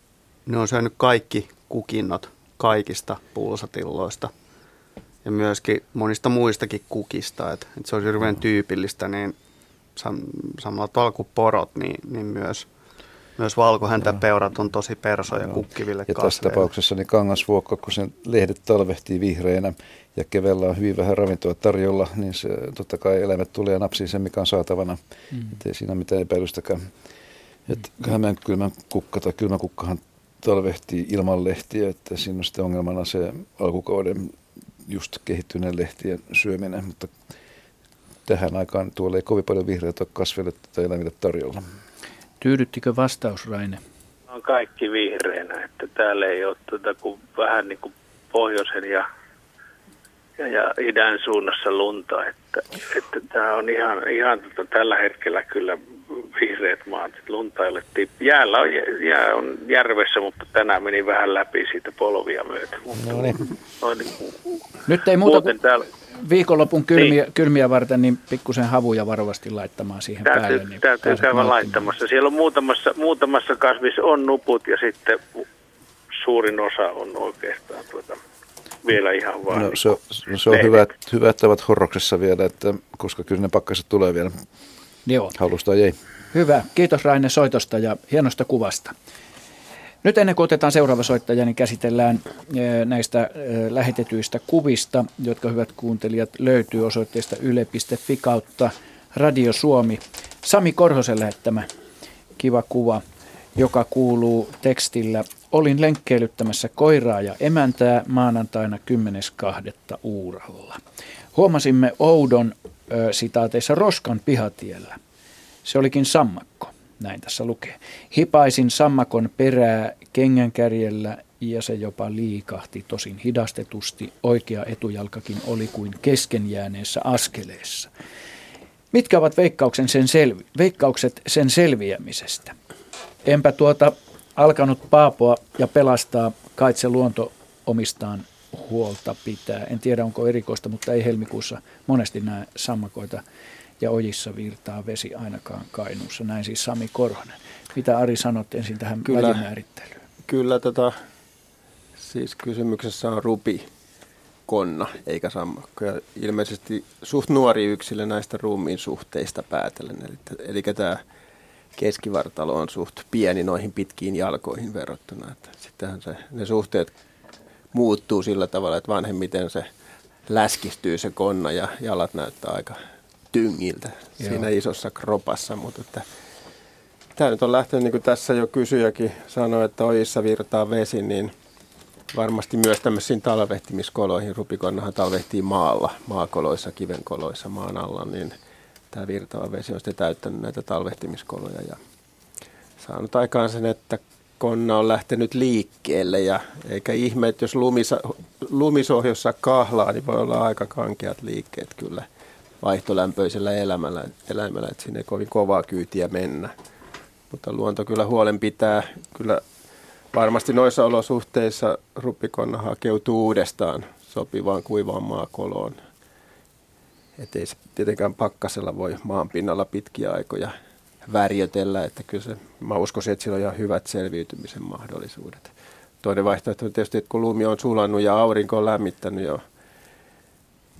[SPEAKER 5] ne on syönyt kaikki kukinnot kaikista pulsatilloista ja myöskin monista muistakin kukista. Et, et se on hirveän tyypillistä, niin samalla tavalla kuin porot, niin, niin myös, myös valkohäntäpeurat on tosi persoja kukkiville
[SPEAKER 12] Ja tässä tapauksessa niin kangasvuokka, kun sen lehdet talvehtii vihreinä ja kevellä on hyvin vähän ravintoa tarjolla, niin se, totta kai eläimet tulee ja napsii sen, mikä on saatavana. Mm. ei siinä mitään epäilystäkään. Et mm. kylmän kukka tai kylmäkukkahan talvehtii ilman lehtiä, että siinä on sitten ongelmana se alkukauden just kehittyneen lehtien syöminen, mutta tähän aikaan tuolla ei kovin paljon vihreitä kasveille tai eläimille tarjolla.
[SPEAKER 2] Tyydyttikö vastaus, Raine?
[SPEAKER 24] On kaikki vihreänä, että täällä ei ole tuota, kuin vähän niin kuin pohjoisen ja, ja, ja idän suunnassa lunta, että, että tämä on ihan, ihan tota, tällä hetkellä kyllä vihreät maat. Lunta ei ole tippi. Jäällä on, jää on järvessä, mutta tänään meni vähän läpi siitä polvia myötä.
[SPEAKER 2] No niin. Nyt ei muuta kuin täällä... viikonlopun kylmiä, niin. kylmiä varten, niin pikkusen havuja varovasti laittamaan siihen täytyy, päälle. Niin
[SPEAKER 24] täytyy käydä laittamassa. Siellä on muutamassa, muutamassa kasvissa on nuput ja sitten suurin osa on oikeastaan tuota, vielä ihan vaan.
[SPEAKER 12] No, se, on, no, se on hyvä, hyvä, että ovat horroksessa vielä, että, koska kyllä ne pakkaset tulee vielä.
[SPEAKER 2] Joo.
[SPEAKER 12] Halusta ei.
[SPEAKER 2] Hyvä. Kiitos Raine soitosta ja hienosta kuvasta. Nyt ennen kuin otetaan seuraava soittaja, niin käsitellään eh, näistä eh, lähetetyistä kuvista, jotka hyvät kuuntelijat löytyy osoitteesta yle.fi kautta Radio Suomi. Sami Korhosen lähettämä kiva kuva, joka kuuluu tekstillä Olin lenkkeilyttämässä koiraa ja emäntää maanantaina 10.2. Uuralla. Huomasimme oudon sitaateissa roskan pihatiellä. Se olikin sammakko, näin tässä lukee. Hipaisin sammakon perää kengänkärjellä ja se jopa liikahti tosin hidastetusti. Oikea etujalkakin oli kuin keskenjääneessä askeleessa. Mitkä ovat veikkauksen sen selvi- veikkaukset sen selviämisestä? Enpä tuota alkanut paapoa ja pelastaa, kaitse luonto omistaan huolta pitää. En tiedä onko erikoista, mutta ei helmikuussa monesti näe sammakoita ja ojissa virtaa vesi ainakaan Kainuussa. Näin siis Sami Korhonen. Mitä Ari sanot ensin tähän kyllä, välimäärittelyyn?
[SPEAKER 9] Kyllä tota, siis kysymyksessä on rupi konna eikä sammakko. Ja ilmeisesti suht nuori yksilö näistä ruumiin suhteista päätellen. Eli, eli tämä keskivartalo on suht pieni noihin pitkiin jalkoihin verrattuna. Että sittenhän se, ne suhteet muuttuu sillä tavalla, että vanhemmiten se läskistyy se konna ja jalat näyttää aika tyngiltä Joo. siinä isossa kropassa, mutta että tämä nyt on lähtenyt, niin kuin tässä jo kysyjäkin sanoi, että ojissa virtaa vesi, niin varmasti myös tämmöisiin talvehtimiskoloihin, rupikonnahan talvehtii maalla, maakoloissa, kivenkoloissa, maan alla, niin tämä virtaava vesi on sitten täyttänyt näitä talvehtimiskoloja ja saanut aikaan sen, että konna on lähtenyt liikkeelle ja eikä ihme, että jos lumisa, lumisohjossa kahlaa, niin voi olla aika kankeat liikkeet kyllä vaihtolämpöisellä elämällä, eläimellä, että sinne ei kovin kovaa kyytiä mennä. Mutta luonto kyllä huolen pitää. Kyllä varmasti noissa olosuhteissa ruppikonna hakeutuu uudestaan sopivaan kuivaan maakoloon. Että ei se tietenkään pakkasella voi maan pinnalla pitkiä aikoja värjötellä, että kyllä se, mä uskoisin, että sillä on ihan hyvät selviytymisen mahdollisuudet. toinen vaihtoehto on tietysti, että kun lumi on sulannut ja aurinko on lämmittänyt jo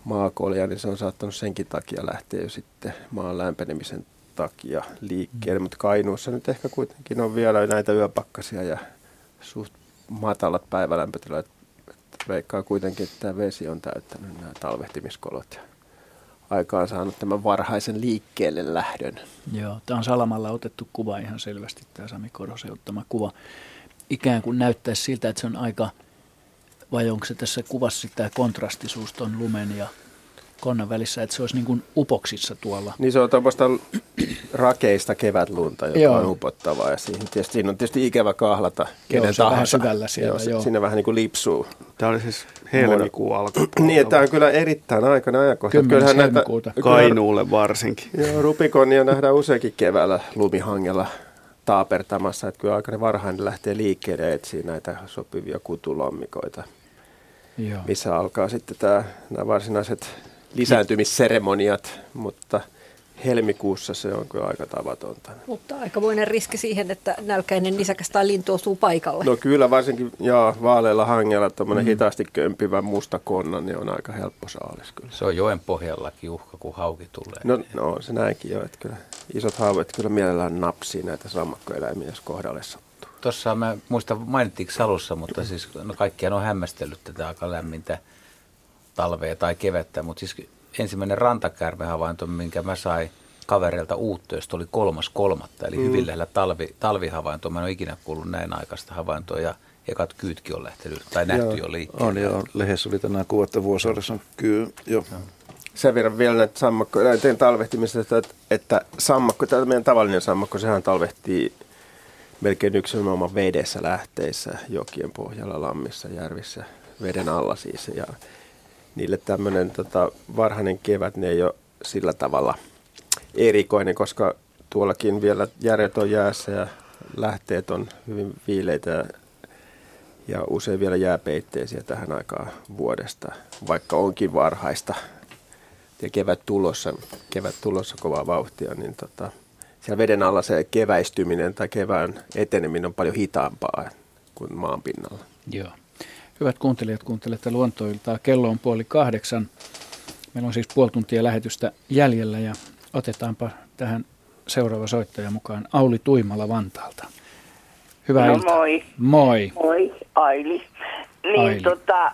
[SPEAKER 9] maakolja, niin se on saattanut senkin takia lähteä jo sitten maan lämpenemisen takia liikkeelle. Mm. Mutta Kainuussa nyt ehkä kuitenkin on vielä näitä yöpakkasia ja suht matalat päivälämpötilat. Veikkaa kuitenkin, että tämä vesi on täyttänyt nämä talvehtimiskolot ja aikaan saanut tämän varhaisen liikkeelle lähdön.
[SPEAKER 2] Joo, tämä on Salamalla otettu kuva ihan selvästi, tämä Sami Korosen ottama kuva. Ikään kuin näyttäisi siltä, että se on aika, vai onko se tässä kuvassa tämä kontrastisuus tuon lumen ja konnan välissä, että se olisi niin kuin upoksissa tuolla.
[SPEAKER 9] Niin se on tuommoista rakeista kevätlunta, joka joo. on upottavaa ja siihen tietysti, siinä on tietysti ikävä kahlata kenen
[SPEAKER 2] joo, se on vähän syvällä siellä.
[SPEAKER 9] Joo, joo. Siinä vähän niin kuin lipsuu.
[SPEAKER 5] Tämä oli siis helmikuun alku.
[SPEAKER 9] niin, että tämä on kyllä erittäin aikana ajankohta.
[SPEAKER 2] Kyllähän.
[SPEAKER 5] Näitä, Kainuulle varsinkin.
[SPEAKER 9] Joo, rupikonia nähdään useinkin keväällä lumihangella taapertamassa, että kyllä aika varhain lähtee liikkeelle etsiä näitä sopivia kutulommikoita, Joo. missä alkaa sitten tämä, nämä varsinaiset lisääntymisseremoniat, mutta helmikuussa se on kyllä aika tavatonta.
[SPEAKER 8] Mutta aikamoinen riski siihen, että nälkäinen nisäkäs tai lintu osuu paikalle.
[SPEAKER 9] No kyllä varsinkin ja vaaleilla hangella tuommoinen mm. hitaasti kömpivä musta konna, niin on aika helppo saalis kyllä.
[SPEAKER 4] Se on joen pohjallakin uhka, kun hauki tulee.
[SPEAKER 9] No, no se näinkin jo, että kyllä isot haavat kyllä mielellään napsii näitä sammakkoeläimiä, jos kohdalle sattuu.
[SPEAKER 4] Tuossa mä muistan mainittiinko alussa, mutta siis no kaikkiaan on hämmästellyt tätä aika lämmintä talvea tai kevättä, mutta siis ensimmäinen rantakärmehavainto, minkä mä sain kavereilta uuttöistä, oli kolmas kolmatta, eli mm. hyvin lähellä talvi, talvihavaintoa. Mä en ole ikinä kuullut näin aikaista havaintoa ja ekat kyytkin on lähtenyt tai nähty joo, jo liikkeelle.
[SPEAKER 12] On joo, lehdessä oli tänään kuva, että vuosaaressa on kyy jo.
[SPEAKER 9] Sen verran vielä näitä sammakkoeläinten talvehtimisesta, että, että sammakko, tämä meidän tavallinen sammakko, sehän talvehtii melkein yksinomaan vedessä lähteissä, jokien pohjalla, lammissa, järvissä, veden alla siis. Ja niille tämmöinen tota, varhainen kevät, ne ei ole sillä tavalla erikoinen, koska tuollakin vielä järjet on jäässä ja lähteet on hyvin viileitä ja, ja usein vielä jääpeitteisiä tähän aikaan vuodesta, vaikka onkin varhaista ja kevät tulossa, kevät tulossa kovaa vauhtia, niin tota, siellä veden alla se keväistyminen tai kevään eteneminen on paljon hitaampaa kuin maan pinnalla.
[SPEAKER 2] Joo. Hyvät kuuntelijat, kuuntelette luontoiltaa. Kello on puoli kahdeksan. Meillä on siis puoli tuntia lähetystä jäljellä ja otetaanpa tähän seuraava soittaja mukaan Auli Tuimala Vantaalta. Hyvää
[SPEAKER 25] no
[SPEAKER 2] iltaa.
[SPEAKER 25] moi.
[SPEAKER 2] Moi.
[SPEAKER 25] Moi, Aili. Niin
[SPEAKER 2] Aili.
[SPEAKER 25] tota,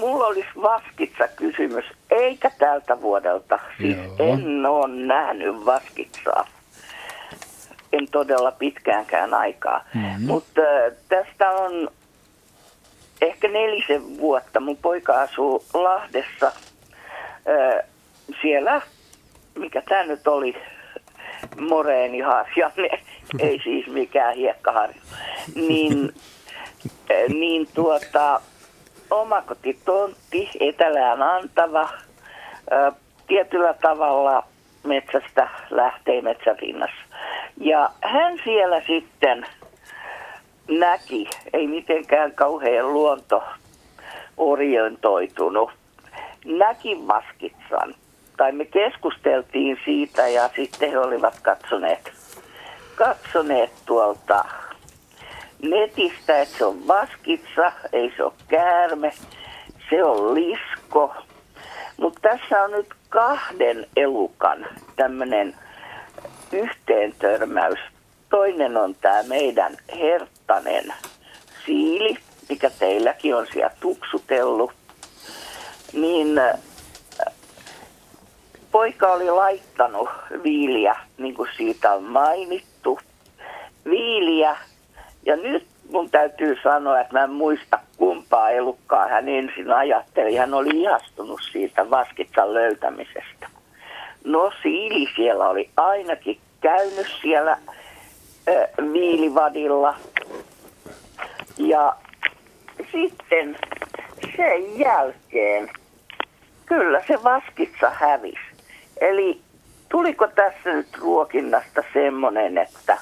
[SPEAKER 25] mulla olisi vaskitsa kysymys, eikä tältä vuodelta. Siis
[SPEAKER 2] Joo.
[SPEAKER 25] en ole nähnyt vaskitsaa. En todella pitkäänkään aikaa.
[SPEAKER 2] Mhm.
[SPEAKER 25] Mutta tästä on ehkä nelisen vuotta. Mun poika asuu Lahdessa. Äh, siellä, mikä tämä nyt oli, moreeniharjanne, ei siis mikään hiekkaharju. Niin, niin tuota, omakotitontti, etelään antava, ö, tietyllä tavalla metsästä lähtee metsärinnassa. Ja hän siellä sitten näki, ei mitenkään kauhean luonto orientoitunut, näki vaskitsan. Tai me keskusteltiin siitä ja sitten he olivat katsoneet, katsoneet tuolta netistä, että se on vaskitsa, ei se ole käärme, se on lisko. Mutta tässä on nyt kahden elukan tämmöinen yhteentörmäys. Toinen on tämä meidän herttanen siili, mikä teilläkin on siellä tuksutellut. Niin äh, poika oli laittanut viiliä, niin kuin siitä on mainittu, viiliä ja nyt mun täytyy sanoa, että mä en muista kumpaa elukkaa hän ensin ajatteli. Hän oli ihastunut siitä vaskitsan löytämisestä. No siili siellä oli ainakin käynyt siellä ö, viilivadilla. Ja sitten sen jälkeen kyllä se vaskitsa hävisi. Eli tuliko tässä nyt ruokinnasta semmoinen, että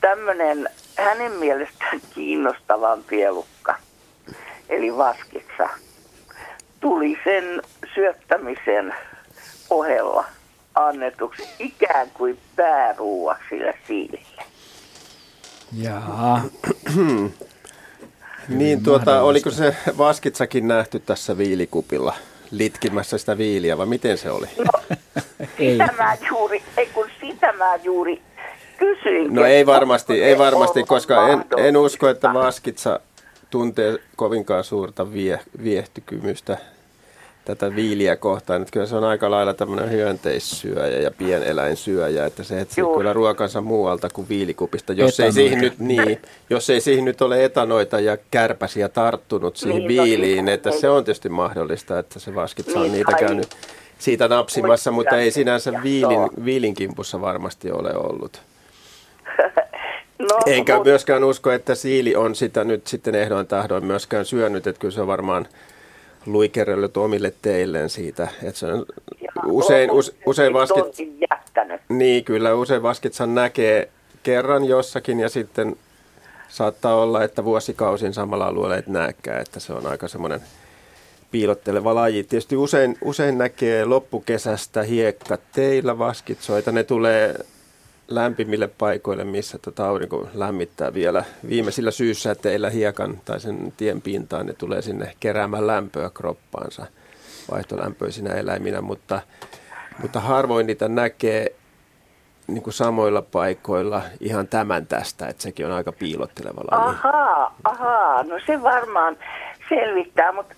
[SPEAKER 25] tämmöinen hänen mielestään kiinnostavan pielukka, eli vaskitsa, tuli sen syöttämisen ohella annetuksi ikään kuin pääruuaksi sille siilille.
[SPEAKER 2] Jaa.
[SPEAKER 9] niin tuota, oliko se vaskitsakin nähty tässä viilikupilla litkimässä sitä viiliä vai miten se oli?
[SPEAKER 25] No, sitä mä juuri, ei kun sitä mä juuri kysyin.
[SPEAKER 9] No ei varmasti, ei varmasti, koska en, en usko, että vaskitsa tuntee kovinkaan suurta vie, viehtykymystä tätä viiliä kohtaan. Että kyllä se on aika lailla tämmöinen hyönteissyöjä ja pieneläinsyöjä, että se etsii kyllä ruokansa muualta kuin viilikupista. Jos ei, siihen nyt, niin, jos ei siihen nyt ole etanoita ja kärpäsiä tarttunut siihen niin, viiliin, että se on tietysti mahdollista, että se vaskitsa on niin, niitä käynyt siitä napsimassa, mutta ei sinänsä viilin, viilin kimpussa varmasti ole ollut. No, Enkä mutta... myöskään usko, että siili on sitä nyt sitten ehdoin tahdoin myöskään syönyt, että kyllä se on varmaan luikerellyt omille teilleen siitä, että se on usein, use, usein vaskit... Niin, kyllä usein vaskitsan näkee kerran jossakin ja sitten saattaa olla, että vuosikausin samalla alueella et näkään, että se on aika semmoinen piilotteleva laji. Tietysti usein, usein näkee loppukesästä hiekka teillä vaskitsoita. Ne tulee lämpimille paikoille, missä tota aurinko lämmittää vielä viimeisillä syyssäteillä hiekan tai sen tien pintaan, ne tulee sinne keräämään lämpöä kroppaansa vaihtolämpöisinä eläiminä, mutta, mutta harvoin niitä näkee niin kuin samoilla paikoilla ihan tämän tästä, että sekin on aika piilotteleva laji.
[SPEAKER 25] Ahaa, ahaa, no se varmaan selvittää, mutta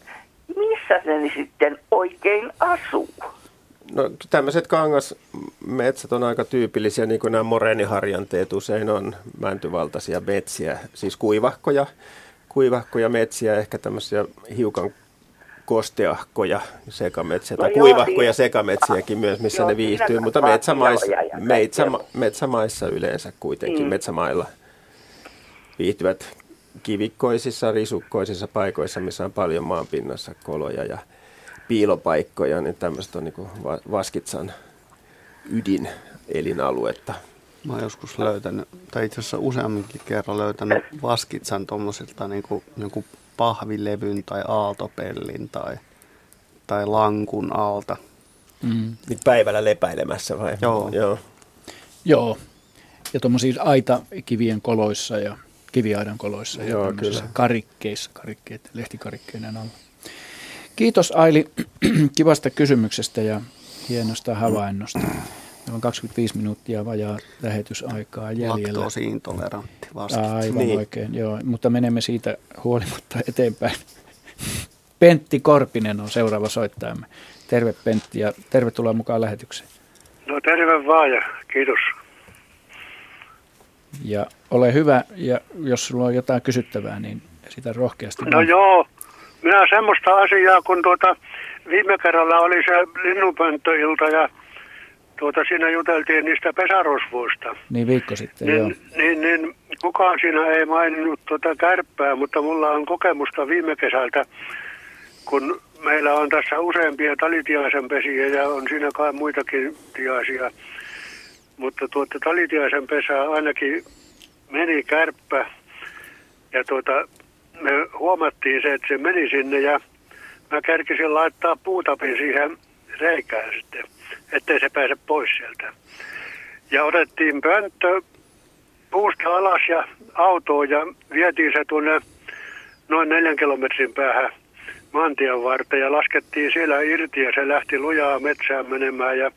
[SPEAKER 25] missä se sitten oikein asuu?
[SPEAKER 9] No tämmöiset kangasmetsät on aika tyypillisiä, niin kuin nämä moreeniharjanteet usein on mäntyvaltaisia metsiä, siis kuivahkoja, kuivahkoja metsiä, ehkä tämmöisiä hiukan kosteahkoja sekametsiä tai no kuivahkoja sekametsiäkin myös, missä joo, ne viihtyy, mutta metsämaissa, metsä, metsämaissa yleensä kuitenkin, mm. metsämailla viihtyvät kivikkoisissa, risukkoisissa paikoissa, missä on paljon maanpinnassa koloja ja piilopaikkoja, niin tämmöistä on niin Vaskitsan ydin elinaluetta.
[SPEAKER 5] Mä oon joskus löytänyt, tai itse asiassa useamminkin kerran löytänyt Vaskitsan tuommoisilta niin jonkun pahvilevyn tai aaltopellin tai, tai lankun alta.
[SPEAKER 9] Mm. Niin päivällä lepäilemässä vai?
[SPEAKER 5] Joo.
[SPEAKER 9] Joo.
[SPEAKER 2] Joo. Ja tuommoisia aita kivien koloissa ja kiviaidan koloissa Joo, ja kyllä. karikkeissa, karikkeet, lehtikarikkeiden alla. Kiitos Aili kivasta kysymyksestä ja hienosta havainnosta. Meillä on 25 minuuttia vajaa lähetysaikaa jäljellä.
[SPEAKER 5] Laktoosiintolerantti
[SPEAKER 2] vasta. Aivan niin. oikein, joo. Mutta menemme siitä huolimatta eteenpäin. Pentti Korpinen on seuraava soittajamme. Terve Pentti ja tervetuloa mukaan lähetykseen.
[SPEAKER 26] No terve vaan ja kiitos.
[SPEAKER 2] Ja ole hyvä ja jos sulla on jotain kysyttävää, niin sitä rohkeasti.
[SPEAKER 26] No joo, minä semmoista asiaa, kun tuota, viime kerralla oli se linnunpönttöilta ja tuota, siinä juteltiin niistä pesarosvoista.
[SPEAKER 2] Niin viikko sitten,
[SPEAKER 26] niin,
[SPEAKER 2] joo.
[SPEAKER 26] Niin, niin, kukaan siinä ei maininnut tuota kärppää, mutta mulla on kokemusta viime kesältä, kun meillä on tässä useampia talitiaisen pesiä ja on siinä kai muitakin tiaisia. Mutta tuota talitiaisen pesää ainakin meni kärppä ja tuota, me huomattiin se, että se meni sinne ja mä kärkisin laittaa puutapin siihen reikään sitten, ettei se pääse pois sieltä. Ja otettiin pönttö puusta alas ja autoon ja vietiin se tuonne noin neljän kilometrin päähän maantien varten ja laskettiin siellä irti ja se lähti lujaa metsään menemään ja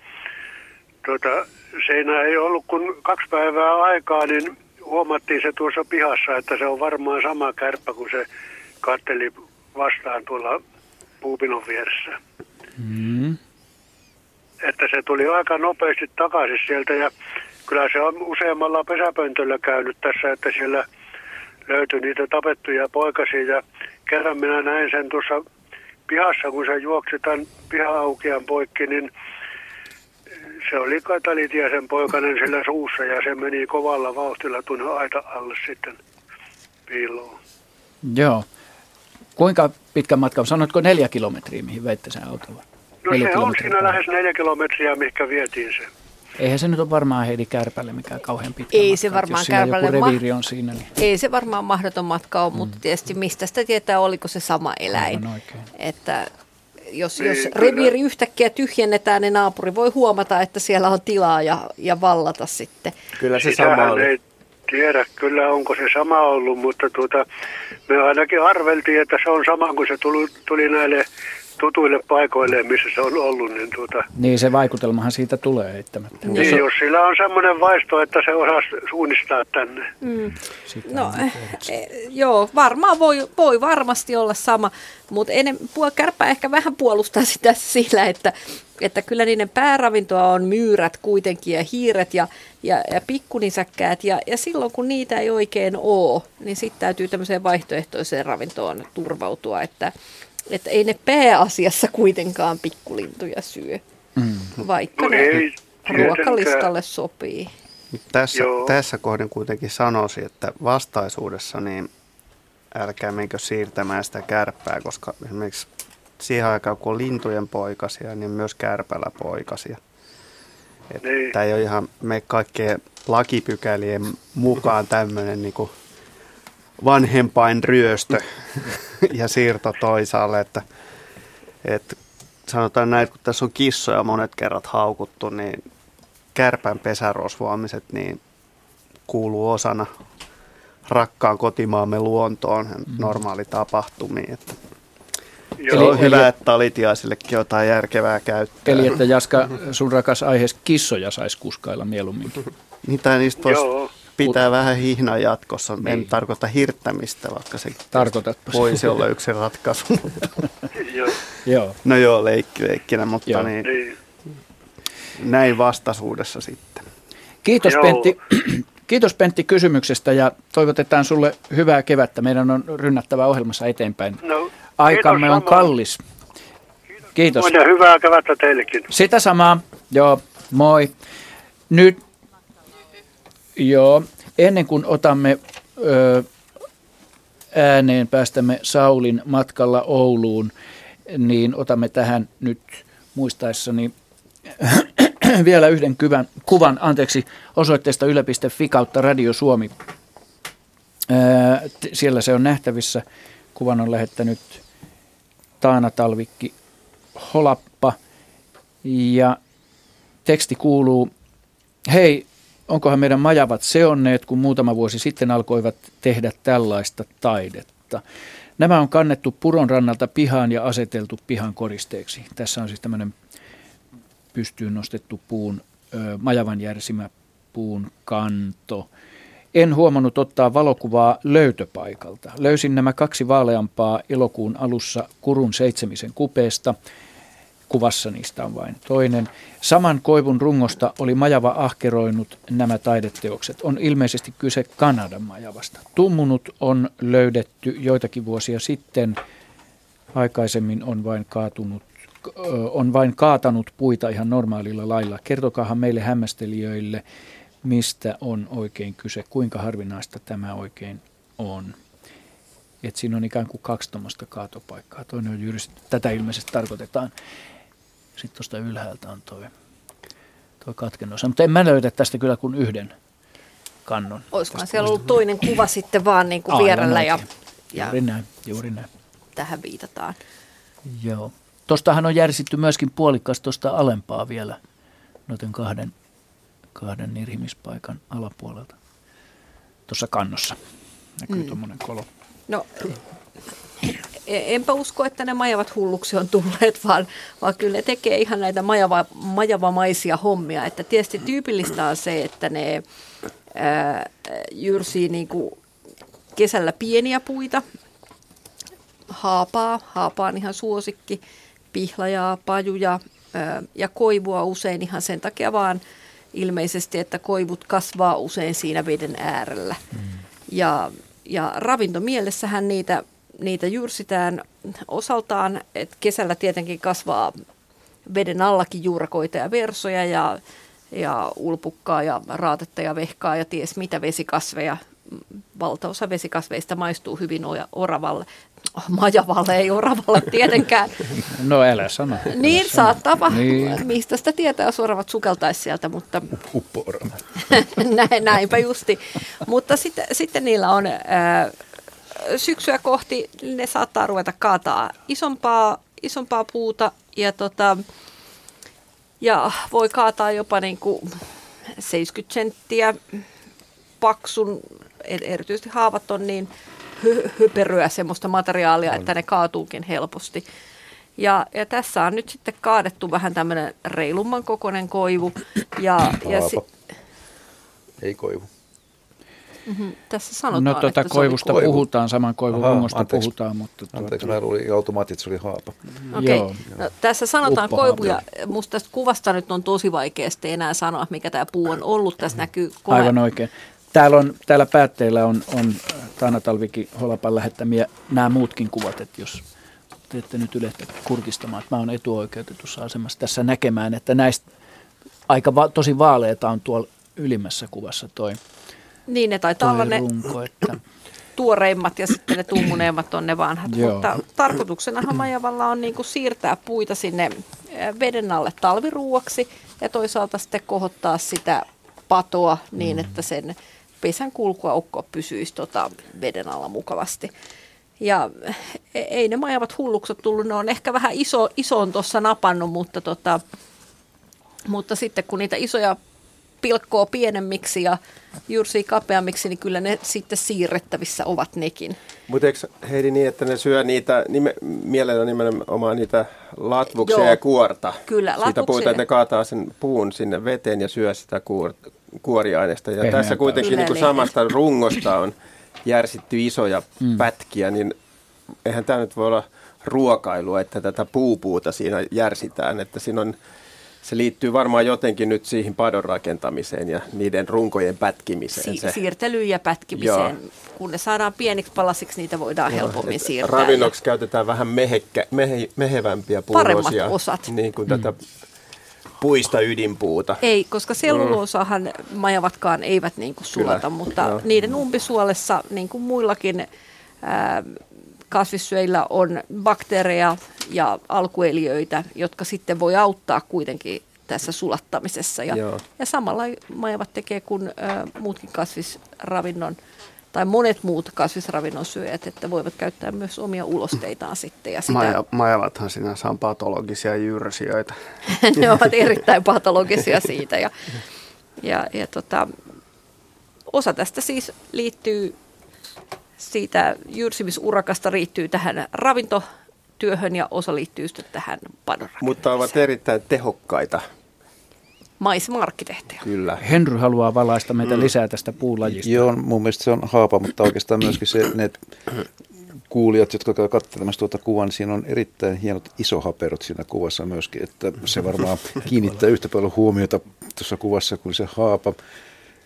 [SPEAKER 26] tuota, siinä ei ollut kuin kaksi päivää aikaa, niin huomattiin se tuossa pihassa, että se on varmaan sama kärppä, kun se katteli vastaan tuolla puupinon vieressä. Mm. Että se tuli aika nopeasti takaisin sieltä ja kyllä se on useammalla pesäpöntöllä käynyt tässä, että siellä löytyi niitä tapettuja poikasia ja kerran minä näin sen tuossa pihassa, kun se juoksi tämän piha-aukean poikki, niin se oli Katalitiasen poikainen sillä suussa ja se meni kovalla vauhtilla tuonne aita alle sitten piiloon.
[SPEAKER 2] Joo. Kuinka pitkä matka? Sanoitko neljä kilometriä, mihin veitte sen autolla?
[SPEAKER 26] No se on siinä lähes neljä kilometriä, mihinkä vietiin se.
[SPEAKER 2] Eihän se nyt ole varmaan Heidi Kärpälle mikään kauhean pitkä
[SPEAKER 8] Ei
[SPEAKER 2] matka.
[SPEAKER 8] se varmaan Kärpälle
[SPEAKER 2] ma- on siinä, niin...
[SPEAKER 8] Ei se varmaan mahdoton matka ole, mm. mutta tietysti mistä sitä tietää, oliko se sama eläin. Että jos, niin, jos reviiri yhtäkkiä tyhjennetään, niin naapuri voi huomata, että siellä on tilaa ja, ja vallata sitten.
[SPEAKER 9] Kyllä se sama oli. Ei,
[SPEAKER 22] tiedä kyllä onko se sama ollut, mutta tuota, me ainakin arveltiin, että se on sama, kun se tuli, tuli näille tutuille paikoille, missä se on ollut. Niin, tuota,
[SPEAKER 2] Niin se vaikutelmahan siitä tulee eittämättä.
[SPEAKER 22] niin jos sillä on semmoinen vaisto, että se osaa suunnistaa tänne.
[SPEAKER 8] Mm. No, eh, eh, joo, varmaan voi, voi varmasti olla sama, mutta ennen, puol- kärppä ehkä vähän puolustaa sitä sillä, että, että kyllä niiden pääravintoa on myyrät kuitenkin ja hiiret ja, ja, ja pikkunisäkkäät. Ja, ja silloin kun niitä ei oikein ole, niin sitten täytyy tämmöiseen vaihtoehtoiseen ravintoon turvautua, että, että ei ne pääasiassa kuitenkaan pikkulintuja syö,
[SPEAKER 2] Mm.
[SPEAKER 8] vaikka
[SPEAKER 22] No
[SPEAKER 8] ne
[SPEAKER 22] ei
[SPEAKER 8] ruokalistalle sopii.
[SPEAKER 5] Tässä,
[SPEAKER 22] Joo.
[SPEAKER 5] tässä kohdin kuitenkin sanoisin, että vastaisuudessa niin älkää menkö siirtämään sitä kärppää, koska esimerkiksi siihen aikaan, kun on lintujen poikasia, niin myös kärpällä poikasia. Että
[SPEAKER 22] Niin.
[SPEAKER 5] Tämä ei ole ihan me kaikkien lakipykälien mukaan tämmöinen niin vanhempain ryöstö ja siirto toisaalle, että, että sanotaan näin, että kun tässä on kissoja monet kerrat haukuttu, niin kärpän pesärosvoamiset niin kuuluu osana rakkaan kotimaamme luontoon normaali tapahtumiin. Että
[SPEAKER 22] Joo.
[SPEAKER 5] on
[SPEAKER 2] Eli-
[SPEAKER 5] hyvä,
[SPEAKER 2] eli-
[SPEAKER 5] että talitiaisillekin jotain järkevää käyttöä.
[SPEAKER 2] Eli että Jaska, sun rakas aiheessa kissoja saisi kuskailla mieluumminkin.
[SPEAKER 5] Mitä niistä voisi Pitää vähän hihnaa jatkossa. En
[SPEAKER 2] Niin.
[SPEAKER 5] tarkoita hirttämistä, vaikka se
[SPEAKER 2] Tarkoitatpa
[SPEAKER 5] voisi olla yksi ratkaisu.
[SPEAKER 22] Joo.
[SPEAKER 2] Joo.
[SPEAKER 5] No joo, leikki leikkinä, mutta
[SPEAKER 2] Joo.
[SPEAKER 5] niin,
[SPEAKER 22] Niin.
[SPEAKER 5] näin vastaisuudessa sitten.
[SPEAKER 2] Kiitos
[SPEAKER 22] Joo.
[SPEAKER 2] Pentti. Kiitos Pentti kysymyksestä ja toivotetaan sulle hyvää kevättä. Meidän on rynnättävä ohjelmassa eteenpäin.
[SPEAKER 22] No,
[SPEAKER 2] Aikamme
[SPEAKER 22] kiitos
[SPEAKER 2] on kallis. Kiitos.
[SPEAKER 22] Ja hyvää kevättä teillekin.
[SPEAKER 2] Sitä samaa. Joo, moi. Nyt, joo, ennen kuin otamme ö, ääneen, päästämme Saulin matkalla Ouluun, niin otamme tähän nyt muistaessani vielä yhden kuvan, kuvan anteeksi, osoitteesta yle.fi kautta Radio Suomi. Siellä se on nähtävissä. Kuvan on lähettänyt Taana Talvikki Holappa. Ja teksti kuuluu, hei, onkohan meidän majavat seonneet, kun muutama vuosi sitten alkoivat tehdä tällaista taidetta. Nämä on kannettu puron rannalta pihaan ja aseteltu pihan koristeeksi. Tässä on siis tämmöinen pystyyn nostettu puun, majavan järsimä puun kanto. En huomannut ottaa valokuvaa löytöpaikalta. Löysin nämä kaksi vaaleampaa elokuun alussa Kurun seitsemisen kupeesta. Kuvassa niistä on vain toinen. Saman koivun rungosta oli majava ahkeroinut nämä taideteokset. On ilmeisesti kyse Kanadan majavasta. Tummunut on löydetty joitakin vuosia sitten. Aikaisemmin on vain kaatunut on vain kaatanut puita ihan normaalilla lailla. Kertokaahan meille hämmästelijöille, mistä on oikein kyse, kuinka harvinaista tämä oikein on. Et siinä on ikään kuin kaksi tuommoista kaatopaikkaa. Toinen on jyristetty. Tätä ilmeisesti tarkoitetaan. Sitten tuosta ylhäältä on toi, toi katkennosa. Mutta en mä löydä tästä kyllä kuin yhden kannon.
[SPEAKER 8] Olisikohan siellä ollut toinen kuva sitten vaan niin kuin vierellä ja, ja
[SPEAKER 2] Juuri näin, juuri näin.
[SPEAKER 8] tähän viitataan.
[SPEAKER 2] Joo. Tuostahan on järsitty myöskin puolikkaasti tuosta alempaa vielä, noiden kahden, kahden nirhimispaikan alapuolelta. Tuossa kannossa näkyy
[SPEAKER 8] Mm.
[SPEAKER 2] mm. tuommoinen kolo.
[SPEAKER 8] No, enpä usko, että ne majavat hulluksi on tulleet, vaan, vaan kyllä ne tekee ihan näitä majava, majavamaisia hommia. Että tietysti tyypillistä on se, että ne ää, jyrsii niin kuin kesällä pieniä puita, haapaa, haapaa on ihan suosikki, pihlajaa, pajuja ää, ja koivua usein ihan sen takia vaan ilmeisesti, että koivut kasvaa usein siinä veden äärellä. Mm. Ja, ja ravintomielessähän niitä, niitä jyrsitään osaltaan, että kesällä tietenkin kasvaa veden allakin juurakoita ja versoja ja, ja ulpukkaa ja raatetta ja vehkaa ja ties mitä vesikasveja. Valtaosa vesikasveista maistuu hyvin oravalle. Majavalle, ei oravalle tietenkään.
[SPEAKER 2] No älä sano.
[SPEAKER 8] Niin saattaa
[SPEAKER 2] Niin.
[SPEAKER 8] Mistä sitä tietää, jos oravat sukeltaisi sieltä, mutta
[SPEAKER 12] Uppoorama.
[SPEAKER 8] näin, näinpä justi. Mutta sitten, sitten niillä on ää, syksyä kohti, ne saattaa ruveta kaataa isompaa, isompaa puuta ja, tota, ja voi kaataa jopa niin kuin 70 senttiä paksun, erityisesti haavat on niin höperöä semmoista materiaalia, että ne kaatuukin helposti. Ja, ja tässä on nyt sitten kaadettu vähän tämmöinen reilumman kokoinen koivu. Ja, ja si-
[SPEAKER 12] Ei koivu.
[SPEAKER 8] Mm-hmm, tässä sanotaan,
[SPEAKER 2] No tuota
[SPEAKER 8] että se
[SPEAKER 2] koivusta
[SPEAKER 8] oli koivu.
[SPEAKER 2] puhutaan, saman koivun
[SPEAKER 12] Aha,
[SPEAKER 2] rungosta
[SPEAKER 12] anteeksi.
[SPEAKER 2] puhutaan. Mutta tuota-
[SPEAKER 12] Anteeksi, mä luulin automaattisesti, että se oli haapa.
[SPEAKER 8] Okei,
[SPEAKER 2] Joo.
[SPEAKER 8] no, tässä sanotaan
[SPEAKER 2] Uppo
[SPEAKER 8] koivu ja
[SPEAKER 2] haapea.
[SPEAKER 8] musta tästä kuvasta nyt on tosi vaikea sitten enää sanoa, mikä tämä puu on ollut. Tässä näkyy koe.
[SPEAKER 2] Aivan oikein. Täällä, on, täällä päätteillä on, on Taana Talvikin Holapan lähettämiä nämä muutkin kuvat, että jos te ette nyt ylehtä kurkistamaan, että mä oon etuoikeutetussa asemassa tässä näkemään, että näistä aika va- tosi vaaleita on tuolla ylimmässä kuvassa toi,
[SPEAKER 8] Niin ne taitaa olla ne
[SPEAKER 2] runko. Että,
[SPEAKER 8] tuoreimmat ja sitten ne tummuneemmat on ne vanhat.
[SPEAKER 2] Joo.
[SPEAKER 8] Mutta tarkoituksenahan Majavalla on niin kuin siirtää puita sinne eh, veden alle talviruuaksi ja toisaalta sitten kohottaa sitä patoa niin, että sen pesän kulkuaukko pysyisi tota veden alla mukavasti. Ja e- ei ne majavat hullukset tullut, ne on ehkä vähän iso, isoon tuossa napannut, mutta, tota, mutta sitten kun niitä isoja pilkkoo pienemmiksi ja juursii kapeammiksi, niin kyllä ne sitten siirrettävissä ovat nekin.
[SPEAKER 9] Mutta eikö Heidi niin, että ne syö niitä, nime, mielellään nimenomaan niitä latvuksia
[SPEAKER 8] Joo.
[SPEAKER 9] ja kuorta?
[SPEAKER 8] Kyllä,
[SPEAKER 9] Siitä
[SPEAKER 8] latvuksia.
[SPEAKER 9] puhutaan, että ne kaataa sen puun sinne veteen ja syö sitä kuor, kuoriaineesta. Ja tässä kuitenkin niin kuin
[SPEAKER 8] Kyllä,
[SPEAKER 9] samasta rungosta on järsitty isoja
[SPEAKER 2] Mm.
[SPEAKER 9] mm. pätkiä, niin eihän tämä nyt voi olla ruokailua, että tätä puupuuta siinä järsitään. Että siinä on, se liittyy varmaan jotenkin nyt siihen padon rakentamiseen ja niiden runkojen pätkimiseen.
[SPEAKER 8] Si-
[SPEAKER 9] se.
[SPEAKER 8] siirtelyyn ja pätkimiseen. Kun ne saadaan pieniksi palasiksi, niitä voidaan helpommin
[SPEAKER 9] Et
[SPEAKER 8] siirtää.
[SPEAKER 9] Ravinnoksi käytetään vähän mehekkä, mehe, mehevämpiä
[SPEAKER 8] Paremmat
[SPEAKER 9] puuosia.
[SPEAKER 8] osat.
[SPEAKER 9] Niin kuin tätä puista ydinpuuta.
[SPEAKER 8] Ei, koska selluloosahan majavatkaan eivät niin kuin sulata,
[SPEAKER 9] Kyllä,
[SPEAKER 8] mutta
[SPEAKER 9] joo.
[SPEAKER 8] niiden umpisuolessa, niin kuin muillakin ää, kasvissyöillä, on bakteereja ja alkueliöitä, jotka sitten voi auttaa kuitenkin tässä sulattamisessa. Ja,
[SPEAKER 9] Joo.
[SPEAKER 8] ja samalla majavat tekee kuin ää, muutkin kasvisravinnon tai monet muut kasvisravinnon syöjät, että voivat käyttää myös omia ulosteitaan sitten. Ja sitä,
[SPEAKER 5] Maja, majavathan sinänsä on patologisia jyrsijöitä.
[SPEAKER 8] ne ovat erittäin patologisia siitä. Ja, ja, ja tota, osa tästä siis liittyy siitä jyrsimisurakasta liittyy tähän ravintotyöhön ja osa liittyy sitten tähän padon
[SPEAKER 9] Mutta ovat erittäin tehokkaita,
[SPEAKER 8] maisema-arkkitehtejä.
[SPEAKER 9] kyllä.
[SPEAKER 2] Henry haluaa valaista meitä
[SPEAKER 12] Mm.
[SPEAKER 2] lisää tästä puulajista.
[SPEAKER 12] Joo, mun mielestä se on haapa, mutta oikeastaan myöskin se, ne kuulijat, jotka käy katselemassa tuota kuvaa, niin siinä on erittäin hienot isohaperot siinä kuvassa myöskin, että se varmaan kiinnittää yhtä paljon huomiota tuossa kuvassa kuin se haapa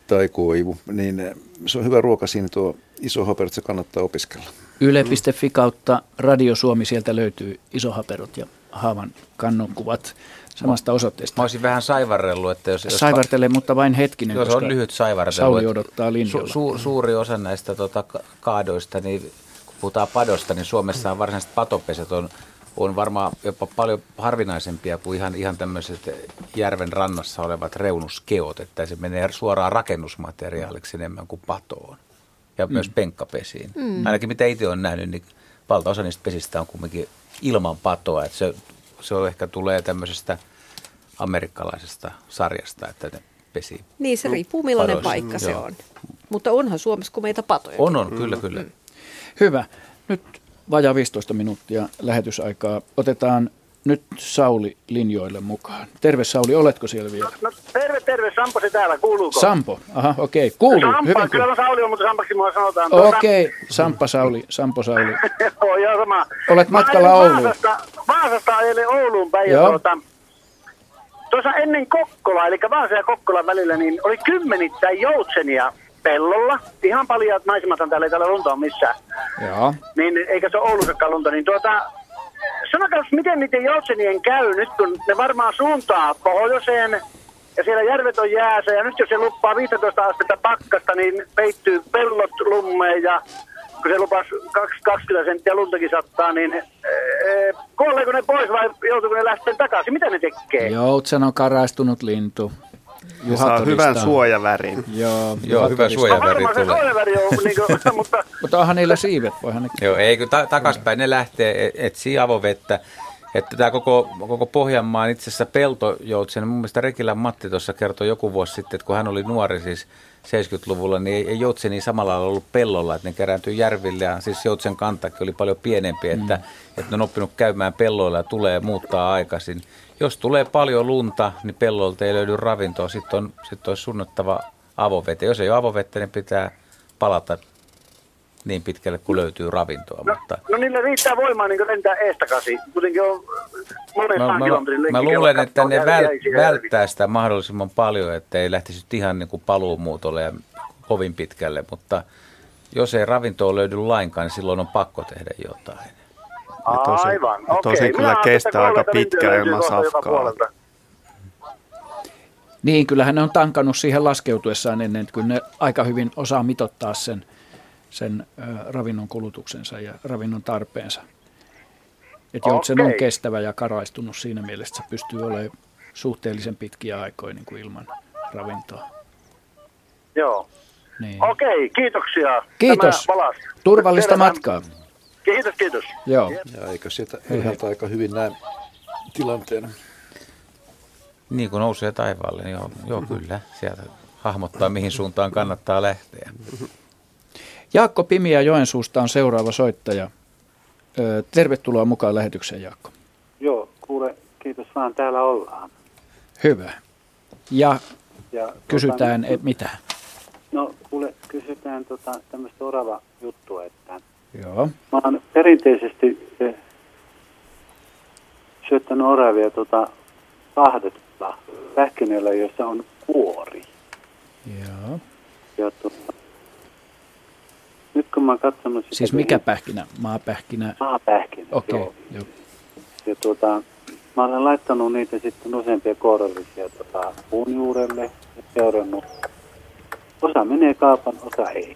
[SPEAKER 12] tai koivu, niin eh, se on hyvä ruoka siinä tuo iso haperot, se kannattaa opiskella.
[SPEAKER 2] Yle.fi kautta Radio Suomi, sieltä löytyy isohaperot ja haavan kannonkuvat samasta osoitteesta.
[SPEAKER 4] Mä olisin vähän saivarrellut, että jos... jos
[SPEAKER 2] Saivartele, mutta vain hetkinen,
[SPEAKER 4] Jos
[SPEAKER 2] koska
[SPEAKER 4] on lyhyt saivartelu.
[SPEAKER 2] Sauli odottaa linjalla.
[SPEAKER 4] Su, su, suuri osa näistä tota, ka- kaadoista, niin kun puhutaan padosta, niin Suomessa varsinaiset patopesät on, on varmaan jopa paljon harvinaisempia kuin ihan, ihan tämmöiset järven rannassa olevat reunuskeot, että se menee suoraan rakennusmateriaaliksi enemmän kuin patoon ja
[SPEAKER 2] Mm.
[SPEAKER 4] myös penkkapesiin.
[SPEAKER 2] Mm.
[SPEAKER 4] Ainakin mitä itse olen nähnyt, niin valtaosa niistä pesistä on kuitenkin ilman patoa, että se, se on ehkä tulee tämmöisestä amerikkalaisesta sarjasta, että ne pesi
[SPEAKER 8] Niin, se riippuu millainen
[SPEAKER 4] padoissa.
[SPEAKER 8] paikka se
[SPEAKER 4] Joo.
[SPEAKER 8] on. Mutta onhan Suomessa komeita patoja.
[SPEAKER 4] On, on, kyllä, kyllä.
[SPEAKER 2] Hyvä. Nyt vajaa 15 minuuttia lähetysaikaa. Otetaan nyt Sauli linjoille mukaan. Terve Sauli, oletko siellä vielä?
[SPEAKER 27] No terve, terve, Sampo se täällä, kuuluuko?
[SPEAKER 2] Sampo, aha, okei, kuuluu.
[SPEAKER 27] Sampa,
[SPEAKER 2] Hyvin
[SPEAKER 27] kyllä
[SPEAKER 2] kuuluu.
[SPEAKER 27] Sauli on, mutta Sampaksi mua sanotaan. Tuota-
[SPEAKER 2] Okei, Samppa Sauli, Sampo Sauli.
[SPEAKER 27] Joo, joo, sama.
[SPEAKER 2] Olet matkalla Ouluun.
[SPEAKER 27] Vaasasta, Vaasasta Ouluun päin.
[SPEAKER 2] Joo.
[SPEAKER 27] tuota, tuossa ennen Kokkola, eli Vaasa ja Kokkolan välillä, niin oli kymmenittäin joutsenia pellolla. Ihan paljon maisemathan täällä ei täällä lunta ole missään.
[SPEAKER 2] Joo.
[SPEAKER 27] Niin eikä se ole Oulussakaan lunta. Niin tuota, sanokaa, miten niiden joutsenien käy nyt, kun ne varmaan suuntaa pohjoiseen ja siellä järvet on jäässä ja nyt jos se luppaa 15 astetta pakkasta, niin peittyy pellot lummeen ja kun se lupas 20 senttiä luntakin sattaa, niin ee, kuoleeko ne pois vai joutuuko ne lähteä takaisin? Mitä ne tekee?
[SPEAKER 2] Joutsen on karaistunut lintu.
[SPEAKER 5] Ja saa
[SPEAKER 2] todistaa.
[SPEAKER 5] hyvän suojavärin.
[SPEAKER 2] Joo,
[SPEAKER 4] Joo,
[SPEAKER 2] Juha
[SPEAKER 4] hyvä
[SPEAKER 2] todistaa.
[SPEAKER 4] suojaväri
[SPEAKER 27] se
[SPEAKER 4] tulee.
[SPEAKER 27] suojaväri on, niin kuin, mutta
[SPEAKER 2] Mutta onhan niillä siivet, voihan ne...
[SPEAKER 4] Joo, ei kun ta- takaspäin ne lähtee, e- etsii avovettä että tämä koko, koko Pohjanmaan itse asiassa peltojoutsen, mun mielestä Rekilän Matti tuossa kertoi joku vuosi sitten, että kun hän oli nuori siis 70-luvulla, niin ei, ei niin samalla lailla ollut pellolla, että ne kerääntyi järville ja siis joutsen kantakin oli paljon pienempi, että, mm. että ne on oppinut käymään pelloilla ja tulee muuttaa aikaisin. Jos tulee paljon lunta, niin pellolta ei löydy ravintoa, sitten on, sit olisi sunnottava avovete. Jos ei ole avovettä, niin pitää palata niin pitkälle kuin löytyy ravintoa.
[SPEAKER 27] No,
[SPEAKER 4] mutta...
[SPEAKER 27] no niillä riittää voimaa niin lentää eestakasi. Kuitenkin on monen
[SPEAKER 4] mä, mä, mä luulen, että ne väl, välttää sitä mahdollisimman paljon, että ei lähtisi ihan niin kuin paluumuutolle ja kovin pitkälle, mutta jos ei ravintoa löydy lainkaan, niin silloin on pakko tehdä jotain.
[SPEAKER 27] Tosi, Aivan, okei.
[SPEAKER 5] Tosi kyllä kestää aika pitkään ilman safkaa.
[SPEAKER 2] Niin, kyllähän ne on tankannut siihen laskeutuessaan ennen, että kyllä ne aika hyvin osaa mitottaa sen, sen ravinnon kulutuksensa ja ravinnon tarpeensa. Että joutsen on kestävä ja karaistunut siinä mielessä, että se pystyy olemaan suhteellisen pitkiä aikoja niin kuin ilman ravintoa.
[SPEAKER 27] Joo. Niin. Okei, kiitoksia.
[SPEAKER 2] Kiitos. Turvallista Tervehdään. matkaa.
[SPEAKER 27] Kiitos, kiitos.
[SPEAKER 2] Joo.
[SPEAKER 12] Ja eikö sieltä ylhäältä aika hyvin näin tilanteena?
[SPEAKER 4] Niin kuin nousee taivaalle, niin joo, joo kyllä. Sieltä hahmottaa, mihin suuntaan kannattaa lähteä.
[SPEAKER 2] Jaakko Pimiä Joensuusta on seuraava soittaja. Tervetuloa mukaan lähetykseen, Jaakko.
[SPEAKER 28] Joo, kuule, kiitos vaan, täällä ollaan.
[SPEAKER 2] Hyvä. Ja, ja kysytään, tota, mitä?
[SPEAKER 28] No, kuule, kysytään tota, tämmöistä orava juttua, että
[SPEAKER 2] Joo.
[SPEAKER 28] mä oon perinteisesti eh, syöttänyt oravia tota, kahdetta pähkinöllä, jossa on kuori.
[SPEAKER 2] Joo.
[SPEAKER 28] Ja tota, nyt kun mä oon katsonut sitä...
[SPEAKER 2] Siis mikä pähkinä? Maapähkinä?
[SPEAKER 28] Maapähkinä,
[SPEAKER 2] Okei, okay, joo. joo.
[SPEAKER 28] Ja tuota, mä olen laittanut niitä sitten useampia kourallisia tota, puun juurelle ja seurannut. Osa menee kaupan, osa ei.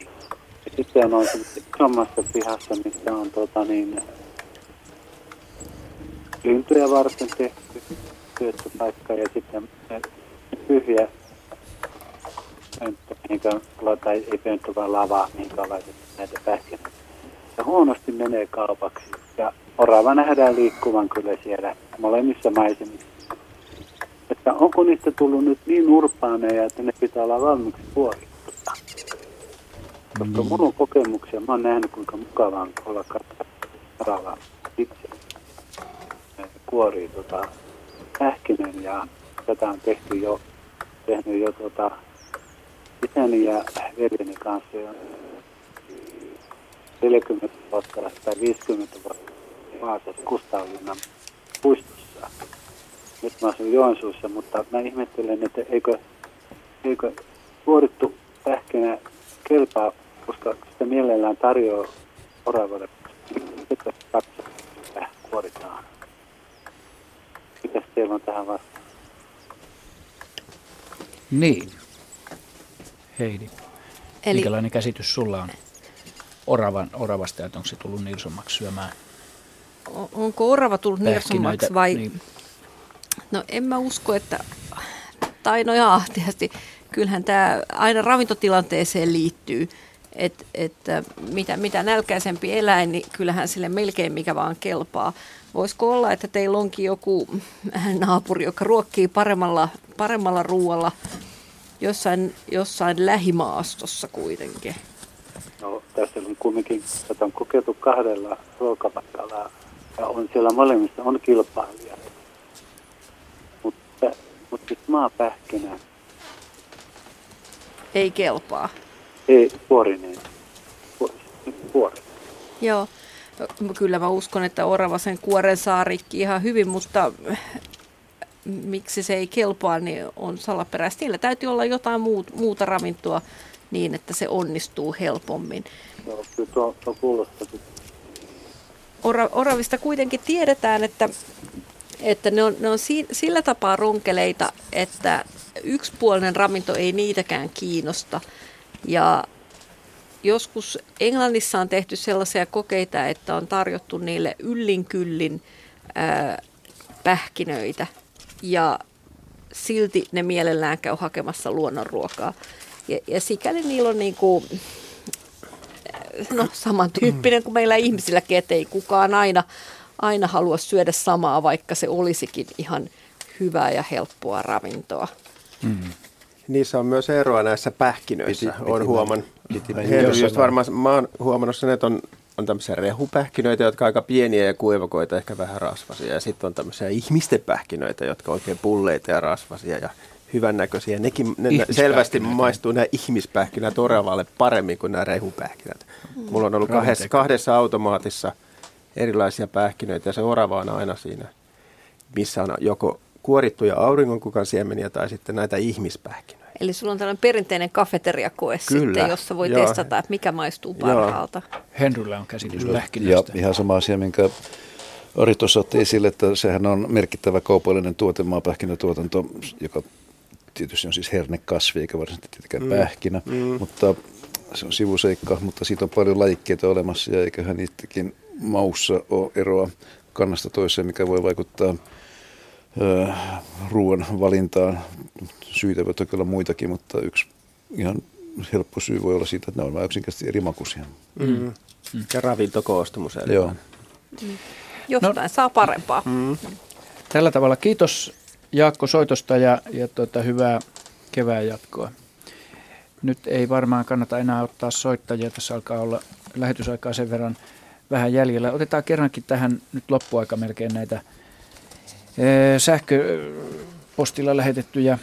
[SPEAKER 28] Sitten on isommassa pihassa, missä on tota, niin, lintuja varten tehty syöttöpaikka ja sitten tyhjä pönttö, mihinkä, tai ei pönttö, vaan lava, mihinkä on laitettu näitä pähkinöitä. Ja huonosti menee kaupaksi. Ja orava nähdään liikkuvan kyllä siellä molemmissa maisemissa. Että onko niistä tullut nyt niin urbaaneja, että ne pitää olla valmiiksi puolittuja? Koska mun on kokemuksia, mä oon nähnyt kuinka mukavaa on olla katsoa itse. Kuorii tota, pähkinön ja tätä on tehty jo, tehnyt jo tota, isäni ja veljeni kanssa jo 40 vuotta tai 50 vuotta Vaasassa Kustavlinnan puistossa. Nyt mä asun Joensuussa, mutta mä ihmettelen, että eikö, eikö suorittu pähkinä kelpaa, koska sitä mielellään tarjoaa oravalle, että katsoa, mitä kuoritaan. Mitäs teillä on tähän vastaan?
[SPEAKER 2] Niin. Heidi, Eli... minkälainen käsitys sulla on oravan, oravasta, että onko se tullut nilsommaksi syömään?
[SPEAKER 8] Onko orava tullut nilsommaksi vai? Niin. No en mä usko, että, tai no jaa, tietysti kyllähän tämä aina ravintotilanteeseen liittyy, että et, mitä, mitä nälkäisempi eläin, niin kyllähän sille melkein mikä vaan kelpaa. Voisiko olla, että teillä onkin joku naapuri, joka ruokkii paremmalla, paremmalla ruoalla jossain, jossain lähimaastossa kuitenkin?
[SPEAKER 28] No tässä on kuitenkin, tätä on kokeiltu kahdella ruokapaikalla ja on siellä molemmissa on kilpailija. Mutta, mutta siis maapähkinä.
[SPEAKER 8] Ei kelpaa.
[SPEAKER 28] Ei, puorinen. Puori.
[SPEAKER 8] Joo. Kyllä mä uskon, että orava sen kuoren saa rikki ihan hyvin, mutta miksi se ei kelpaa, niin on salaperäistä. Niillä täytyy olla jotain muut, muuta ravintoa niin, että se onnistuu helpommin.
[SPEAKER 28] No, kyllä tuo, tuo kuulostaa.
[SPEAKER 8] Ora, oravista kuitenkin tiedetään, että, että ne on, ne on si, sillä tapaa ronkeleita, että yksipuolinen ravinto ei niitäkään kiinnosta. Ja joskus Englannissa on tehty sellaisia kokeita, että on tarjottu niille yllin kyllin ää, pähkinöitä ja silti ne mielellään käy hakemassa luonnonruokaa. Ja, ja sikäli niillä on niin kuin, no, samantyyppinen kuin meillä ihmisilläkin, että ei kukaan aina, aina halua syödä samaa, vaikka se olisikin ihan hyvää ja helppoa ravintoa.
[SPEAKER 9] Mm. Niissä on myös eroa näissä pähkinöissä, piti, piti olen huomannut. just varmaan, mä oon huomannut sen, että on, on tämmöisiä rehupähkinöitä, jotka on aika pieniä ja kuivakoita, ehkä vähän rasvasia. Ja sitten on tämmöisiä ihmisten pähkinöitä, jotka on oikein pulleita ja rasvasia ja hyvännäköisiä. Nekin ne selvästi maistuu nämä ihmispähkinät oravalle paremmin kuin nämä rehupähkinät. Mm. Mulla on ollut kahdessa, kahdessa automaatissa erilaisia pähkinöitä ja se orava on aina siinä, missä on joko kuorittuja auringonkukan siemeniä tai sitten näitä ihmispähkinöitä.
[SPEAKER 8] Eli sulla on tällainen perinteinen kafeteriakoe Kyllä. sitten, jossa voi Joo. testata, että mikä maistuu parhaalta.
[SPEAKER 2] Henryllä on käsitys pähkinöistä.
[SPEAKER 12] Ja ihan sama asia, minkä Ari tuossa otti esille, että sehän on merkittävä kaupallinen tuote, maapähkinätuotanto, joka tietysti on siis hernekasvi eikä varsinaisesti tietenkään mm. pähkinä, mm. mutta se on sivuseikka, mutta siitä on paljon lajikkeita olemassa ja eiköhän niitäkin maussa ole eroa kannasta toiseen, mikä voi vaikuttaa ruoan valintaan. Syitä voi toki olla muitakin, mutta yksi ihan helppo syy voi olla siitä, että ne on vain yksinkertaisesti eri makuisia.
[SPEAKER 9] Mm. Mm. Ja ravintokoostumus.
[SPEAKER 12] Joo.
[SPEAKER 8] Mm. Jostain no, saa parempaa. Mm.
[SPEAKER 2] Tällä tavalla kiitos Jaakko soitosta ja, ja tuota, hyvää kevään jatkoa. Nyt ei varmaan kannata enää ottaa soittajia. Tässä alkaa olla lähetysaikaa sen verran vähän jäljellä. Otetaan kerrankin tähän nyt loppuaika melkein näitä sähköpostilla lähetettyjä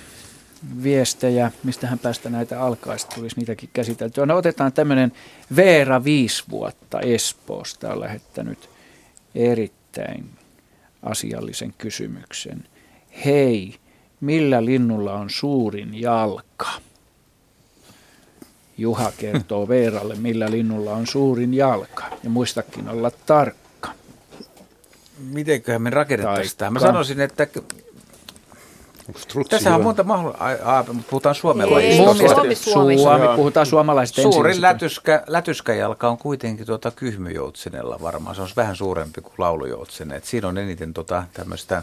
[SPEAKER 2] viestejä, mistähän päästä näitä alkaisi, tulisi niitäkin käsiteltyä. No otetaan tämmöinen Veera viisi vuotta Espoosta on lähettänyt erittäin asiallisen kysymyksen. Hei, millä linnulla on suurin jalka? Juha kertoo Veeralle, millä linnulla on suurin jalka. Ja muistakin olla tarkka
[SPEAKER 4] mitenköhän me rakennettaisiin tämä? Mä sanoisin, että tässä on monta mahdollisuutta. Puhutaan suomen
[SPEAKER 8] lajista. Suomi,
[SPEAKER 2] Suomi, Suomi. puhutaan suomalaisista
[SPEAKER 4] Suurin lätyskä, lätyskäjalka on kuitenkin tuota kyhmyjoutsenella varmaan. Se on vähän suurempi kuin laulujoutsene. siinä on eniten tuota tämmöistä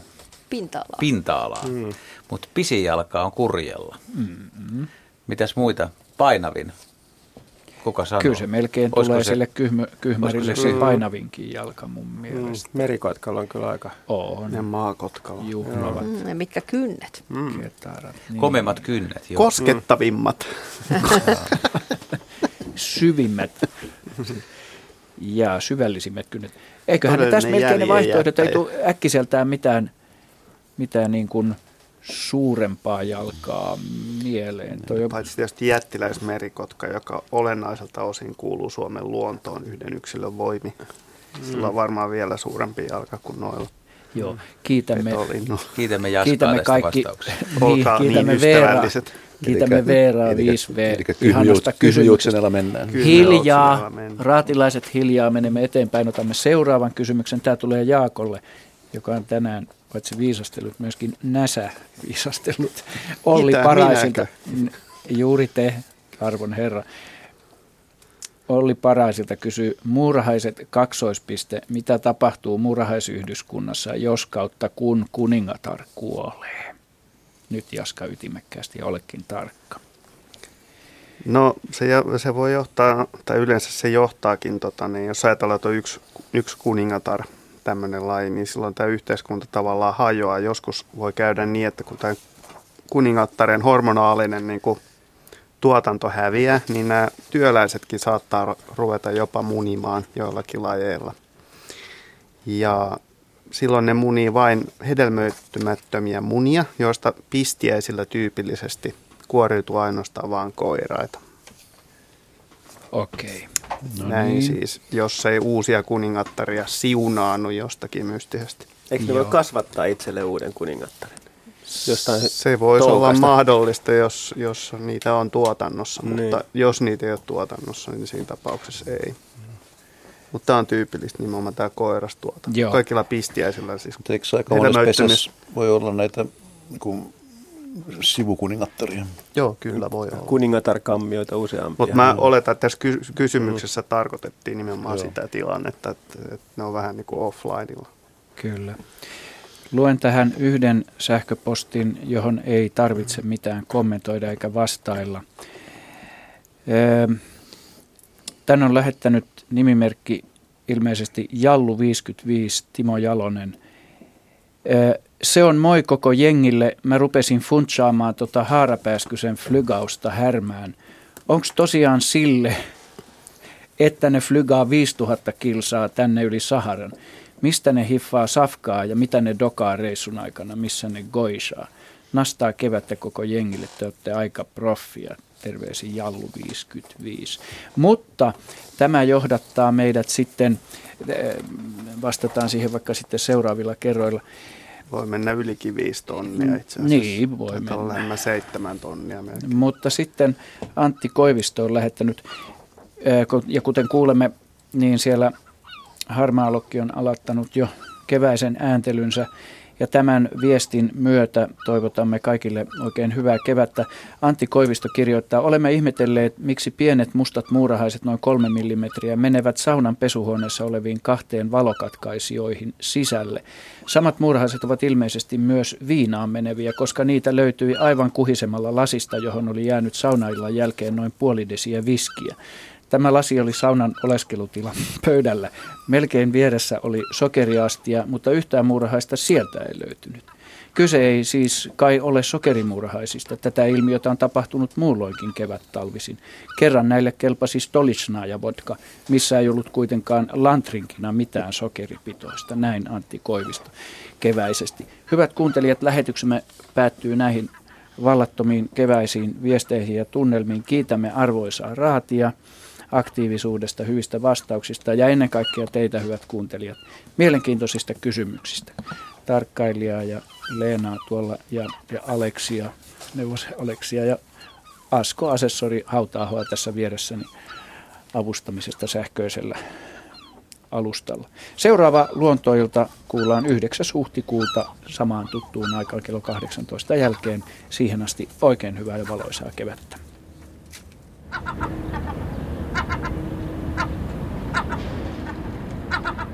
[SPEAKER 8] pinta-alaa.
[SPEAKER 4] pinta-alaa. Mm. Mutta pisin jalka on kurjella. Mm-hmm. Mitäs muita? Painavin. Kuka sanoo?
[SPEAKER 2] Kyllä se melkein Olisiko tulee se, sille kyhmö, kyhmärille se, se painavinkin jalka mun mm, mielestä.
[SPEAKER 9] Mm, merikotkalla on kyllä aika.
[SPEAKER 2] On.
[SPEAKER 9] Ja maakotkalla.
[SPEAKER 2] Juhlavat.
[SPEAKER 8] Mm, ja mitkä kynnet.
[SPEAKER 2] Mm. Ketarat,
[SPEAKER 4] niin. Komemmat kynnet.
[SPEAKER 9] Jo. Koskettavimmat.
[SPEAKER 2] Syvimmät. ja syvällisimmät kynnet. Eiköhän tässä melkein ne vaihtoehdot ei tule äkkiseltään mitään, mitään niin kuin – suurempaa jalkaa mieleen.
[SPEAKER 9] Toi on... Paitsi tietysti jättiläismerikotka, joka olennaiselta osin kuuluu Suomen luontoon yhden yksilön voimi. Sillä on varmaan vielä suurempi jalka kuin noilla.
[SPEAKER 2] Joo, kiitämme,
[SPEAKER 4] kiitämme, kiitämme kaikki,
[SPEAKER 2] niin, kiitämme niin Veera, kiitämme Veeraa 5V ihanasta kysymyksestä.
[SPEAKER 12] mennään.
[SPEAKER 2] Hiljaa, raatilaiset hiljaa, menemme eteenpäin, otamme seuraavan kysymyksen. Tämä tulee Jaakolle, joka on tänään paitsi viisastellut, myöskin näsä viisastellut. Olli Mitä, Paraisilta, minäkö? juuri te, arvon herra. Olli Paraisilta kysyy, muurahaiset kaksoispiste, mitä tapahtuu muurahaisyhdyskunnassa, jos kautta kun kuningatar kuolee? Nyt Jaska ytimekkäästi ja olekin tarkka.
[SPEAKER 5] No se, se voi johtaa, tai yleensä se johtaakin, tota, niin jos ajatellaan, että on yksi, yksi kuningatar, tämmöinen laji, niin silloin tämä yhteiskunta tavallaan hajoaa. Joskus voi käydä niin, että kun tämä kuningattaren hormonaalinen niin kuin tuotanto häviää, niin nämä työläisetkin saattaa ruveta jopa munimaan joillakin lajeilla. Ja silloin ne munii vain hedelmöittymättömiä munia, joista pistiäisillä tyypillisesti kuoriutuu ainoastaan vain koiraita.
[SPEAKER 2] Okei.
[SPEAKER 5] No Näin niin. siis, jos ei uusia kuningattaria siunaannu jostakin mystisesti.
[SPEAKER 9] Eikö ne voi kasvattaa itselle uuden kuningattarin?
[SPEAKER 5] Jostain se voisi olla mahdollista, jos, jos niitä on tuotannossa, niin. mutta jos niitä ei ole tuotannossa, niin siinä tapauksessa ei. Mutta tämä on tyypillistä nimenomaan tämä koirastuotanto. Joo. Kaikilla pistiäisillä siis.
[SPEAKER 12] Eikö aika voi olla näitä niin sivukuningattaria.
[SPEAKER 5] Joo, kyllä voi olla.
[SPEAKER 9] Kuningatarkammioita useampia.
[SPEAKER 5] Mutta mä oletan, että tässä ky- kysymyksessä mm. tarkoitettiin nimenomaan Joo. sitä tilannetta, että, että ne on vähän niin kuin offlineilla.
[SPEAKER 2] Kyllä. Luen tähän yhden sähköpostin, johon ei tarvitse mitään kommentoida eikä vastailla. Tänne on lähettänyt nimimerkki ilmeisesti Jallu 55, Timo Jalonen. Se on moi koko jengille. Mä rupesin funtsaamaan tota haarapääskysen flygausta härmään. Onko tosiaan sille, että ne flygaa 5000 kilsaa tänne yli Saharan? Mistä ne hiffaa safkaa ja mitä ne dokaa reissun aikana, missä ne goisaa? Nastaa kevättä koko jengille, te olette aika proffia. Terveisin Jallu 55. Mutta tämä johdattaa meidät sitten, eh, vastataan siihen vaikka sitten seuraavilla kerroilla.
[SPEAKER 5] Voi mennä ylikin viisi tonnia itse asiassa.
[SPEAKER 2] Niin, voi mennä.
[SPEAKER 5] seitsemän tonnia melkein.
[SPEAKER 2] Mutta sitten Antti Koivisto on lähettänyt, ja kuten kuulemme, niin siellä Harmaalokki on aloittanut jo keväisen ääntelynsä ja tämän viestin myötä toivotamme kaikille oikein hyvää kevättä. Antti Koivisto kirjoittaa, olemme ihmetelleet, miksi pienet mustat muurahaiset noin kolme millimetriä menevät saunan pesuhuoneessa oleviin kahteen valokatkaisioihin sisälle. Samat muurahaiset ovat ilmeisesti myös viinaan meneviä, koska niitä löytyi aivan kuhisemalla lasista, johon oli jäänyt saunaillan jälkeen noin puoli desiä viskiä. Tämä lasi oli saunan oleskelutila pöydällä. Melkein vieressä oli sokeriastia, mutta yhtään muurahaista sieltä ei löytynyt. Kyse ei siis kai ole sokerimuurahaisista. Tätä ilmiötä on tapahtunut muulloinkin kevät-talvisin. Kerran näille kelpasi stolichnaa ja vodka, missä ei ollut kuitenkaan lantrinkina mitään sokeripitoista. Näin Antti Koivisto keväisesti. Hyvät kuuntelijat, lähetyksemme päättyy näihin vallattomiin keväisiin viesteihin ja tunnelmiin. Kiitämme arvoisaa raatia aktiivisuudesta, hyvistä vastauksista ja ennen kaikkea teitä, hyvät kuuntelijat, mielenkiintoisista kysymyksistä. Tarkkailijaa ja Leenaa tuolla ja, ja Aleksia, neuvos Aleksia ja Asko, asessori Hautaahoa tässä vieressäni avustamisesta sähköisellä alustalla. Seuraava luontoilta kuullaan 9. huhtikuuta samaan tuttuun aikaan kello 18 jälkeen. Siihen asti oikein hyvää ja valoisaa kevättä. Ha ha ha!